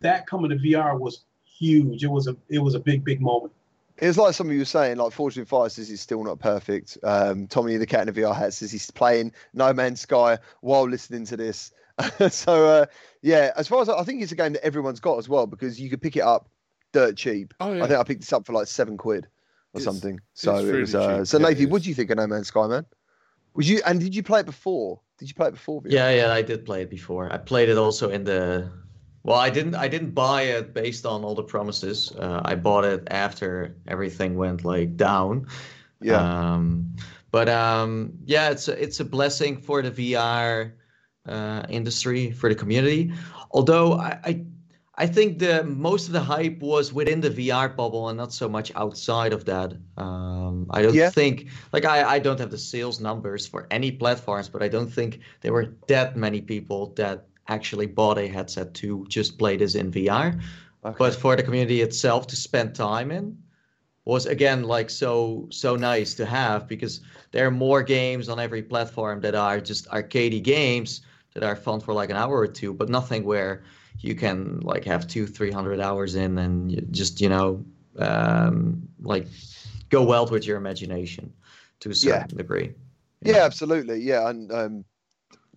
that coming to VR was huge. It was a it was a big big moment. It's like some of you were saying, like Fortune Fire says he's still not perfect. Um, Tommy the Cat in the VR hat says he's playing No Man's Sky while listening to this. [laughs] so uh, yeah, as far as I, I think it's a game that everyone's got as well because you could pick it up dirt cheap. Oh yeah. I think I picked this up for like seven quid or It's- something. So it's it really was. Uh, cheap, so yeah, it Nathan, what is. do you think of No Man's Sky, man? Was you and did you play it before? Did you play it before? VR? Yeah, yeah, I did play it before. I played it also in the. Well, I didn't. I didn't buy it based on all the promises. Uh, I bought it after everything went like down. Yeah. Um, but um, yeah, it's a, it's a blessing for the VR uh, industry for the community. Although I, I I think the most of the hype was within the VR bubble and not so much outside of that. Um, I don't Yeah. think like I, I don't have the sales numbers for any platforms, but I don't think there were that many people that actually bought a headset to just play this in VR. Okay. But for the community itself to spend time in was again like so so nice to have because there are more games on every platform that are just arcadey games that are fun for like an hour or two, but nothing where you can like have two three hundred hours in and you just you know um, like go wild with your imagination to a certain degree. Yeah, absolutely. Yeah, and um,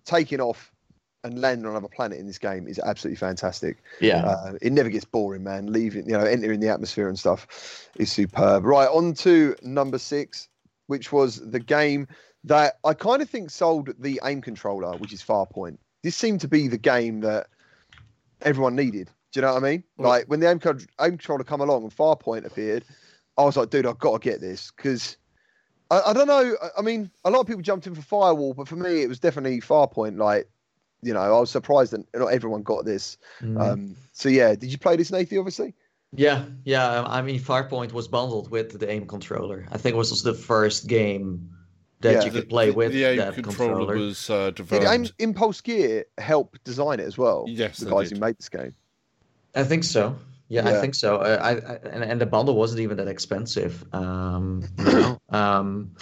taking off and landing on another planet in this game is absolutely fantastic. Yeah. Uh, it never gets boring, man. Leaving, you know, entering the atmosphere and stuff is superb. Right, on to number six, which was the game that I kind of think sold the aim controller, which is Farpoint. This seemed to be the game that everyone needed. Do you know what I mean? Well- like when the aim, co- aim controller come along and Farpoint appeared, I was like, dude, I've got to get this because I, I don't know. I, I mean, a lot of people jumped in for Firewall, but for me, it was definitely Farpoint. Like, you know, I was surprised that not everyone got this. Mhm. Um, so yeah, did you play this, Nathan? Obviously. Yeah, yeah. I mean, Farpoint was bundled with the aim controller. I think it was the first game that Yeah. you could play with the aim that controller, controller. was uh, Did developed. Aim, Impulse Gear help design it as well? Yes, the guys did. who made this game. I think so. Yeah, Yeah. I think so. Uh, I, I and, and the bundle wasn't even that expensive. Um, you know? [coughs] um,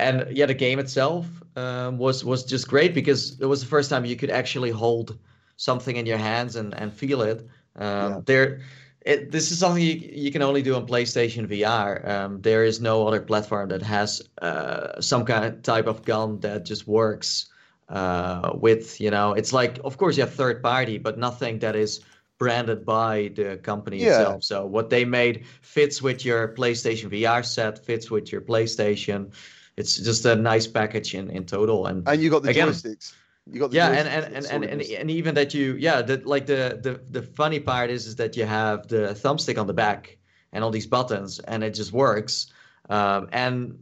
and yeah, the game itself um, was was just great because it was the first time you could actually hold something in your hands and, and feel it. Um, Yeah. There, it, this is something you, you can only do on PlayStation VR. Um, there is no other platform that has uh, some kind of type of gun that just works uh, with you know. It's like, of course, you have third party, but nothing that is branded by the company Yeah. itself. So what they made fits with your PlayStation VR set, fits with your PlayStation. It's just a nice package in, in total. And And you got the Again- joysticks. You got the yeah, and and, and, and, and, and even that you yeah, that like the, the the funny part is is that you have the thumbstick on the back and all these buttons and it just works. Um, and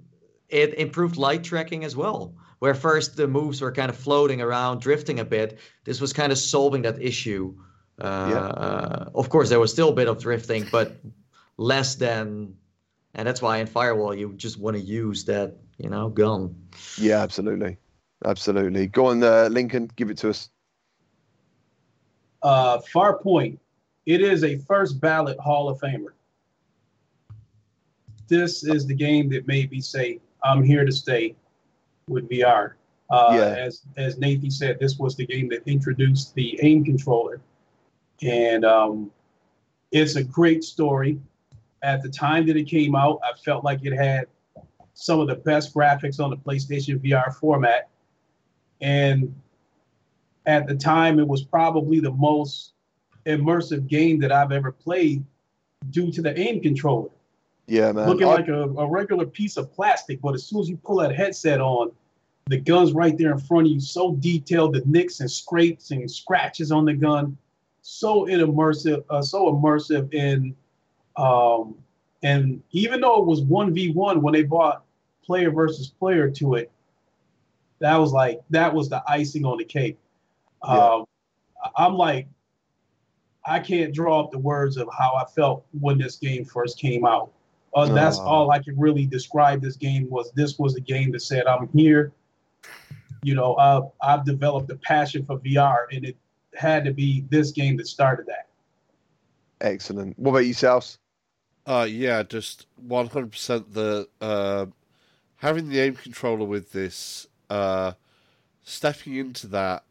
it improved light tracking as well. Where first the moves were kind of floating around, drifting a bit. This was kind of solving that issue. Uh, Yeah. uh, of course, there was still a bit of drifting, but less than. And that's why in Firewall you just want to use that, you know, gone. yeah, absolutely, absolutely. Go on, uh, Lincoln, give it to us. Uh, Farpoint, it is a first ballot Hall of Famer. This is the game that made me say, I'm here to stay with VR. Uh, Yeah. As as Nathan said, this was the game that introduced the aim controller, and um, it's a great story. At the time that it came out, I felt like it had some of the best graphics on the PlayStation VR format, and at the time, it was probably the most immersive game that I've ever played due to the aim controller. Yeah, man. Looking I- like a, a regular piece of plastic, but as soon as you pull that headset on, the gun's right there in front of you, so detailed, the nicks and scrapes and scratches on the gun, so in immersive, uh, so immersive in, um, and even though it was one v one when they brought player versus player to it, that was like that was the icing on the cake. Yeah. Um, I- I'm like, I can't draw up the words of how I felt when this game first came out. Uh, that's all I can really describe this game was. This was a game that said, "I'm here." You know, uh, I've developed a passion for VR, and it had to be this game that started that. Excellent. What about you, South? Uh, yeah, just 100% the uh, having the aim controller with this, uh, stepping into that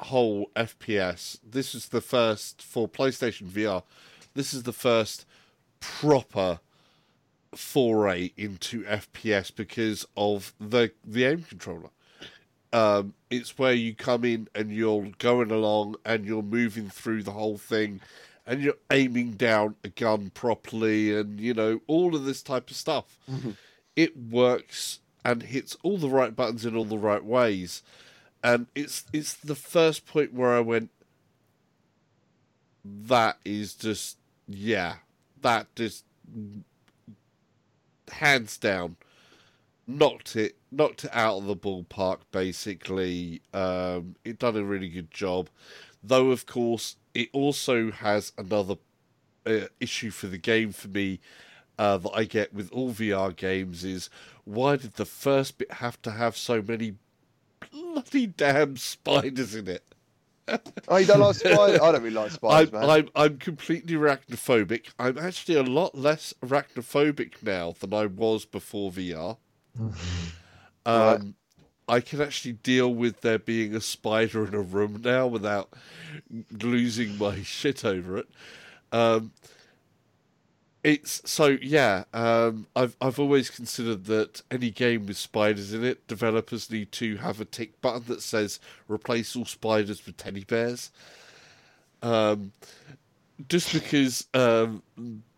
whole FPS. This is the first for PlayStation VR. This is the first proper foray into FPS because of the the aim controller. Um, it's where you come in and you're going along and you're moving through the whole thing and you're aiming down a gun properly and you know all of this type of stuff it works and hits all the right buttons in all the right ways. And it's it's the first point where i went that is just yeah that just hands down knocked it knocked it out of the ballpark basically. Um it done a really good job. Though of course it also has another uh, issue for the game for me uh, that I get with all VR games is why did the first bit have to have so many bloody damn spiders in it? [laughs] Oh, you don't like spiders? I don't really like [laughs] spiders, I'm, man. I'm I'm completely arachnophobic. I'm actually a lot less arachnophobic now than I was before VR. [laughs] Um, Right. I can actually deal with there being a spider in a room now without losing my shit over it. Um, it's so yeah. Um, I've I've always considered that any game with spiders in it, developers need to have a tick button that says replace all spiders with teddy bears. Um, just because um,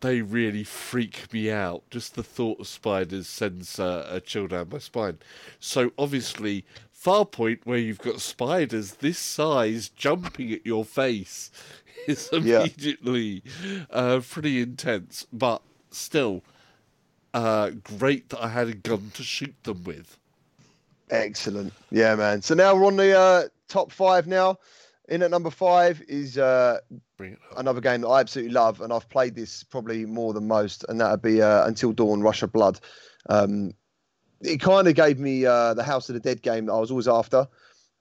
they really freak me out. Just the thought of spiders sends uh, a chill down my spine. So obviously, Farpoint, where you've got spiders this size jumping at your face, is [laughs] immediately uh, pretty intense. But still, uh, great that I had a gun to shoot them with. Excellent. Yeah, man. So now we're on the uh, top five now. In at number five is uh, Bring another game that I absolutely love, and I've played this probably more than most, and that would be uh, Until Dawn: Rush of Blood. Um, it kind of gave me uh, the House of the Dead game that I was always after,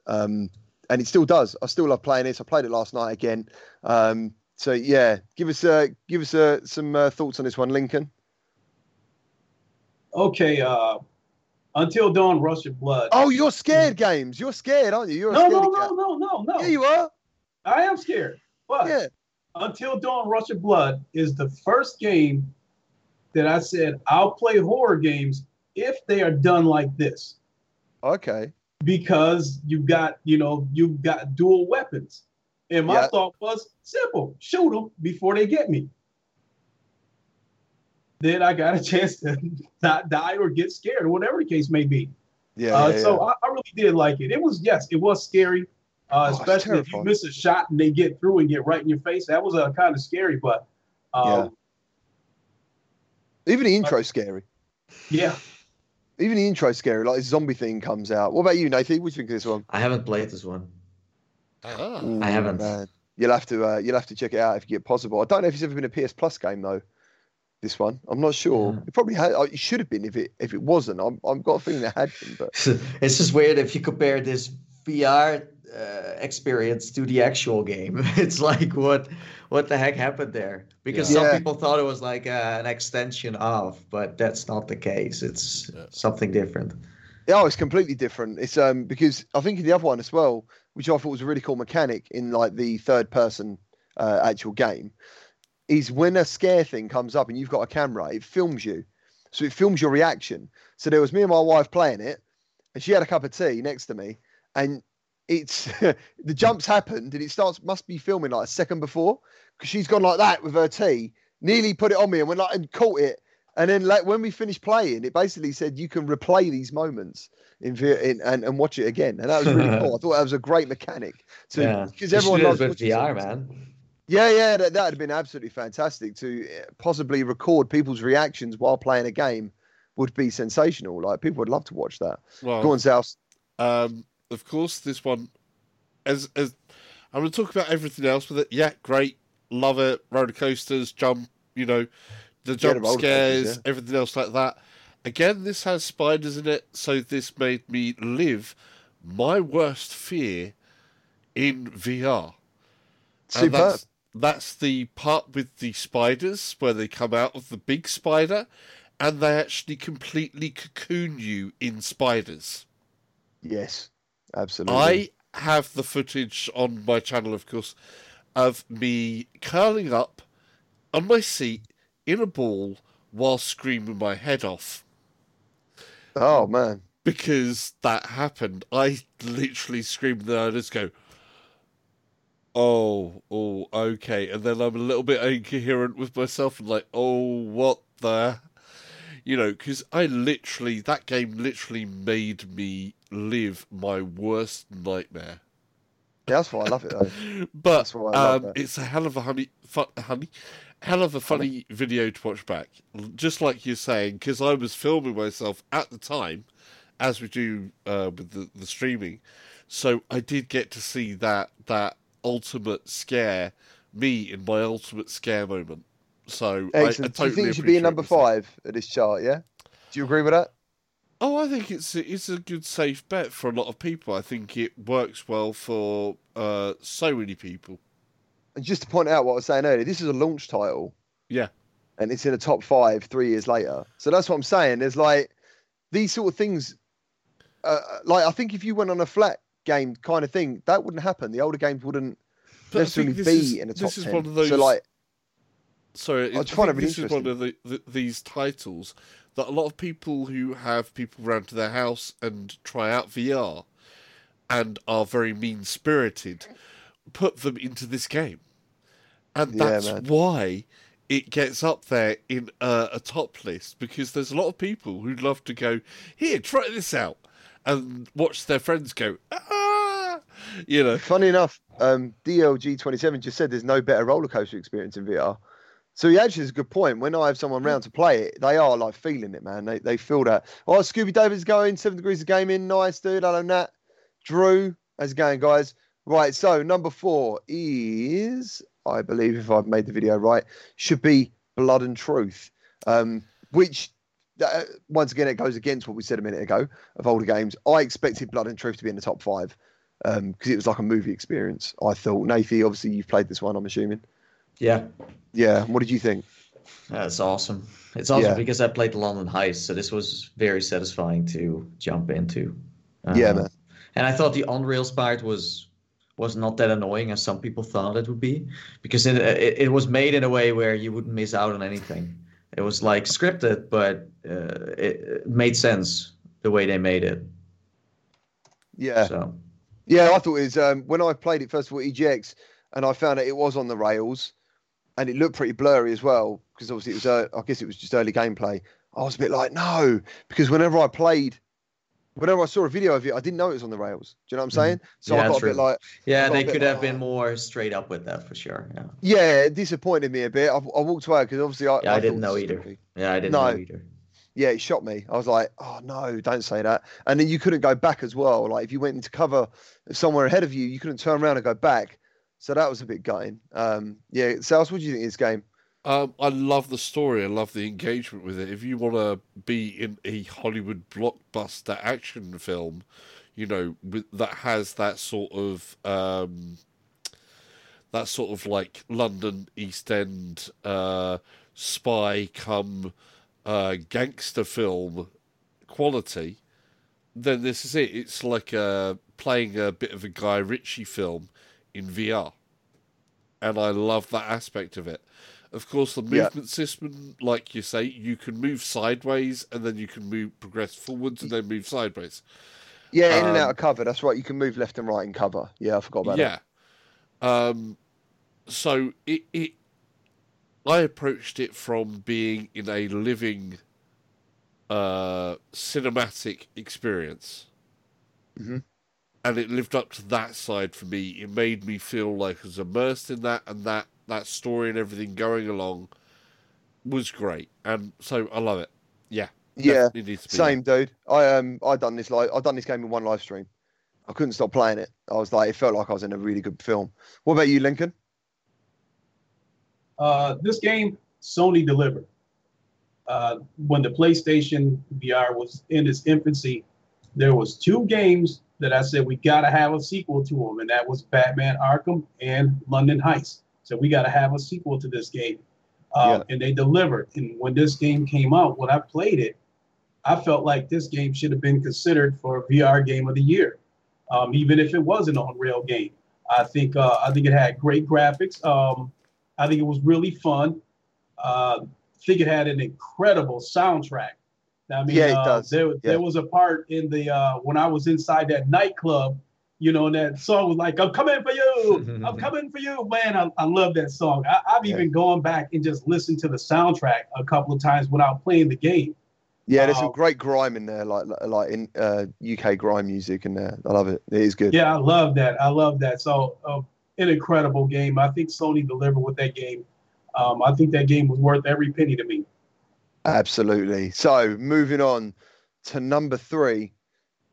um, and it still does. I still love playing it. I played it last night again. Um, so yeah, give us uh, give us uh, some uh, thoughts on this one, Lincoln. Okay, uh, Until Dawn, Rush of Blood. Oh, you're scared games. You're scared, aren't you? You're a no, no, no, no, no, no. Yeah, you are. I am scared. But Yeah. Until Dawn, Rush of Blood is the first game that I said I'll play horror games if they are done like this. Okay. Because you've got you know you've got dual weapons and my Yeah. thought was simple shoot them before they get me then i got a [laughs] chance to not die or get scared or whatever the case may be Yeah. uh, yeah, so yeah. I, I really did like it it was yes it was scary uh, Oh, especially if you miss a shot and they get through and get right in your face that was uh, kind of scary but um, Even the intro's scary. yeah. Even the intro's scary. Like this zombie thing comes out. What about you, Nathan? What do you think of this one? I haven't played this one. Ah. Ooh, I haven't. Man. You'll have to. Uh, you'll have to check it out if you get possible. I don't know if it's ever been a PS Plus game though. This one, I'm not sure. Yeah. It probably had. oh, It should have been if it if it wasn't. I'm, I've got a feeling it had been, but [laughs] it's just weird if you compare this VR uh, experience to the actual game. [laughs] It's like what what the heck happened there? Because Yeah. some Yeah. people thought it was like uh, an extension of, but that's not the case. It's Yeah. something different. yeah, oh, it's completely different. It's um because I think in the other one as well, which I thought was a really cool mechanic in like the third person uh, actual game, is when a scare thing comes up and you've got a camera, it films you, so it films your reaction. So there was me and my wife playing it, and she had a cup of tea next to me, and it's [laughs] the jumps happened and it starts must be filming like a second before because she's gone like that with her tea, nearly put it on me and went like and caught it. And then like when we finished playing, it basically said you can replay these moments in, V- in and, and watch it again. And that was really [laughs] cool. I thought that was a great mechanic. So yeah, because You everyone should loves with VR, zombies. man. Yeah, yeah, that would have been absolutely fantastic to uh, possibly record people's reactions while playing a game would be sensational. Like people would love to watch that. Well, Go on, Zouse. Um, of course, this one, as as I'm going to talk about everything else with it. Yeah, great, love it. Roller coasters, jump, you know, the Yeah, jump the scares, coasters, everything else like that. Again, this has spiders in it, so this made me live my worst fear in VR. Superb. that's, that's the part with the spiders where they come out of the big spider and they actually completely cocoon you in spiders. Yes, absolutely. I have the footage on my channel, of course, of me curling up on my seat in a ball while screaming my head off Oh man. because that happened. I literally screamed and I just go, "Oh, oh, okay," and then I'm a little bit incoherent with myself and like, "Oh, what the." You know, because I literally, that game literally made me live my worst nightmare. Yeah, that's why I love it though. [laughs] But That's why I love um, that. it's a hell of a honey, fu- honey, hell of a funny video to watch back. Just like you're saying, because I was filming myself at the time, as we do uh, with the, the streaming, so I did get to see that that ultimate scare, me in my ultimate scare moment. So I, I totally Do you think it should be in number five at this chart? Yeah. Do you agree with that? Oh, I think it's a, it's a good safe bet for a lot of people. I think it works well for uh, so many people. And just to point out what I was saying earlier, this is a launch title. Yeah. And it's in the top five three years later. So that's what I'm saying. There's like these sort of things. Uh, like I think if you went on a flat game kind of thing, that wouldn't happen. The older games wouldn't But necessarily be is, in the top this is 10. one of those. So like, Sorry, I I find it this is one of the, the, these titles that a lot of people who have people round to their house and try out VR and are very mean spirited put them into this game, and Yeah, that's man. why it gets up there in a, a top list because there's a lot of people who'd love to go here, try this out, and watch their friends go ah, you know. funny enough, um, DLG27 just said there's no better roller coaster experience in VR. So he actually has a good point. When I have someone round to play it, they are like feeling it, man. They they feel that. Oh, Scooby David's going, seven degrees of gaming, nice dude. I don't Nat. Drew, how's it going, guys? Right, so number four is, I believe, if I've made the video right, should be Blood and Truth, um, which uh, once again it goes against what we said a minute ago of older games. I expected Blood and Truth to be in the top five because it was like a movie experience. I thought, Nathie, obviously you've played this one, I'm assuming. Yeah, Yeah, what did you think? that's awesome. It's awesome Yeah. because I played the London Heist, so this was very satisfying to jump into. Yeah, Uh, man. And I thought the on rails part was was not that annoying as some people thought it would be, because it, it it was made in a way where you wouldn't miss out on anything. It was like scripted, but uh, it, it made sense the way they made it. Yeah, So yeah, I thought it was um, when I played it first of all EGX, and I found out it was on the rails, and it looked pretty blurry as well because obviously it was uh, I guess it was just early gameplay. I was a bit like no because whenever I played, whenever I saw a video of it, I didn't know it was on the rails. Do you know what I'm saying? So Mm-hmm. Yeah, I got a true. bit like yeah, they could like, have been more straight up with that for sure. Yeah, yeah, it disappointed me a bit. I, I walked away because obviously I, Yeah, I thought didn't know either. gonna yeah, I didn't No. know either. yeah, it shot me. I was like, oh no, don't say that. And then you couldn't go back as well. Like if you went into cover somewhere ahead of you, you couldn't turn around and go back. So that was a bit gutting. Um, yeah, Sals, what do you think of this game? Um, I love the story. I love the engagement with it. If you want to be in a Hollywood blockbuster action film, you know, with, that has that sort of um, that sort of like London East End uh, spy come uh, gangster film quality, then this is it. It's like uh, playing a bit of a Guy Ritchie film in VR, and I love that aspect of it. Of course, the Yeah. movement system, like you say, you can move sideways and then you can move progress forwards and then move sideways. Yeah, in and out Um, of cover. That's right. You can move left and right in cover. Yeah, I forgot about that. yeah. Um, so it, it, I approached it from being in a living, uh, cinematic experience, Mhm. And it lived up to that side for me. It made me feel like I was immersed in that, and that that story and everything going along was great, and so I love it. Yeah, Yeah, needs to be there. same dude. I um I done this like I done this game in one live stream. I couldn't stop playing it. I was like, it felt like I was in a really good film. What about you, Lincoln? Uh, this game, Sony delivered. Uh, when the PlayStation VR was in its infancy, there was two games that I said we gotta have a sequel to them, and that was Batman Arkham and London Heist. So we gotta have a sequel to this game, um, and they delivered. And when this game came out, when I played it, I felt like this game should have been considered for VR Game of the Year, um, even if it was an on-rail game. I think uh, I think it had great graphics. Um, I think it was really fun. Uh, I think it had an incredible soundtrack. I mean, Yeah, it uh, does. There, Yeah. there was a part in the uh, when I was inside that nightclub, you know, and that song was like, "I'm coming for you, [laughs] I'm coming for you." Man, I, I love that song. I, I've Yeah. even gone back and just listened to the soundtrack a couple of times without playing the game. Yeah, there's some Uh, great grime in there, like like in uh, UK grime music in there. I love it. It is good. Yeah, I love that. I love that. So, uh, an incredible game. I think Sony delivered with that game. Um, I think that game was worth every penny to me. Absolutely. So moving on to number three,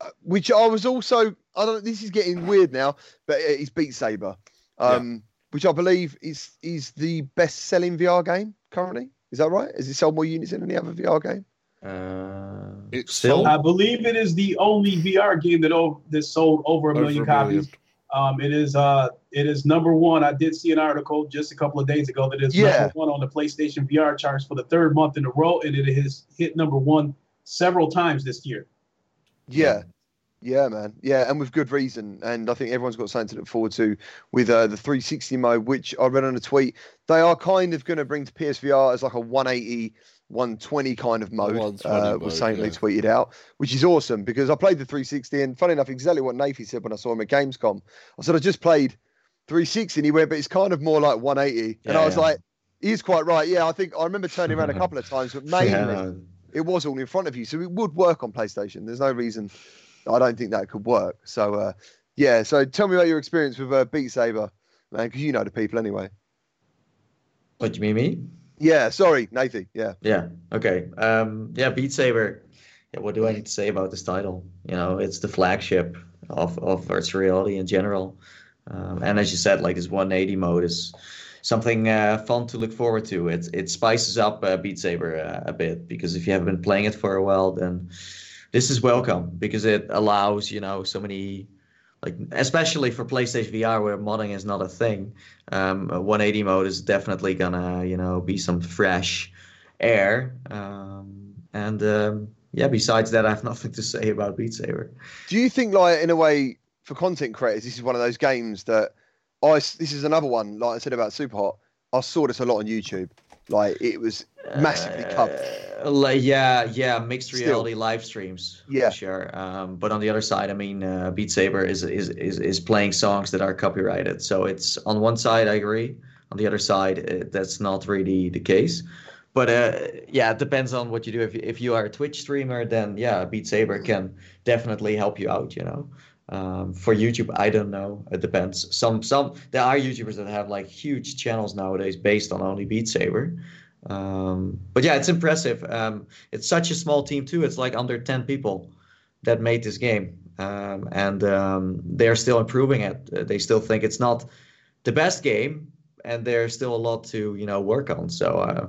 uh, which I was also I don't. This is getting weird now, but it's Beat Saber. um, which I believe is is the best selling VR game currently. Is that right? Has it sold more units than any other VR game? Uh, It's still, sold I believe it is the only VR game that o- that sold over a over million a copies. million. Um, it is uh, it is number one. I did see an article just a couple of days ago that is Yeah. number one on the PlayStation VR charts for the third month in a row, and it has hit number one several times this year. Yeah. Yeah, man. Yeah, and with good reason. And I think everyone's got something to look forward to with uh, the 360 mode, which I read on a tweet. They are kind of going to bring to PSVR as like a 180, 120 kind of mode. 120 Uh, mode, was something yeah. they tweeted out, which is awesome because I played the 360. And funny enough, exactly what Nathie said when I saw him at Gamescom. I said, I just played 360. And he went, but it's kind of more like 180. and I was yeah. like, he's quite right. Yeah, I think I remember turning around a [laughs] couple of times, but mainly yeah, it was all in front of you, so it would work on PlayStation. There's no reason I don't think that could work. So uh, yeah, so tell me about your experience with uh, Beat Saber, man, because you know the people anyway. what do you mean me? Yeah, sorry, Nathan. Yeah, Yeah. Okay. Um, yeah, Beat Saber. Yeah, what do I need to say about this title? You know, it's the flagship of of virtual reality in general. Um, and as you said, like this 180 mode is something uh, fun to look forward to. It it spices up uh, Beat Saber uh, a bit because if you haven't been playing it for a while, then this is welcome because it allows you know so many like especially for PlayStation VR where modding is not a thing. Um, a 180 mode is definitely gonna you know be some fresh air. Um, and um, yeah, besides that, I have [laughs] nothing to say about Beat Saber. do you think like in a way for content creators, this is one of those games that I this is another one like I said about Superhot. I saw this a lot on YouTube. Like it was massively covered. Uh, like, yeah, yeah, mixed Still. reality live streams. Yeah. sure. Um, but on the other side, I mean, uh, Beat Saber is, is is is playing songs that are copyrighted. So it's on one side, I agree. On the other side, uh, that's not really the case. But uh, yeah, it depends on what you do. If you, if you are a Twitch streamer, then yeah, Beat Saber can definitely help you out. You know. Um, for YouTube, I don't know. It depends. Some some there are YouTubers that have like huge channels nowadays based on only Beat Saber. Um, but yeah, it's impressive. Um, it's such a small team too. It's like under ten people that made this game, um, and um, they're still improving it. Uh, They still think it's not the best game, and there's still a lot to you know work on. So uh,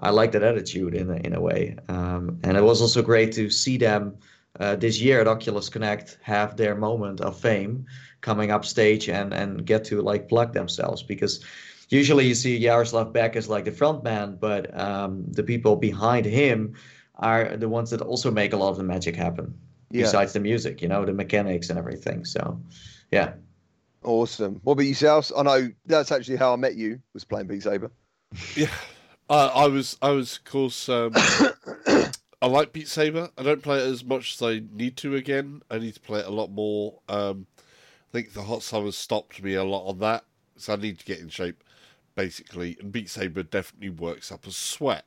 I like that attitude in a, in a way. Um, and it was also great to see them uh, this year at Oculus Connect have their moment of fame, coming up stage and and get to like plug themselves because usually you see Yaroslav Beck as like the front man, but um, the people behind him are the ones that also make a lot of the magic happen. Yeah, Besides the music, you know, the mechanics and everything. So, yeah. awesome. What about yourselves? I know that's actually how I met you. Was playing Beat Saber. Yeah, uh, I was, I was, of course. Um, [coughs] [coughs] I like Beat Saber. I don't play it as much as I need to again. I need to play it a lot more. Um, I think the hot summer stopped me a lot on that, so I need to get in shape, basically. And Beat Saber definitely works up a sweat.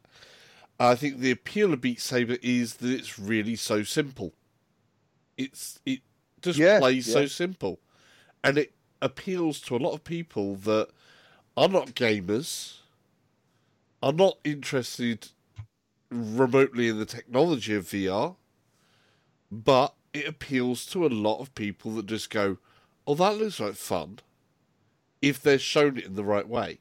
I think the appeal of Beat Saber is that it's really so simple. It's it just Yeah, plays so simple, and it appeals to a lot of people that are not gamers, are not interested remotely in the technology of VR, but it appeals to a lot of people that just go, "Oh, that looks like fun," if they're shown it in the right way.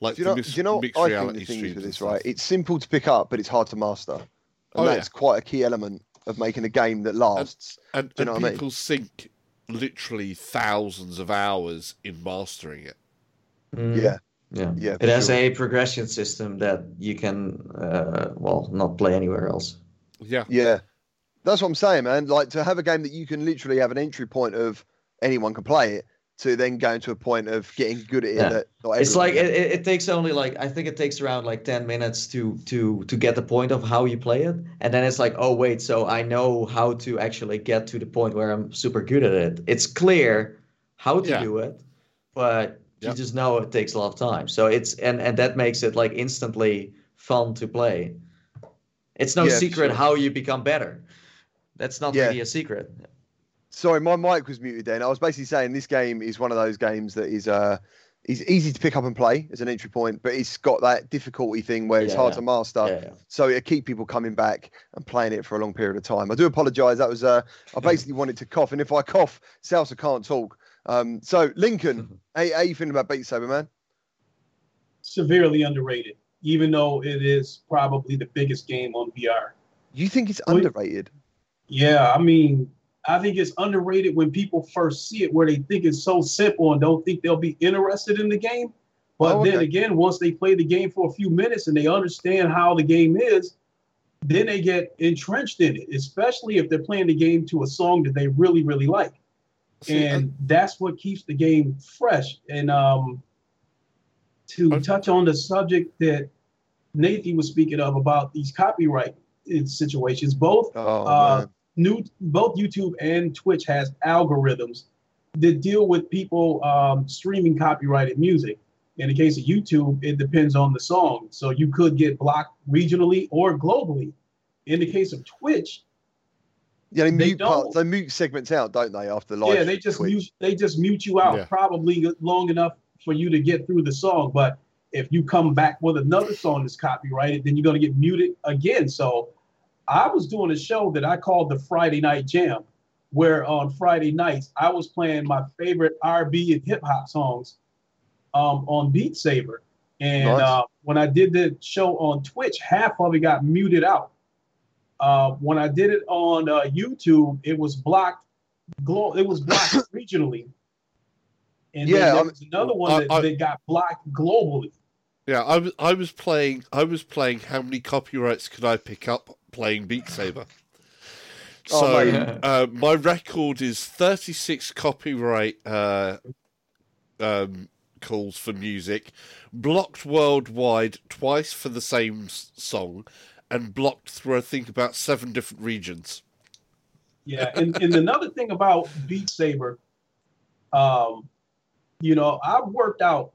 Like Do you the know? mix- do you know? mixed I think the thing is with this, right? It's simple to pick up, but it's hard to master, and Oh, yeah. that's quite a key element of making a game that lasts. and, do you and know I mean? people sink literally thousands of hours in mastering it. Mm, Yeah, Yeah. Yeah, It has sure. a progression system that you can, uh, well, not play anywhere else. Yeah, yeah. That's what I'm saying, man. Like to have a game that you can literally have an entry point of anyone can play it, to then going to a point of getting good at it. Yeah. That not It's like it, it, it takes only like I think it takes around like 10 minutes to to to get the point of how you play it and then it's like oh wait so I know how to actually get to the point where I'm super good at it. It's clear how to Yeah. do it but you Yep. just know it takes a lot of time. So it's and and that makes it like instantly fun to play. It's no Yeah, secret sure. how you become better. That's not Yeah. really a secret. Sorry, my mic was muted then. I was basically saying this game is one of those games that is uh is easy to pick up and play as an entry point, but it's got that difficulty thing where it's Yeah, hard to master. Yeah. So it keep people coming back and playing it for a long period of time. I do apologise. That was uh I [laughs] basically wanted to cough, and if I cough, Salsa can't talk. Um, so Lincoln, [laughs] how, how you feeling about Beat Saber, man? Severely underrated, even though it is probably the biggest game on VR. You think it's Well, underrated? Yeah, I mean, I think it's underrated when people first see it, where they think it's so simple and don't think they'll be interested in the game. But Oh, then again, once they play the game for a few minutes and they understand how the game is, then they get entrenched in it, especially if they're playing the game to a song that they really, really like. See, I- and that's what keeps the game fresh. And um, to touch on the subject that Nathan was speaking of about these copyright uh, situations, both Oh uh, new both YouTube and Twitch has algorithms that deal with people um, streaming copyrighted music. In the case of YouTube, it depends on the song, so you could get blocked regionally or globally. In the case of Twitch, Yeah, they, they mute parts, don't. they mute segments out, don't they? After the live. yeah, they just Twitch? mute they just mute you out Yeah. probably long enough for you to get through the song. But if you come back with another song that's copyrighted, then you're gonna get muted again. So I was doing a show that I called the Friday Night Jam, where on Friday nights I was playing my favorite R&B and hip hop songs um, on Beat Saber. And Nice. uh, when I did the show on Twitch, half of it got muted out. Uh, when I did it on uh, YouTube, it was blocked. Glo- it was blocked [coughs] regionally. And Yeah, then there was another one I- that, I- that got blocked globally. Yeah, I was I was playing I was playing how many copyrights could I pick up playing Beat Saber? Oh, So uh, my record is 36 copyright uh, um, calls for music, blocked worldwide twice for the same song, and blocked through I think about seven different regions. Yeah, and, and another thing about Beat Saber, um, you know, I've worked out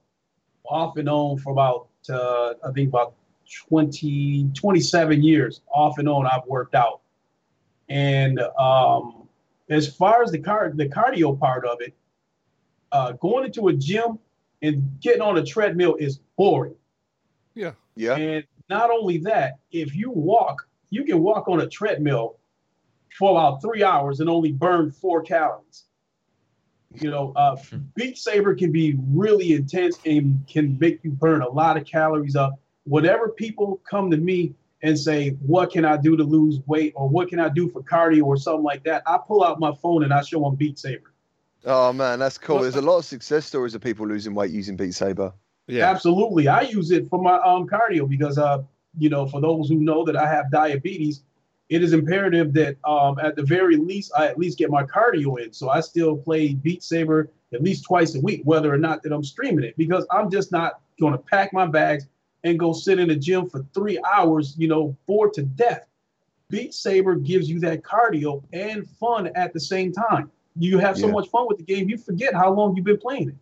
off and on for about uh, I think about 20, 27 years off and on. I've worked out, and um, as far as the car the cardio part of it, uh, going into a gym and getting on a treadmill is boring. Yeah, Yeah. And not only that, if you walk, you can walk on a treadmill for about three hours and only burn four calories. You know, uh, Beat Saber can be really intense and can make you burn a lot of calories up. Whenever people come to me and say, What can I do to lose weight or what can I do for cardio or something like that, I pull out my phone and I show them Beat Saber. Oh man, that's cool. There's a lot of success stories of people losing weight using Beat Saber. Yeah, Absolutely. I use it for my um cardio because uh you know for those who know that I have diabetes, it is imperative that um at the very least I at least get my cardio in. So I still play Beat Saber at least twice a week, whether or not that I'm streaming it, because I'm just not going to pack my bags and go sit in the gym for three hours, you know, bored to death. Beat Saber gives you that cardio and fun at the same time. You have so Yeah. much fun with the game, you forget how long you've been playing it.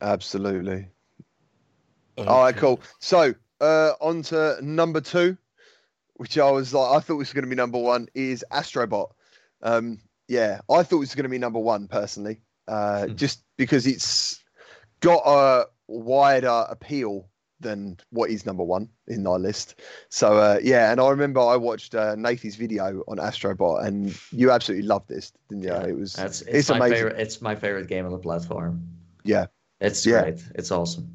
Absolutely. All right, cool. So uh, on to number two, which I was like, I thought was going to be number one, is Astrobot. Um, yeah, I thought it was going to be number one personally, uh, Hmm. just because it's got a wider appeal than what is number one in our list. So uh, yeah, and I remember I watched uh, Nathan's video on Astrobot, and you absolutely loved this, didn't you? Yeah, it was That's it's, it's my amazing. favorite. It's my favorite game on the platform. Yeah. It's Yeah. great. It's awesome.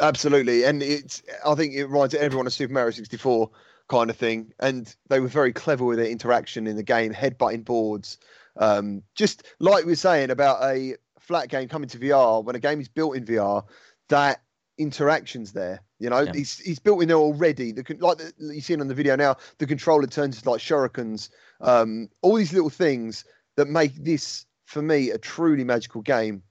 Absolutely, and it's. I think it reminds everyone of Super Mario 64 kind of thing, and they were very clever with their interaction in the game, headbutting boards. Um, just like we were saying about a flat game coming to VR, when a game is built in VR, that interactions there. You know, Yeah. it's it's built in there already. The like the, you see it on the video now, the controller turns into like shurikens. Um, all these little things that make this for me a truly magical game.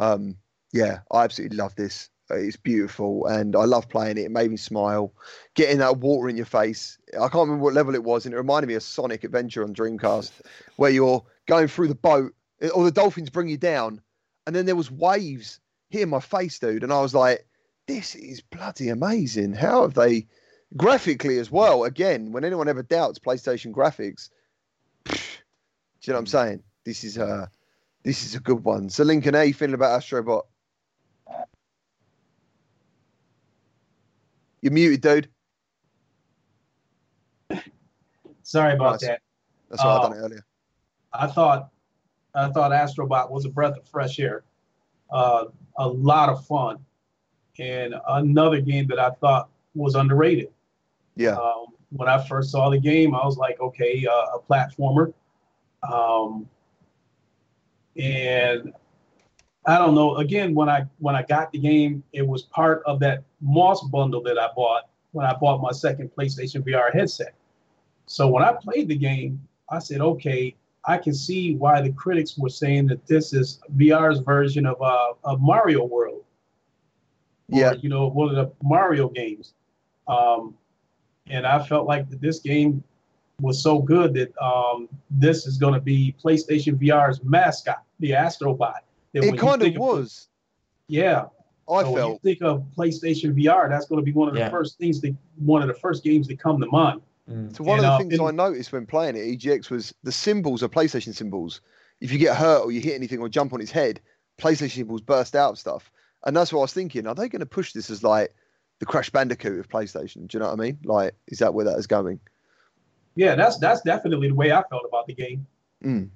Um, yeah, I absolutely love this. It's beautiful, and I love playing it. It made me smile. Getting that water in your face. I can't remember what level it was, and it reminded me of Sonic Adventure on Dreamcast, [laughs] where you're going through the boat, or the dolphins bring you down, and then there was waves hitting my face, dude, and I was like, "This is bloody amazing! How have they graphically as well? Again, when anyone ever doubts PlayStation graphics, do you know what I'm saying? This is uh this is a good one. So, Lincoln, how you feeling about Astrobot? You're muted, dude. Sorry about Nice. that. That's why I Oh. done it earlier. I thought I thought Astrobot was a breath of fresh air. uh, a lot of fun, and another game that I thought was underrated. Yeah. Um, when I first saw the game, I was like, okay, uh, a platformer. Um, and I don't know. Again, when I when I got the game, it was part of that Moss bundle that I bought when I bought my second PlayStation VR headset. So when I played the game, I said, okay, I can see why the critics were saying that this is VR's version of uh, of Mario World. Or, Yeah. you know, one of the Mario games. Um, and I felt like that this game was so good that um, this is going to be PlayStation VR's mascot, the Astrobot. That It kind of was. yeah. I so when you think of PlayStation VR, that's going to be one of the Yeah. first things that one of the first games that come to mind. Mm. So one And, of the uh, things and- I noticed when playing it, EGX, was the symbols are PlayStation symbols. If you get hurt or you hit anything or jump on its head, PlayStation symbols burst out of stuff. And that's what I was thinking. Are they going to push this as like the Crash Bandicoot of PlayStation? Do you know what I mean? Like, is that where that is going? Yeah, that's that's definitely the way I felt about the game. Mm.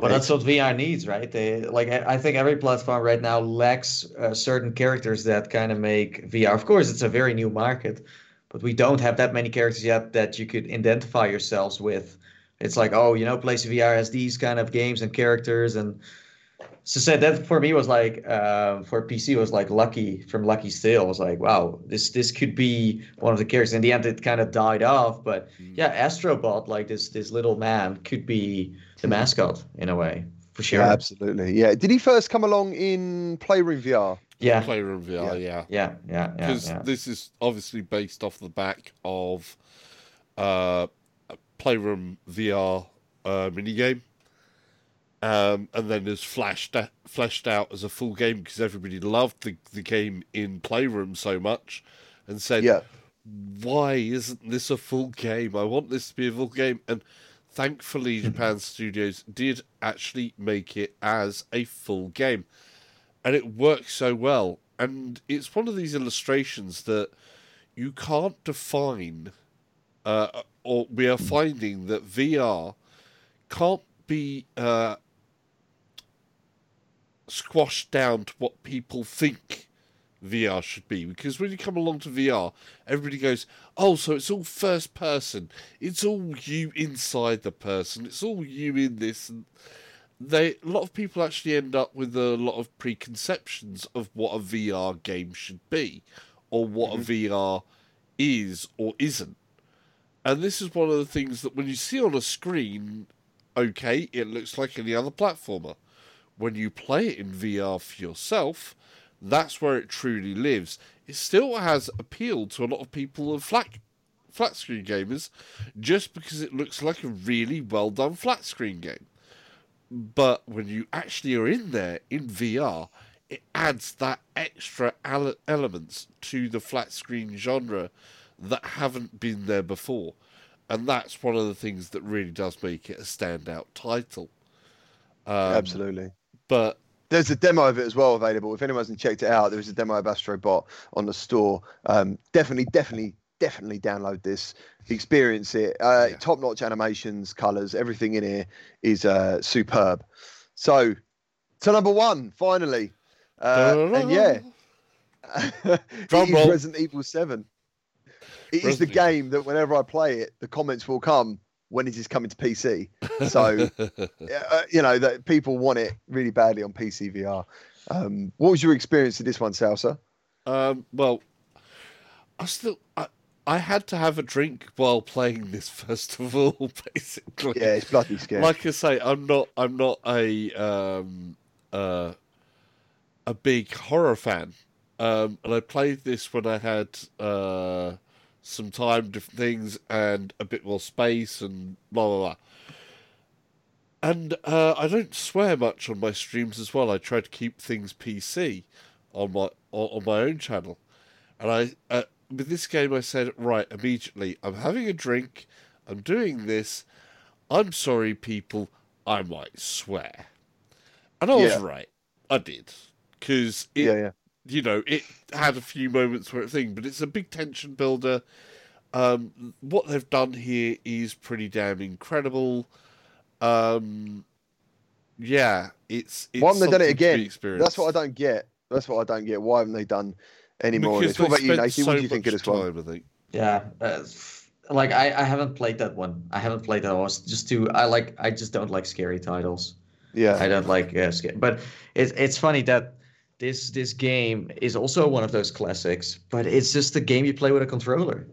Well, that's what VR needs, right? They like I think every platform right now lacks uh, certain characters that kind of make VR. Of course, it's a very new market, but we don't have that many characters yet that you could identify yourselves with. It's like, oh, you know, PlayStation VR has these kind of games and characters, and so said that for me was like uh, for PC was like Lucky from Lucky's Tale was like, wow, this this could be one of the characters. In the end, it kind of died off, but yeah, Astrobot, like this this little man, could be the mascot in a way, for sure. Yeah, absolutely. Yeah. Did he first come along in Playroom VR? Yeah, Playroom VR, yeah. yeah, yeah, yeah. Because yeah. this is obviously based off the back of uh, Playroom VR uh, minigame. Um, and then is flashed fleshed out as a full game because everybody loved the, the game in Playroom so much and said, Yeah. why isn't this a full game? I want this to be a full game. And thankfully, Japan Studios did actually make it as a full game. And it works so well. And it's one of these illustrations that you can't define, uh, or we are finding that VR can't be uh, squashed down to what people think VR should be. Because when you come along to VR, everybody goes, oh, so it's all first person. It's all you inside the person. It's all you in this. And they, a lot of people actually end up with a lot of preconceptions of what a VR game should be, or what a mm-hmm. VR is or isn't. And this is one of the things that when you see on a screen, okay, it looks like any other platformer. When you play it in VR for yourself, that's where it truly lives. It still has appeal to a lot of people of flat flat screen gamers, just because it looks like a really well done flat screen game. But when you actually are in there in VR, it adds that extra ele- elements to the flat screen genre that haven't been there before. And that's one of the things that really does make it a standout title. Um, Absolutely. But There's a demo of it as well available. If anyone hasn't checked it out, there is a demo of Astrobot on the store. Um, definitely, definitely, definitely download this, experience it. Uh, Yeah. Top notch animations, colors, everything in here is uh, superb. So, to number one, finally. Uh, and yeah, [laughs] it Drum. Resident Evil 7. It is the Resident game that whenever I play it, the comments will come when it is coming to PC. [laughs] So, uh, you know, that people want it really badly on PC VR. Um, what was your experience with this one, Salsa? Um, well, I still I, I had to have a drink while playing this [laughs] first of all, [laughs] basically. Yeah, it's bloody scary. Like I say, I'm not I'm not a um uh a big horror fan. Um, and I played this when I had uh some time, different things, and a bit more space, and blah blah blah. And uh, I don't swear much on my streams as well. I try to keep things PC on my on, my own channel. And I uh, with this game, I said right immediately. I'm having a drink. I'm doing this. I'm sorry, people. I might swear, and I was Yeah. right. I did because it yeah, yeah. You know, it had a few moments where it thing, but it's a big tension builder. Um, what they've done here is pretty damn incredible. Um, yeah, it's, it's Why haven't they done it something to be again? That's what I don't get. That's what I don't get. Why haven't they done any more of this? What about you, spent Nathan? what do you think of much this one? time, I think. Yeah, uh, like I, I haven't played that one. I haven't played that one. It's just too. I like. I just don't like scary titles. Yeah, I don't like uh, scary. But it's it's funny that this this game is also one of those classics. But it's just a game you play with a controller.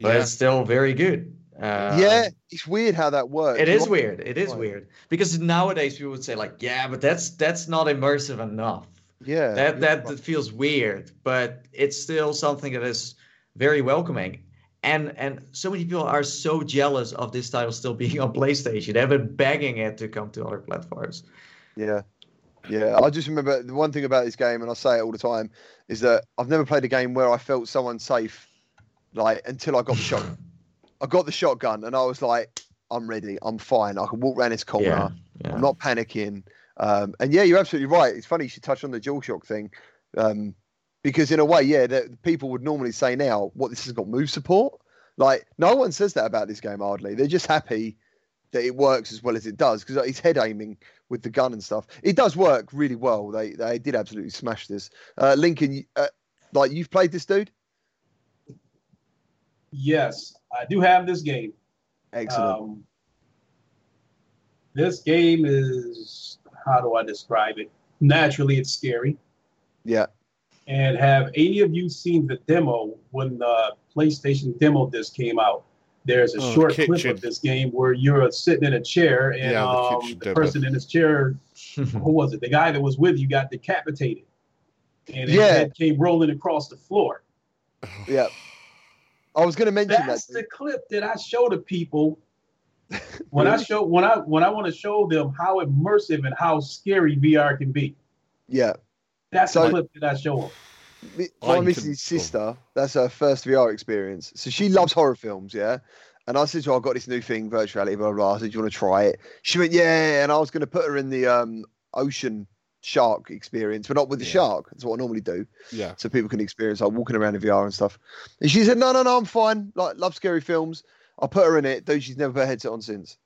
But Yeah. it's still very good. Uh, yeah. It's weird how that works. It is weird. It is weird because nowadays people would say like, yeah, but that's that's not immersive enough. Yeah, That that, right. that feels weird, but it's still something that is very welcoming. And and so many people are so jealous of this title still being [laughs] on PlayStation. They've been begging it to come to other platforms. Yeah. Yeah. I just remember the one thing about this game, and I say it all the time, is that I've never played a game where I felt someone safe, like until I got the shot. I got the shotgun, and I was like, I'm ready. I'm fine. I can walk around this corner. Yeah, yeah. I'm not panicking. Um, and yeah, you're absolutely right. It's funny you should touch on the DualShock thing, um, because in a way, yeah, the, people would normally say now, "What this has got move support." Like no one says that about this game. Hardly. They're just happy that it works as well as it does because it's head aiming with the gun and stuff. It does work really well. They they did absolutely smash this. Uh, Lincoln, uh, like you've played this dude. Yes, I do have this game. Excellent. Um, this game is how do I describe it? Naturally, it's scary. yeah. And have any of you seen the demo when the PlayStation demo disc came out? There's a Oh, short clip of this game where you're sitting in a chair and Yeah, the um, kitchen the person in his chair, [laughs] who was it? The guy that was with you got decapitated, and his Yeah. head came rolling across the floor. [sighs] Yeah. I was going to mention That's that. the clip that I show to people [laughs] when I show when I when I want to show them how immersive and how scary VR can be. Yeah. That's So- the clip that I show them. My missus' sister, that's her first VR experience. So she loves horror films, yeah. And I said to her, I've got this new thing, virtual reality, blah, blah, blah. I said, Do you want to try it? She went, Yeah. And I was going to put her in the um, ocean shark experience, but not with the Yeah. shark. That's what I normally do. Yeah. So people can experience like walking around in VR and stuff. And she said, No, no, no, I'm fine. Like, love scary films. I put her in it, though she's never put a headset on since.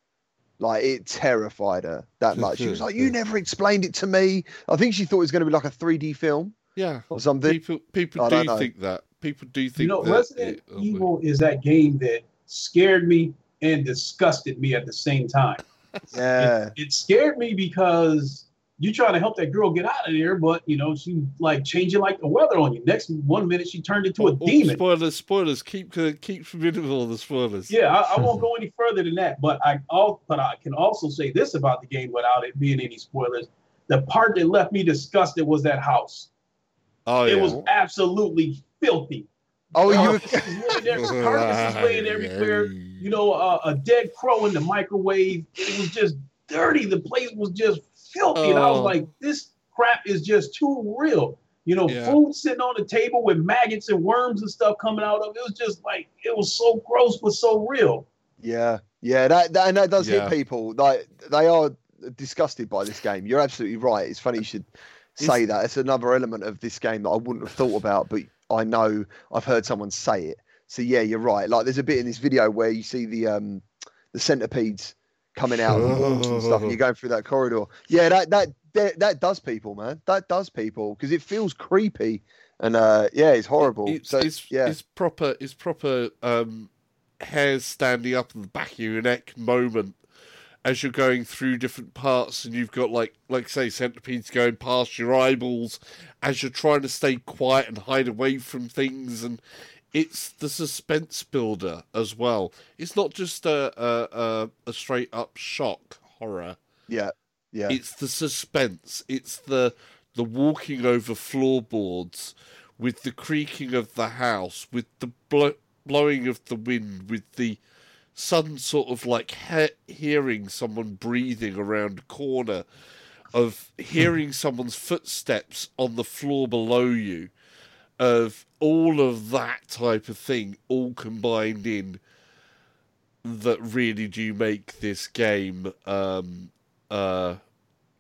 Like, it terrified her that much. She was like, You never explained it to me. I think she thought it was going to be like a 3D film Yeah. or something. People people I do know. think that. People do think You know, that. Resident it- oh, Evil is that game that scared me and disgusted me at the same time. [laughs] Yeah. It, it scared me because you trying to help that girl get out of there, but you know she like changing like the weather on you. Next one minute she turned into a oh, oh, demon. Spoilers, spoilers. Keep uh, keep all the spoilers. Yeah, I, I won't [laughs] go any further than that. But I all but I can also say this about the game without it being any spoilers. The part that left me disgusted was that house. Oh yeah. It was absolutely filthy. Oh, you. [laughs] [laughs] Carcasses laying carcasses laying everywhere. You know, uh, a dead crow in the microwave. It was just dirty. The place was just filthy, and I was Oh. like, this crap is just too real. You know, Yeah. food sitting on the table with maggots and worms and stuff coming out of it. It was just like it was so gross but so real. Yeah, yeah, that, that and that does Yeah. hit people. Like they are disgusted by this game. You're absolutely right. It's funny you should say that. It's another element of this game that I wouldn't have thought about, but I know I've heard someone say it. So yeah, you're right. Like there's a bit in this video where you see the um the centipedes coming out of the walls and stuff, and you're going through that corridor. Yeah, that that that, that does people, man. That does people because it feels creepy and uh yeah, it's horrible. It's, so it's, yeah, it's proper. It's proper. Um, hairs standing up on the back of your neck moment as you're going through different parts, and you've got like, like say, centipedes going past your eyeballs as you're trying to stay quiet and hide away from things, and it's the suspense builder as well. It's not just a a, a, straight up shock horror. yeah, yeah, It's the suspense. It's the the walking over floorboards with the creaking of the house, with the blo- blowing of the wind, with the sudden sort of like he- hearing someone breathing around a corner, of hearing [laughs] someone's footsteps on the floor below you, of all of that type of thing all combined in that really do make this game um uh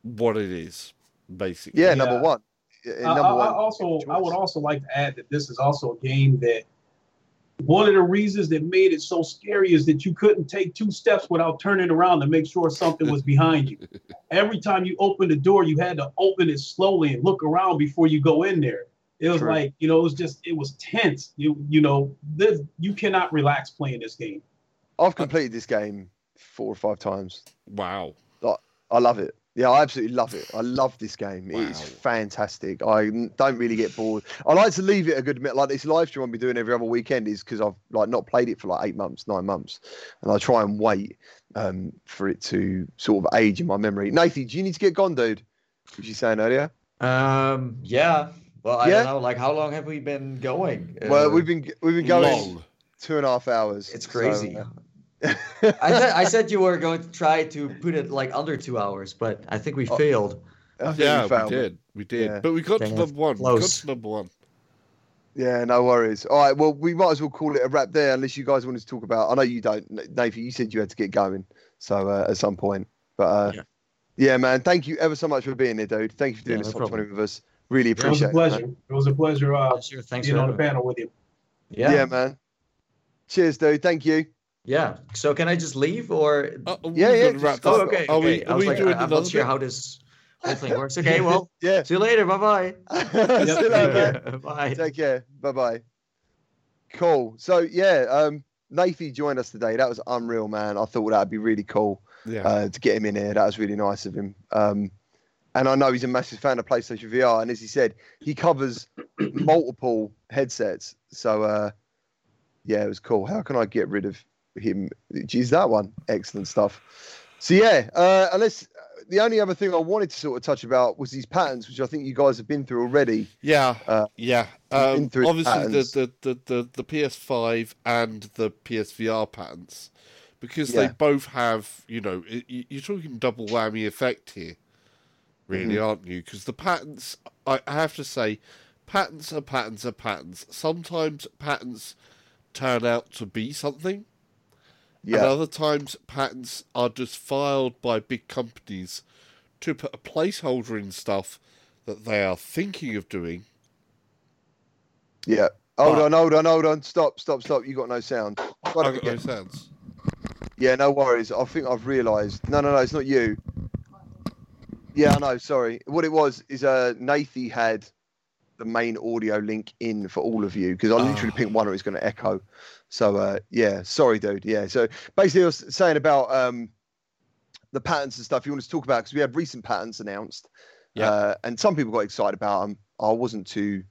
what it is basically yeah. Yeah. Number one. Yeah, I, number I- one. I also, I would also like to add that this is also a game that one of the reasons that made it so scary is that you couldn't take two steps without turning around to make sure something was behind you. [laughs] every time you opened the door, you had to open it slowly and look around before you go in there. It was True. like, you know, it was just, it was tense. You, you know, this, you cannot relax playing this game. I've completed this game four or five times. Wow. I love it. Yeah, I absolutely love it. I love this game. It's fantastic. I don't really get bored. I like to leave it a good bit. Like this live stream I'll be doing every other weekend is because I've like not played it for like eight months, nine months, and I try and wait um, for it to sort of age in my memory. Nathan, do you need to get gone, dude? Was you saying earlier? Um, yeah. Well, I Yeah? don't know. Like, how long have we been going? well, Uh, we've been we've been going Long. two and a half hours. It's so, crazy. uh, [laughs] I said I said you were going to try to put it like under two hours, but I think we Oh, failed. I think Yeah, we failed. did. We did. Yeah. But we got to Dang it. number one. We got to number one. Yeah, no worries. All right, well, we might as well call it a wrap there, unless you guys wanted to talk about. I know you don't, Nathan. You said you had to get going, so uh, at some point. But uh, Yeah. yeah. man, thank you ever so much for being here, dude. Thank you for doing Yeah, this no top problem. twenty with us. Really appreciate It It was a pleasure. man. It was a pleasure uh, Sure, thanks being for on the panel with you. Yeah. Yeah, man. Cheers, dude. Thank you. Yeah. So can I just leave or? Uh, Yeah, yeah, just wrap go. this Oh, up. okay. Are okay. we, I are was we like, doing I- I'm not sure bit? how this whole thing works. [laughs] Okay, well, Yeah. see you later. Bye [laughs] [laughs] bye. See you later. Bye. bye. Take care. Bye bye. Cool. So yeah, um, Nathan joined us today. That was unreal, man. I thought that'd be really cool. Yeah. uh, to get him in here. That was really nice of him. Um, and I know he's a massive fan of PlayStation VR. And as he said, he covers multiple headsets. So, uh, yeah, it was cool. How can I get rid of him? Geez, that one. Excellent stuff. So, yeah, uh, unless the only other thing I wanted to sort of touch about was these patterns, which I think you guys have been through already. Yeah, Uh, yeah. Um, through obviously, the, the, the, the, the PS5 and the PSVR patents, because Yeah. they both have, you know, you're talking double whammy effect here, really, Mm-hmm. aren't you? Because the patents, I I have to say, patents are patents are patents. Sometimes patents turn out to be something, and other times patents are just filed by big companies to put a placeholder in stuff that they are thinking of doing. Yeah. Hold But- on, hold on, hold on. Stop, stop, stop. You got no sound. Try I to got no sense. Yeah, no worries. I think I've realised. No, no, no, it's not you. Yeah, I know. Sorry. What it was is uh, Nathie had the main audio link in for all of you because I literally Ah. picked one or it's going to echo. So uh, yeah, sorry, dude. Yeah. So basically, I was saying about um, the patents and stuff you wanted to talk about because we had recent patents announced. Yeah. Uh, and some people got excited about them. I wasn't too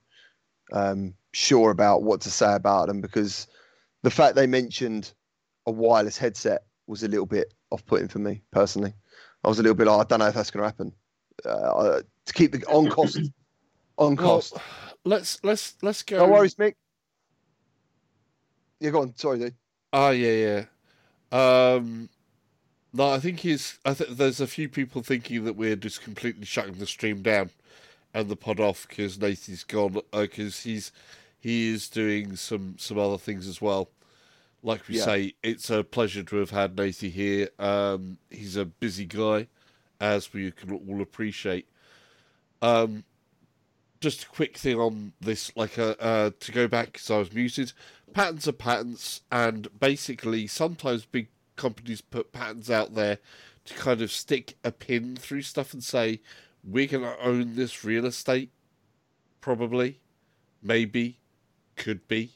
um, sure about what to say about them because the fact they mentioned a wireless headset was a little bit off-putting for me personally. I was a little bit like, I don't know if that's going to happen. Uh, to keep the on cost, on Well, cost. let's let's let's go. no worries, Mick. Yeah, go on. Sorry, dude. Ah, yeah, yeah. Um, no, I think he's. I think there's a few people thinking that we're just completely shutting the stream down and the pod off because Nathan's gone. Because he's he is doing some some other things as well. Like we Yeah. say, it's a pleasure to have had Nathan here. Um, he's a busy guy, as we can all appreciate. Um, just a quick thing on this, like uh, uh, to go back because I was muted. Patents are patents, and basically, sometimes big companies put patents out there to kind of stick a pin through stuff and say, "We're going to own this real estate." Probably, maybe, could be,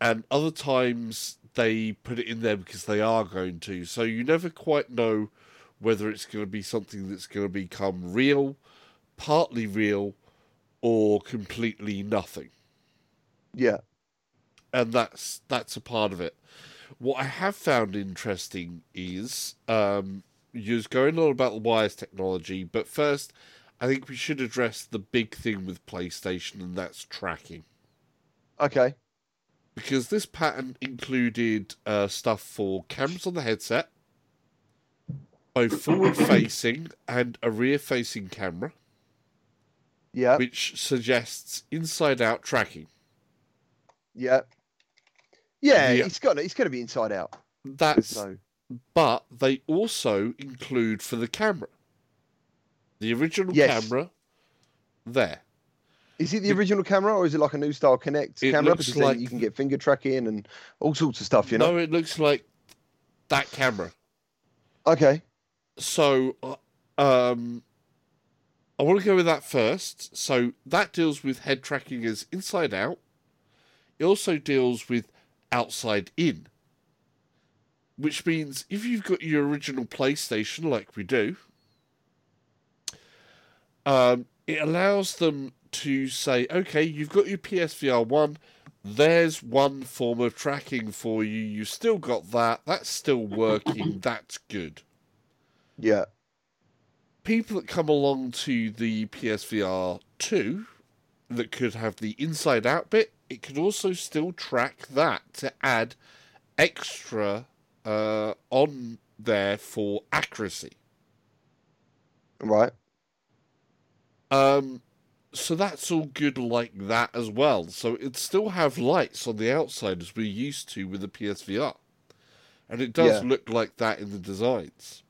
and other times they put it in there because they are going to. So you never quite know whether it's going to be something that's going to become real, partly real, or completely nothing. Yeah. And that's that's a part of it. What I have found interesting is um, you're going on about the wires technology, but first, I think we should address the big thing with PlayStation, and that's tracking. Okay. Because this pattern included uh, stuff for cameras on the headset, both forward facing and a rear facing camera, Yeah. which suggests inside out tracking. Yeah. Yeah. The- It's got. It's going to be inside out. That's So but they also include for the camera the original Yes. camera there. is it the It- original camera or is it like a new style Kinect It camera? Because like- you can get finger tracking and all sorts of stuff. You know. No, it looks like that camera. Okay. So uh, Um, I want to go with that first. So that deals with head tracking as inside out. It also deals with outside in, which means if you've got your original PlayStation, like we do, um, it allows them to say, okay, you've got your PSVR 1, there's one form of tracking for you. You've still got that. That's still working. That's good. Yeah. People that come along to the PSVR 2 that could have the inside out bit, it could also still track that to add extra uh, on there for accuracy. Right. Um, so that's all good like that as well. So it still have lights on the outside as we're used to with the PSVR, and it does Yeah. look like that in the designs.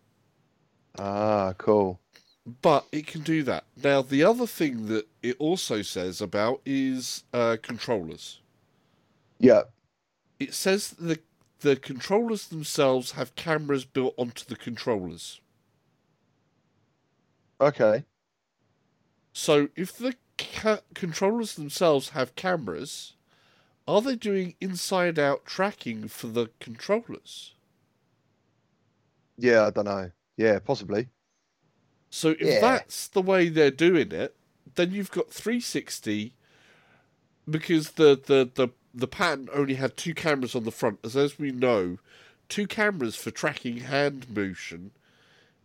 Ah, cool. But it can do that. Now the other thing that it also says about is uh, controllers. Yeah. It says the the controllers themselves have cameras built onto the controllers. Okay. So if the ca- controllers themselves have cameras, are they doing inside out tracking for the controllers? Yeah, I don't know. Yeah, possibly. So if Yeah. that's the way they're doing it, then you've got 360 because the the the, the pattern only had two cameras on the front. As as we know, two cameras for tracking hand motion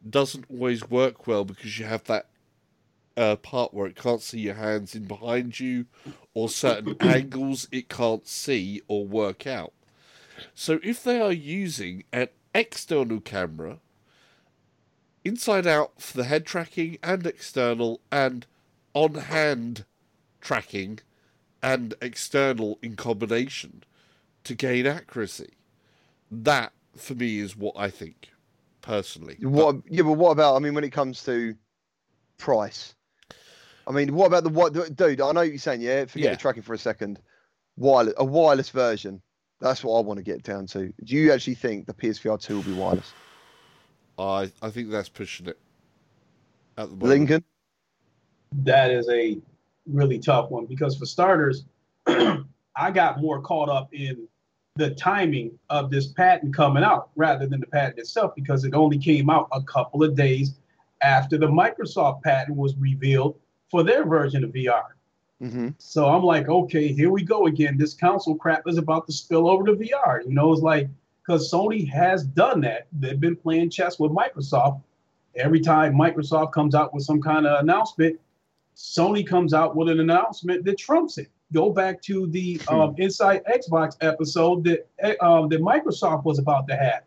doesn't always work well because you have that uh, part where it can't see your hands in behind you or certain [coughs] angles it can't see or work out. So if they are using an external camera inside out for the head tracking and external and on hand tracking and external in combination to gain accuracy. That for me is what I think personally. What? Yeah, but what about? I mean, when it comes to price, I mean, what about the what? Dude, I know what you're saying. Yeah, forget Yeah. the tracking for a second. Wireless, a wireless version. That's what I want to get down to. Do you actually think the PSVR two will be wireless? I I think that's pushing it. At the moment. Lincoln. that is a really tough one because for starters, [clears throat] I got more caught up in the timing of this patent coming out rather than the patent itself because it only came out a couple of days after the Microsoft patent was revealed for their version of VR. Mm-hmm. So I'm like, okay, here we go again. This console crap is about to spill over to VR. You know, it's like because Sony has done that. They've been playing chess with Microsoft. Every time Microsoft comes out with some kind of announcement, Sony comes out with an announcement that trumps it. Go back to the um, Inside Xbox episode that um, that Microsoft was about to have.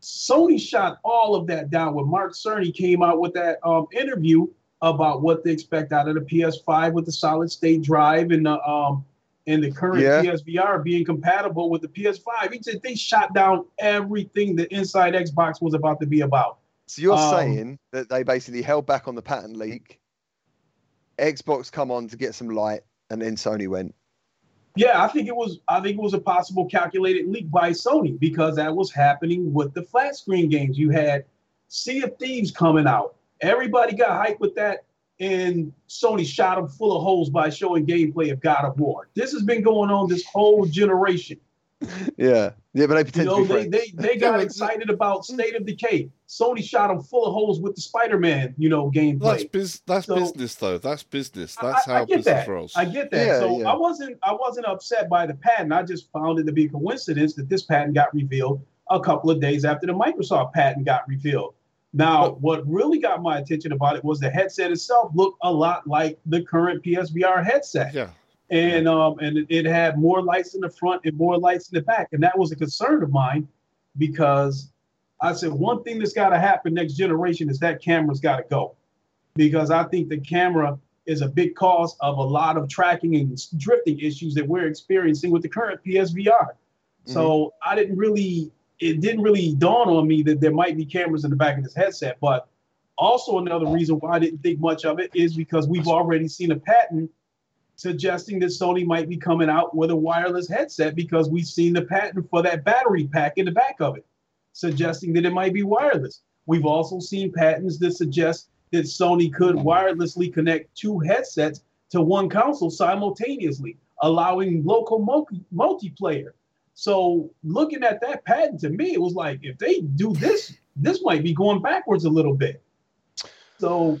Sony shot all of that down when Mark Cerny came out with that um, interview about what they expect out of the PS5 with the solid state drive and the um and the current Yeah. PSVR being compatible with the PS5. He said they shot down everything that Inside Xbox was about to be about. So you're Um, saying that they basically held back on the patent leak. Xbox come on to get some light, and then Sony went. Yeah, I think it was. I think it was a possible calculated leak by Sony because that was happening with the flat screen games. You had Sea of Thieves coming out. Everybody got hyped with that, and Sony shot them full of holes by showing gameplay of God of War. This has been going on this whole generation. [laughs] Yeah, yeah, but they You pretend know, to be they they, they got [laughs] excited about State of Decay. Sony shot them full of holes with the Spider-Man, you know, gameplay. That's gameplay. bus- That's So- business though. That's business. I- That's I, how I get business that. rolls. I get that. Yeah, so yeah. I wasn't I wasn't upset by the patent. I just found it to be a coincidence that this patent got revealed a couple of days after the Microsoft patent got revealed. Now, what really got my attention about it was the headset itself looked a lot like the current PSVR headset. Yeah. and um and it, it had more lights in the front and more lights in the back. And that was a concern of mine because i said one thing that's got to happen next generation is that camera's got to go. Because i think the camera is a big cause of a lot of tracking and drifting issues that we're experiencing with the current psvr so i didn't really it didn't really dawn on me that there might be cameras in the back of this headset but also another reason why i didn't think much of it is because we've already seen a patent suggesting that Sony might be coming out with a wireless headset because we've seen the patent for that battery pack in the back of it, suggesting that it might be wireless. We've also seen patents that suggest that Sony could wirelessly connect two headsets to one console simultaneously, allowing local multi- multiplayer. So looking at that patent to me, it was like if they do this, this might be going backwards a little bit. So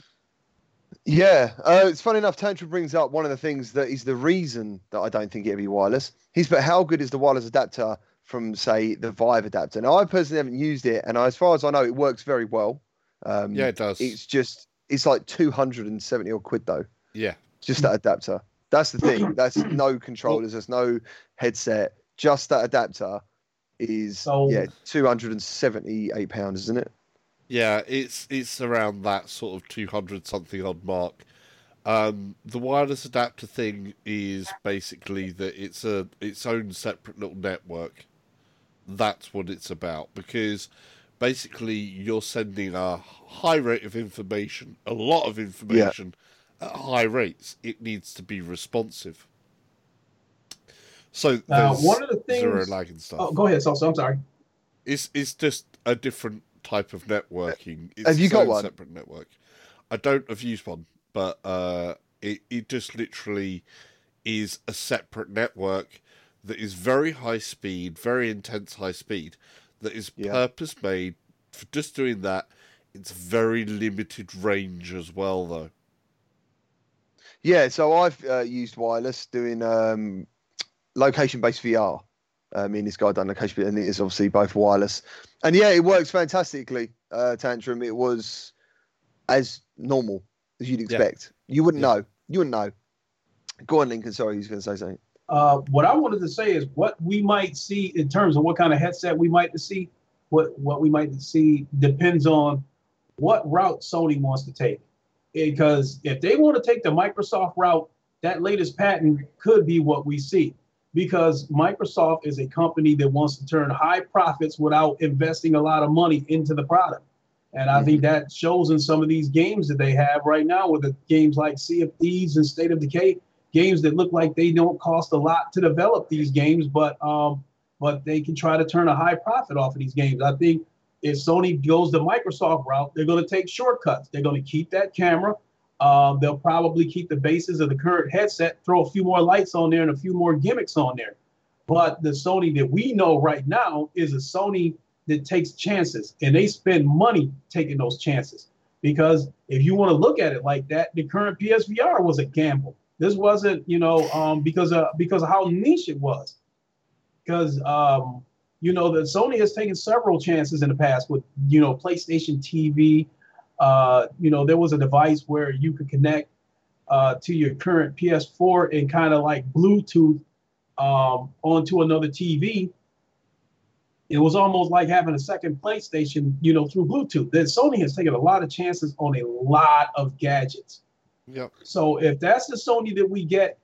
Yeah, uh, it's funny enough. Tantra brings up one of the things that is the reason that I don't think it'll be wireless. He's but how good is the wireless adapter from say the Vive adapter? Now I personally haven't used it, and as far as I know, it works very well. Um, Yeah, it does. It's just it's like two hundred and seventy or quid though. Yeah. Just that adapter. That's the thing. That's no controllers. There's no headset. Just that adapter is So- yeah two hundred and seventy eight pounds, isn't it? Yeah, it's it's around that sort of two hundred something odd mark. Um, the wireless adapter thing is basically that it's a its own separate little network. That's what it's about because basically you're sending a high rate of information, a lot of information at high rates. It needs to be responsive. So Now, there's one of the zero things- lag and stuff. oh, go ahead, Salsa. I'm sorry. It's it's just a different type of networking. It's Have you got own one? Separate network. I don't have used one, but uh, it it just literally is a separate network that is very high speed, very intense high speed. That is Yeah. purpose made for just doing that. It's very limited range as well, though. Yeah, so I've uh, used wireless doing um, location-based VR. I mean, this guy done location, and it is obviously both wireless. And yeah, it works fantastically. Uh, Tantrum, it was as normal as you'd expect. You wouldn't Yeah. know. You wouldn't know. Go on, Lincoln. Sorry, he's going to say something. Uh, what I wanted to say is what we might see in terms of what kind of headset we might see. What what we might see depends on what route Sony wants to take. Because if they want to take the Microsoft route, that latest patent could be what we see. Because Microsoft is a company that wants to turn high profits without investing a lot of money into the product. And I think that shows in some of these games that they have right now, with the games like Sea of Thieves and State of Decay, games that look like they don't cost a lot to develop these games, but um, but they can try to turn a high profit off of these games. I think if Sony goes the Microsoft route, they're going to take shortcuts. They're going to keep that camera. Um, they'll probably keep the bases of the current headset, throw a few more lights on there and a few more gimmicks on there. But the Sony that we know right now is a Sony that takes chances, and they spend money taking those chances. Because if you want to look at it like that, the current PSVR was a gamble. This wasn't, you know, um, because of because of how niche it was. Because um, you know, the Sony has taken several chances in the past with, you know, PlayStation TV. Uh, you know, there was a device where you could connect uh, to your current PS4 and kind of like Bluetooth um, onto another TV. It was almost like having a second PlayStation, you know, through Bluetooth. Then Sony has taken a lot of chances on a lot of gadgets. Yep. So if that's the Sony that we get,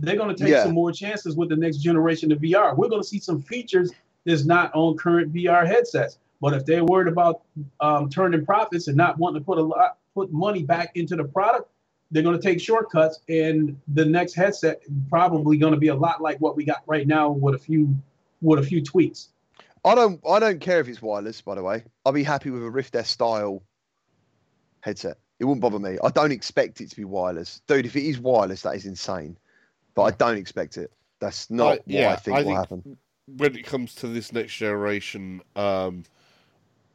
they're going to take Yeah. some more chances with the next generation of VR. We're going to see some features that's not on current VR headsets. But if they're worried about um, turning profits and not wanting to put a lot, put money back into the product, they're going to take shortcuts. And the next headset probably going to be a lot like what we got right now with a few, with a few tweaks. I don't. I don't care if it's wireless. By the way, I'll be happy with a Rift S style headset. It wouldn't bother me. I don't expect it to be wireless, dude. If it is wireless, that is insane. But I don't expect it. That's not I- what yeah, I think I will think- happen. when it comes to this next generation, um,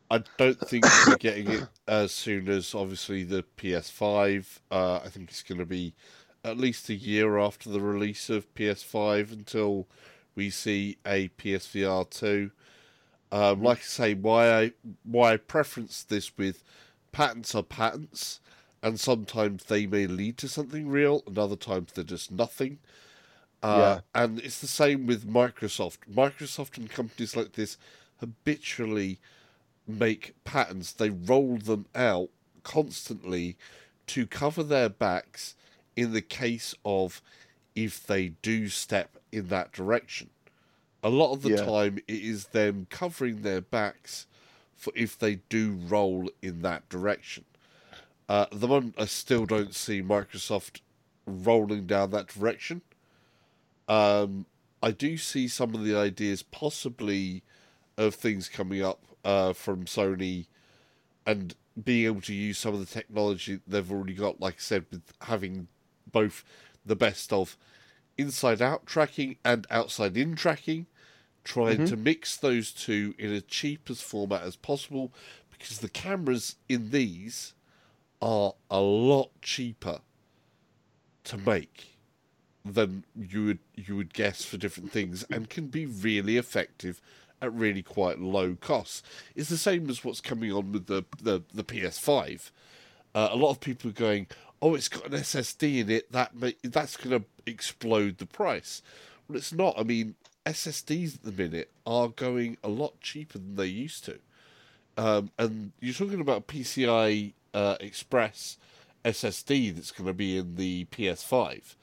I don't think we're getting it as soon as obviously the PS5. Uh, I think it's going to be at least a year after the release of PS5 until we see a PSVR 2. Um, like I say, why I why I preference this with patents are patents, and sometimes they may lead to something real, and other times they're just nothing. Uh, And it's the same with Microsoft. Microsoft and companies like this habitually make patterns, They roll them out constantly to cover their backs in the case of if they do step in that direction. A lot of the Yeah. time, it is them covering their backs for if they do roll in that direction. Uh, at the moment, I still don't see Microsoft rolling down that direction. Um, I do see some of the ideas possibly of things coming up uh, from Sony and being able to use some of the technology they've already got, like I said, with having both the best of inside out tracking and outside in tracking, trying Mhm. to mix those two in a cheapest format as possible because the cameras in these are a lot cheaper to make than you would you would guess for different things and can be really effective at really quite low costs. It's the same as what's coming on with the the, the PS5. Uh, a lot of people are going, "Oh, it's got an SSD in it. That may, that's going to explode the price." Well, it's not. I mean, SSDs at the minute are going a lot cheaper than they used to. Um, and you're talking about PCI uh, Express SSD that's going to be in the PS5,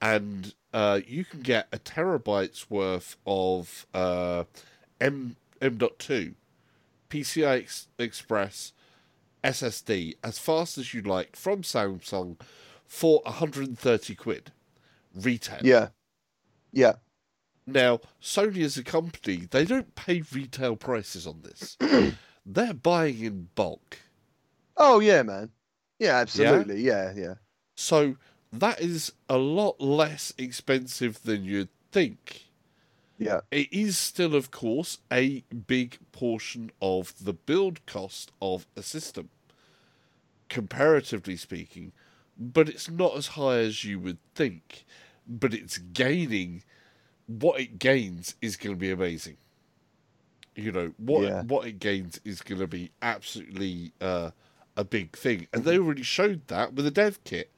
and uh, you can get a terabyte's worth of uh, M M.2 PCI Ex- Express SSD as fast as you like from Samsung for 130 quid retail. Yeah. Yeah. Now, Sony as a company, they don't pay retail prices on this. [clears throat] They're buying in bulk. Oh yeah, man. Yeah, absolutely. Yeah, yeah. So that is a lot less expensive than you'd think. Yeah. It is still, of course, a big portion of the build cost of a system, comparatively speaking, but it's not as high as you would think. But it's gaining, what it gains is going to be amazing. You know what Yeah. what it gains is going to be absolutely uh, a big thing, and they already showed that with the dev kit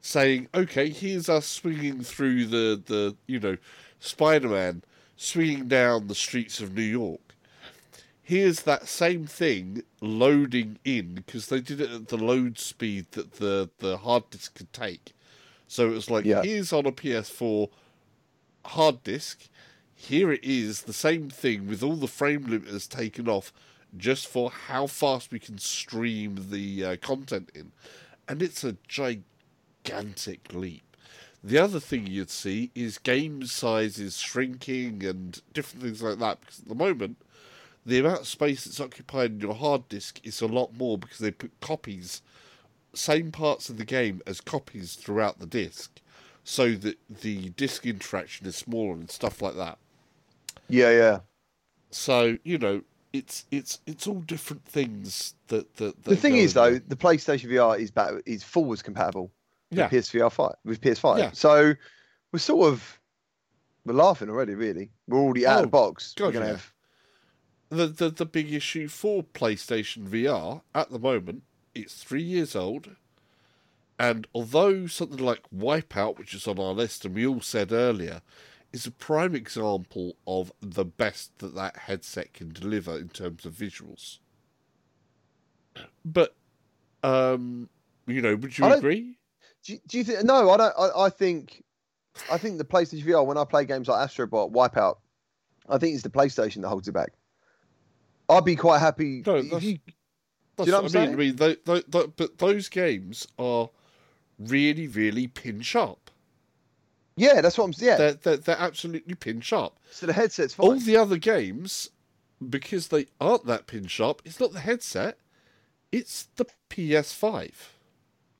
saying, "Okay, here's us swinging through the the you know Spider-Man swinging down the streets of New York. Here's that same thing loading in because they did it at the load speed that the the hard disk could take. So it was like, Yeah. here's on a PS4 hard disk. Here it is, the same thing with all the frame limiters taken off, just for how fast we can stream the uh, content in, and it's a gigantic leap. The other thing you'd see is game sizes shrinking and different things like that. Because at the moment, the amount of space that's occupied in your hard disk is a lot more because they put copies, same parts of the game as copies throughout the disk, so that the disk interaction is smaller and stuff like that. Yeah, yeah. So you know, it's it's it's all different things that that. that The thing is, though, the PlayStation VR is back, is forwards compatible yeah, with PSVR five with PS5. Yeah. So we're sort of we're laughing already. Really, we're already out of Oh, the box. God, we're gonna yeah. have the, the the big issue for PlayStation VR at the moment, it's three years old, and although something like Wipeout, which is on our list, and we all said earlier, is a prime example of the best that that headset can deliver in terms of visuals. But, um, you know, would you I agree? Do you, do you think? No, I don't. I, I think, I think the PlayStation VR. When I play games like Astrobot, Wipeout, I think it's the PlayStation that holds it back. I'd be quite happy. No, that's- you, That's you know what what I mean. I mean, tho- tho- tho- but those games are really, really pin sharp. yeah, that's what I'm. Yeah, They're, they're, they're absolutely pin sharp. so the headset's fine. All the other games, because they aren't that pin sharp, it's not the headset, it's the PS5.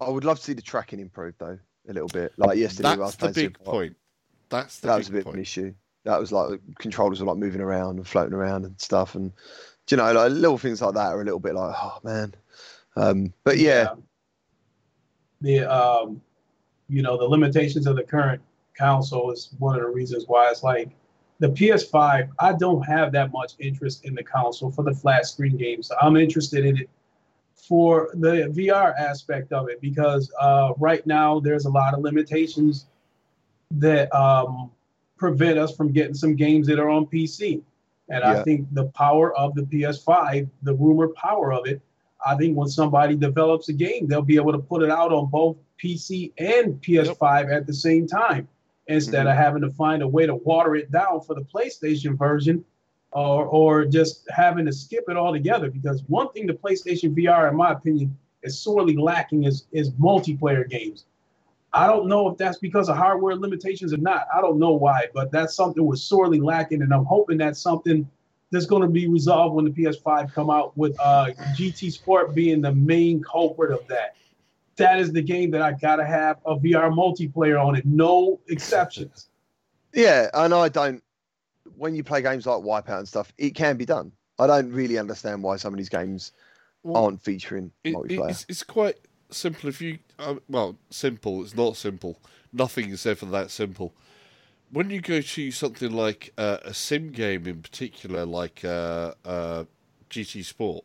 I would love to see the tracking improved though a little bit. Like yesterday, when I was That's the big Superhot, point. That's the That big was a bit of an issue. That was like the controllers were like moving around and floating around and stuff, and do you know, like little things like that are a little bit like, oh man. Um, but yeah, The um, you know, the limitations of the current console is one of the reasons why it's like the PS5. I don't have that much interest in the console for the flat screen games. I'm interested in it for the VR aspect of it because uh, right now there's a lot of limitations that um, prevent us from getting some games that are on PC. And I think the power of the PS5, the rumored power of it, I think when somebody develops a game, they'll be able to put it out on both PC and PS5 at the same time instead of having to find a way to water it down for the PlayStation version or or just having to skip it altogether. Because one thing the PlayStation VR, in my opinion, is sorely lacking is is multiplayer games. I don't know if that's because of hardware limitations or not. I don't know why, but that's something we're sorely lacking, and I'm hoping that's something that's going to be resolved when the PS5 come out with uh, GT Sport being the main culprit of that. That is the game that I gotta have a VR multiplayer on it, no exceptions. Yeah, and I don't. When you play games like Wipeout and stuff, it can be done. I don't really understand why some of these games Well, aren't featuring It, multiplayer. it's, it's quite simple. If you, um, well, simple. It's not simple. Nothing is ever that simple. When you go to something like uh, a sim game, in particular, like uh, uh, GT Sport,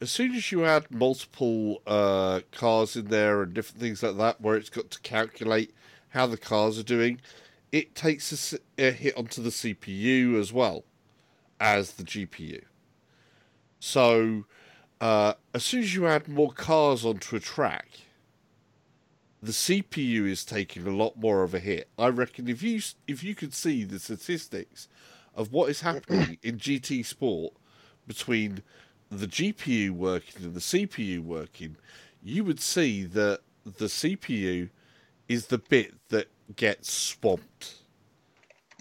as soon as you add multiple uh, cars in there and different things like that, where it's got to calculate how the cars are doing, it takes a hit onto the CPU as well as the GPU. So, uh, as soon as you add more cars onto a track, the CPU is taking a lot more of a hit. I reckon if you if you could see the statistics of what is happening [clears throat] in GT Sport between the GPU working and the CPU working, you would see that the CPU is the bit that gets swamped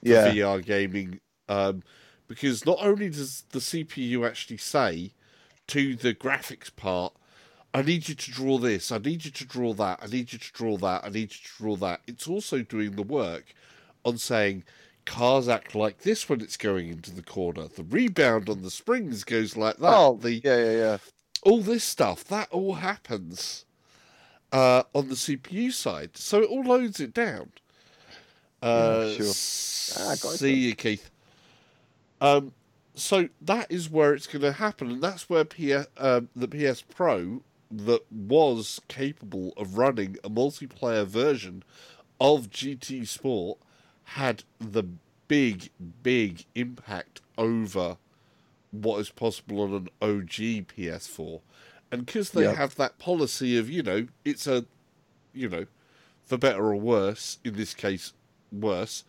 yeah, VR gaming um, because not only does the CPU actually say to the graphics part, I need you to draw this, I need you to draw that, I need you to draw that, I need you to draw that. It's also doing the work on saying cars act like this when it's going into the corner. The rebound on the springs goes like that. oh, the yeah, yeah, yeah. all this stuff that all happens uh, on the CPU side, so it all loads it down. Uh, sure. Ah, see you, Keith. Um, so that is where it's going to happen, and that's where P- um, the PS Pro that was capable of running a multiplayer version of GT Sport had the big, big impact over what is possible on an OG PS4. And because they Yeah. have that policy of, you know, it's a, you know, for better or worse, in this case, worse,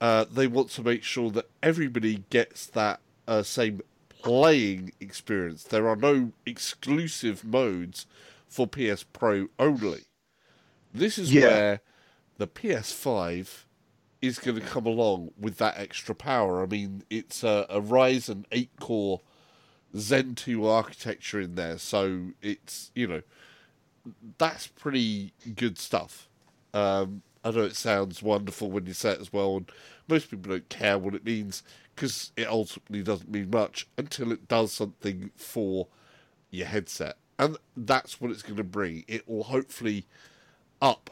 uh, they want to make sure that everybody gets that uh, same playing experience. There are no exclusive modes for PS Pro only. This is Yeah. where the PS5 is going to come along with that extra power. I mean, it's a, a Ryzen 8 core Zen 2 architecture in there, so it's, you know, that's pretty good stuff. Um, I know it sounds wonderful when you say it as well, and most people don't care what it means because it ultimately doesn't mean much until it does something for your headset. And that's what it's going to bring. It will hopefully up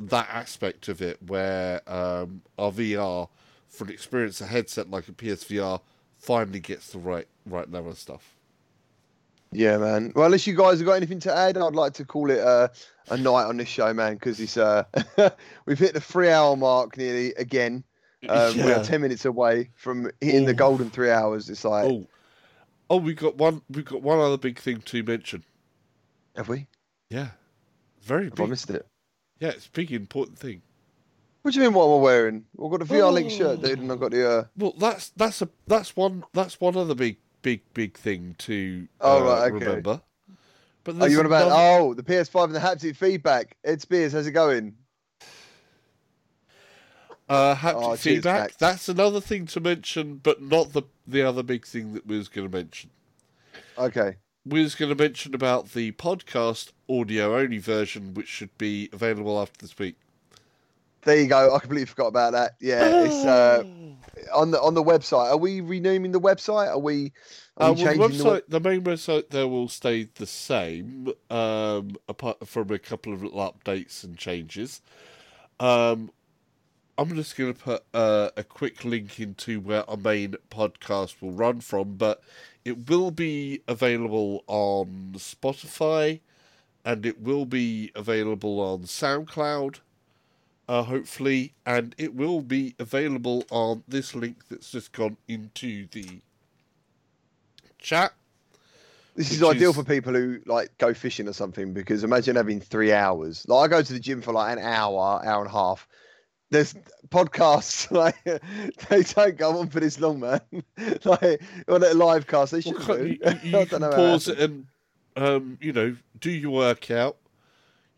that aspect of it where um, our VR, for an experience, a headset like a PSVR, finally gets the right right level of stuff. Yeah, man. Well, unless you guys have got anything to add, I'd like to call it uh, a night on this show, man, because it's uh, [laughs] we've hit the three-hour mark nearly again. Um, We are ten minutes away from hitting the Oh. golden three hours. It's like, Oh, oh, we got one. We've got one other big thing to mention. have we? Yeah, very Have I big. missed it? Yeah, it's a big important thing. What do you mean? What am I wearing? I've got a VR link shirt, Oh. dude, and I've got the. Uh... Well, that's that's a that's one that's one other big big big thing to Oh, uh, right, okay. remember. But Oh, you want about? another- Oh, the PS5 and the haptic feedback. Ed Spears, how's it going? Uh, haptic Oh, feedback. That's another thing to mention, but not the the other big thing that we was going to mention. Okay. We was going to mention about the podcast audio only version, which should be available after this week. There you go. I completely forgot about that. Yeah, it's uh, on the on the website. Are we renaming the website? Are we? Are Uh, we well, the changing the website, the main website there will stay the same, um, apart from a couple of little updates and changes. Um, I'm just going to put uh, a quick link into where our main podcast will run from, but it will be available on Spotify, and it will be available on SoundCloud, uh, hopefully, and it will be available on this link that's just gone into the chat. This is ideal is- for people who like go fishing or something because imagine having three hours. Like I go to the gym for like an hour, hour and a half. There's podcasts [laughs] like they don't go on for this long, man. [laughs] like on a live cast, they should do. you, [laughs] you, you don't can know pause it it and um, you know do your workout.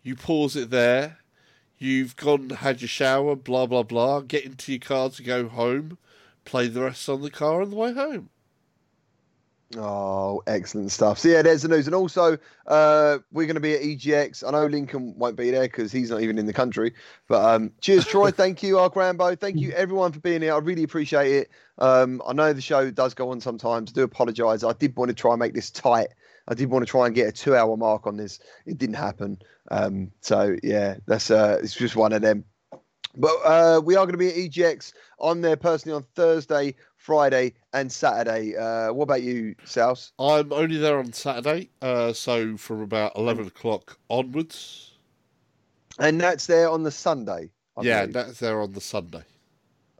You pause it there. You've gone, had your shower, blah blah blah. Get into your car to go home. play the rest on the car on the way home. Oh, excellent stuff. So yeah, there's the news, and also uh, we're going to be at EGX. I know Lincoln won't be there because he's not even in the country. But um, cheers, Troy. [laughs] Thank you, our Grambo. Thank you, everyone, for being here. I really appreciate it. Um, I know the show does go on sometimes. I do apologise. I did want to try and make this tight. I did want to try and get a two-hour mark on this. It didn't happen. Um, so yeah, that's uh, it's just one of them. But uh, we are going to be at EGX. I'm there personally on Thursday, Friday, and Saturday. Uh, what about you, South? I'm only there on Saturday, uh, so from about 11 o'clock onwards. And that's there on the Sunday. I yeah, believe. that's there on the Sunday.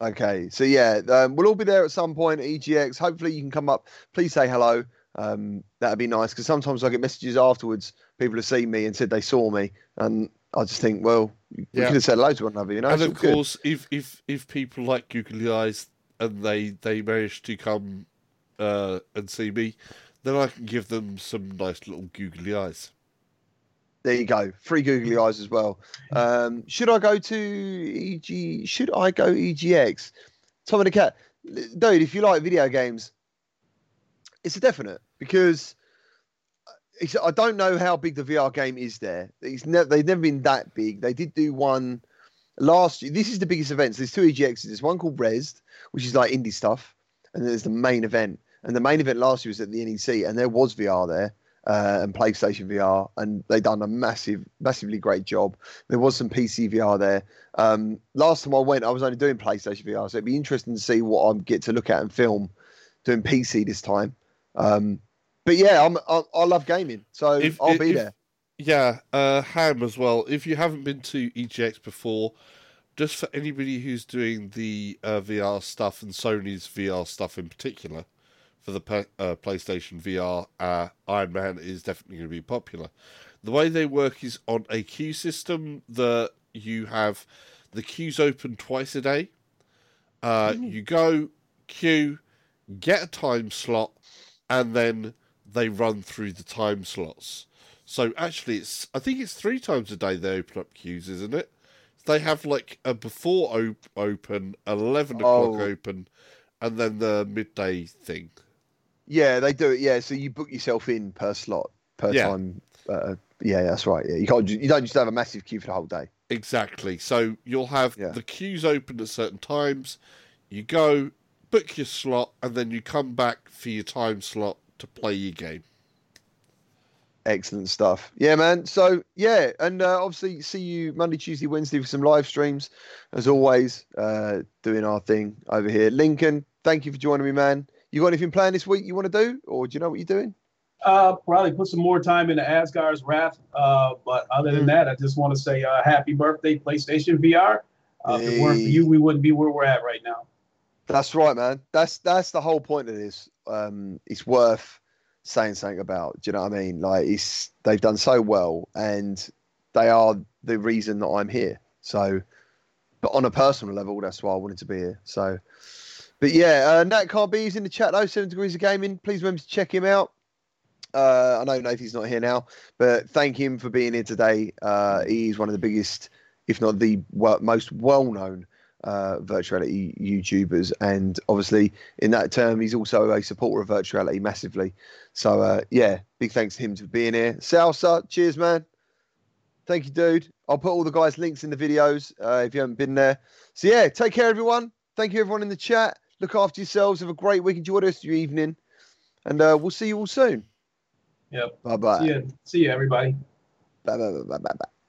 Okay, so yeah, um, we'll all be there at some point at EGX. Hopefully, you can come up. Please say hello. Um, that'd be nice because sometimes I get messages afterwards. People have seen me and said they saw me, and I just think, well, we Yeah. could have said hello to one another. You know, and of all good. course, if, if if people like googly eyes and they they manage to come uh, and see me, then I can give them some nice little googly eyes. There you go. Free googly eyes as well. Um, should I go to EG? Should I go EGX? Tom and the Cat, dude. If you like video games, it's a definite because it's, I don't know how big the VR game is there. Ne- they've never been that big. They did do one last year. This is the biggest event. So there's two EGXs. There's one called Rezzed, which is like indie stuff, and there's the main event. And the main event last year was at the NEC, and there was VR there uh, and PlayStation VR, and they done a massive, massively great job. There was some PC VR there. Um, last time I went, I was only doing PlayStation VR, so it'd be interesting to see what I get to look at and film doing PC this time. Um, but yeah, I'm, I, I love gaming, so If- I'll be if- there. Yeah, uh, Ham as well. If you haven't been to EGX before, just for anybody who's doing the uh, VR stuff and Sony's VR stuff in particular, for the uh, PlayStation VR, uh, Iron Man is definitely going to be popular. The way they work is on a queue system that you have the queues open twice a day. Uh, You go, queue, get a time slot, and then they run through the time slots. So actually, it's I think it's three times a day they open up queues, isn't it? They have like a before op- open, eleven o'clock Oh. open, and then the midday thing. Yeah, they do it. Yeah, so you book yourself in per slot per Yeah. time. Uh, yeah, that's right. Yeah, you can't. You don't just have a massive queue for the whole day. Exactly. So you'll have Yeah. the queues open at certain times. You go book your slot, and then you come back for your time slot to play your game. Excellent stuff. Yeah, man. So yeah, and uh, obviously see you Monday, Tuesday, Wednesday for some live streams, as always. Uh, doing our thing over here. Lincoln, thank you for joining me, man. You got anything planned this week you want to do, or do you know what you're doing? Uh, probably put some more time into Asgard's Wrath. Uh, but other than Mm. that, I just want to say uh, happy birthday, PlayStation VR. Uh, If it weren't for you, we wouldn't be where we're at right now. That's right, man. That's that's the whole point of this. Um, it's worth saying something about. Do you know what I mean? Like it's they've done so well, and they are the reason that I'm here. So, but on a personal level, that's why I wanted to be here. So, but yeah, uh, Nat. He's in the chat though. Seven degrees of gaming. Please remember to check him out. Uh, I know Nathie's not here now, but thank him for being here today. Uh, he's one of the biggest, if not the most well-known uh, virtuality YouTubers, and obviously in that term, he's also a supporter of virtuality massively. So uh, yeah, big thanks to him for being here. Salsa, cheers, man. Thank you, dude. I'll put all the guys' links in the videos uh, if you haven't been there. So yeah, take care, everyone. Thank you, everyone in the chat. Look after yourselves. Have a great week. Enjoy the rest of your evening, and uh, we'll see you all soon. Yep. Bye bye. See you, see you, everybody. Bye bye bye bye bye.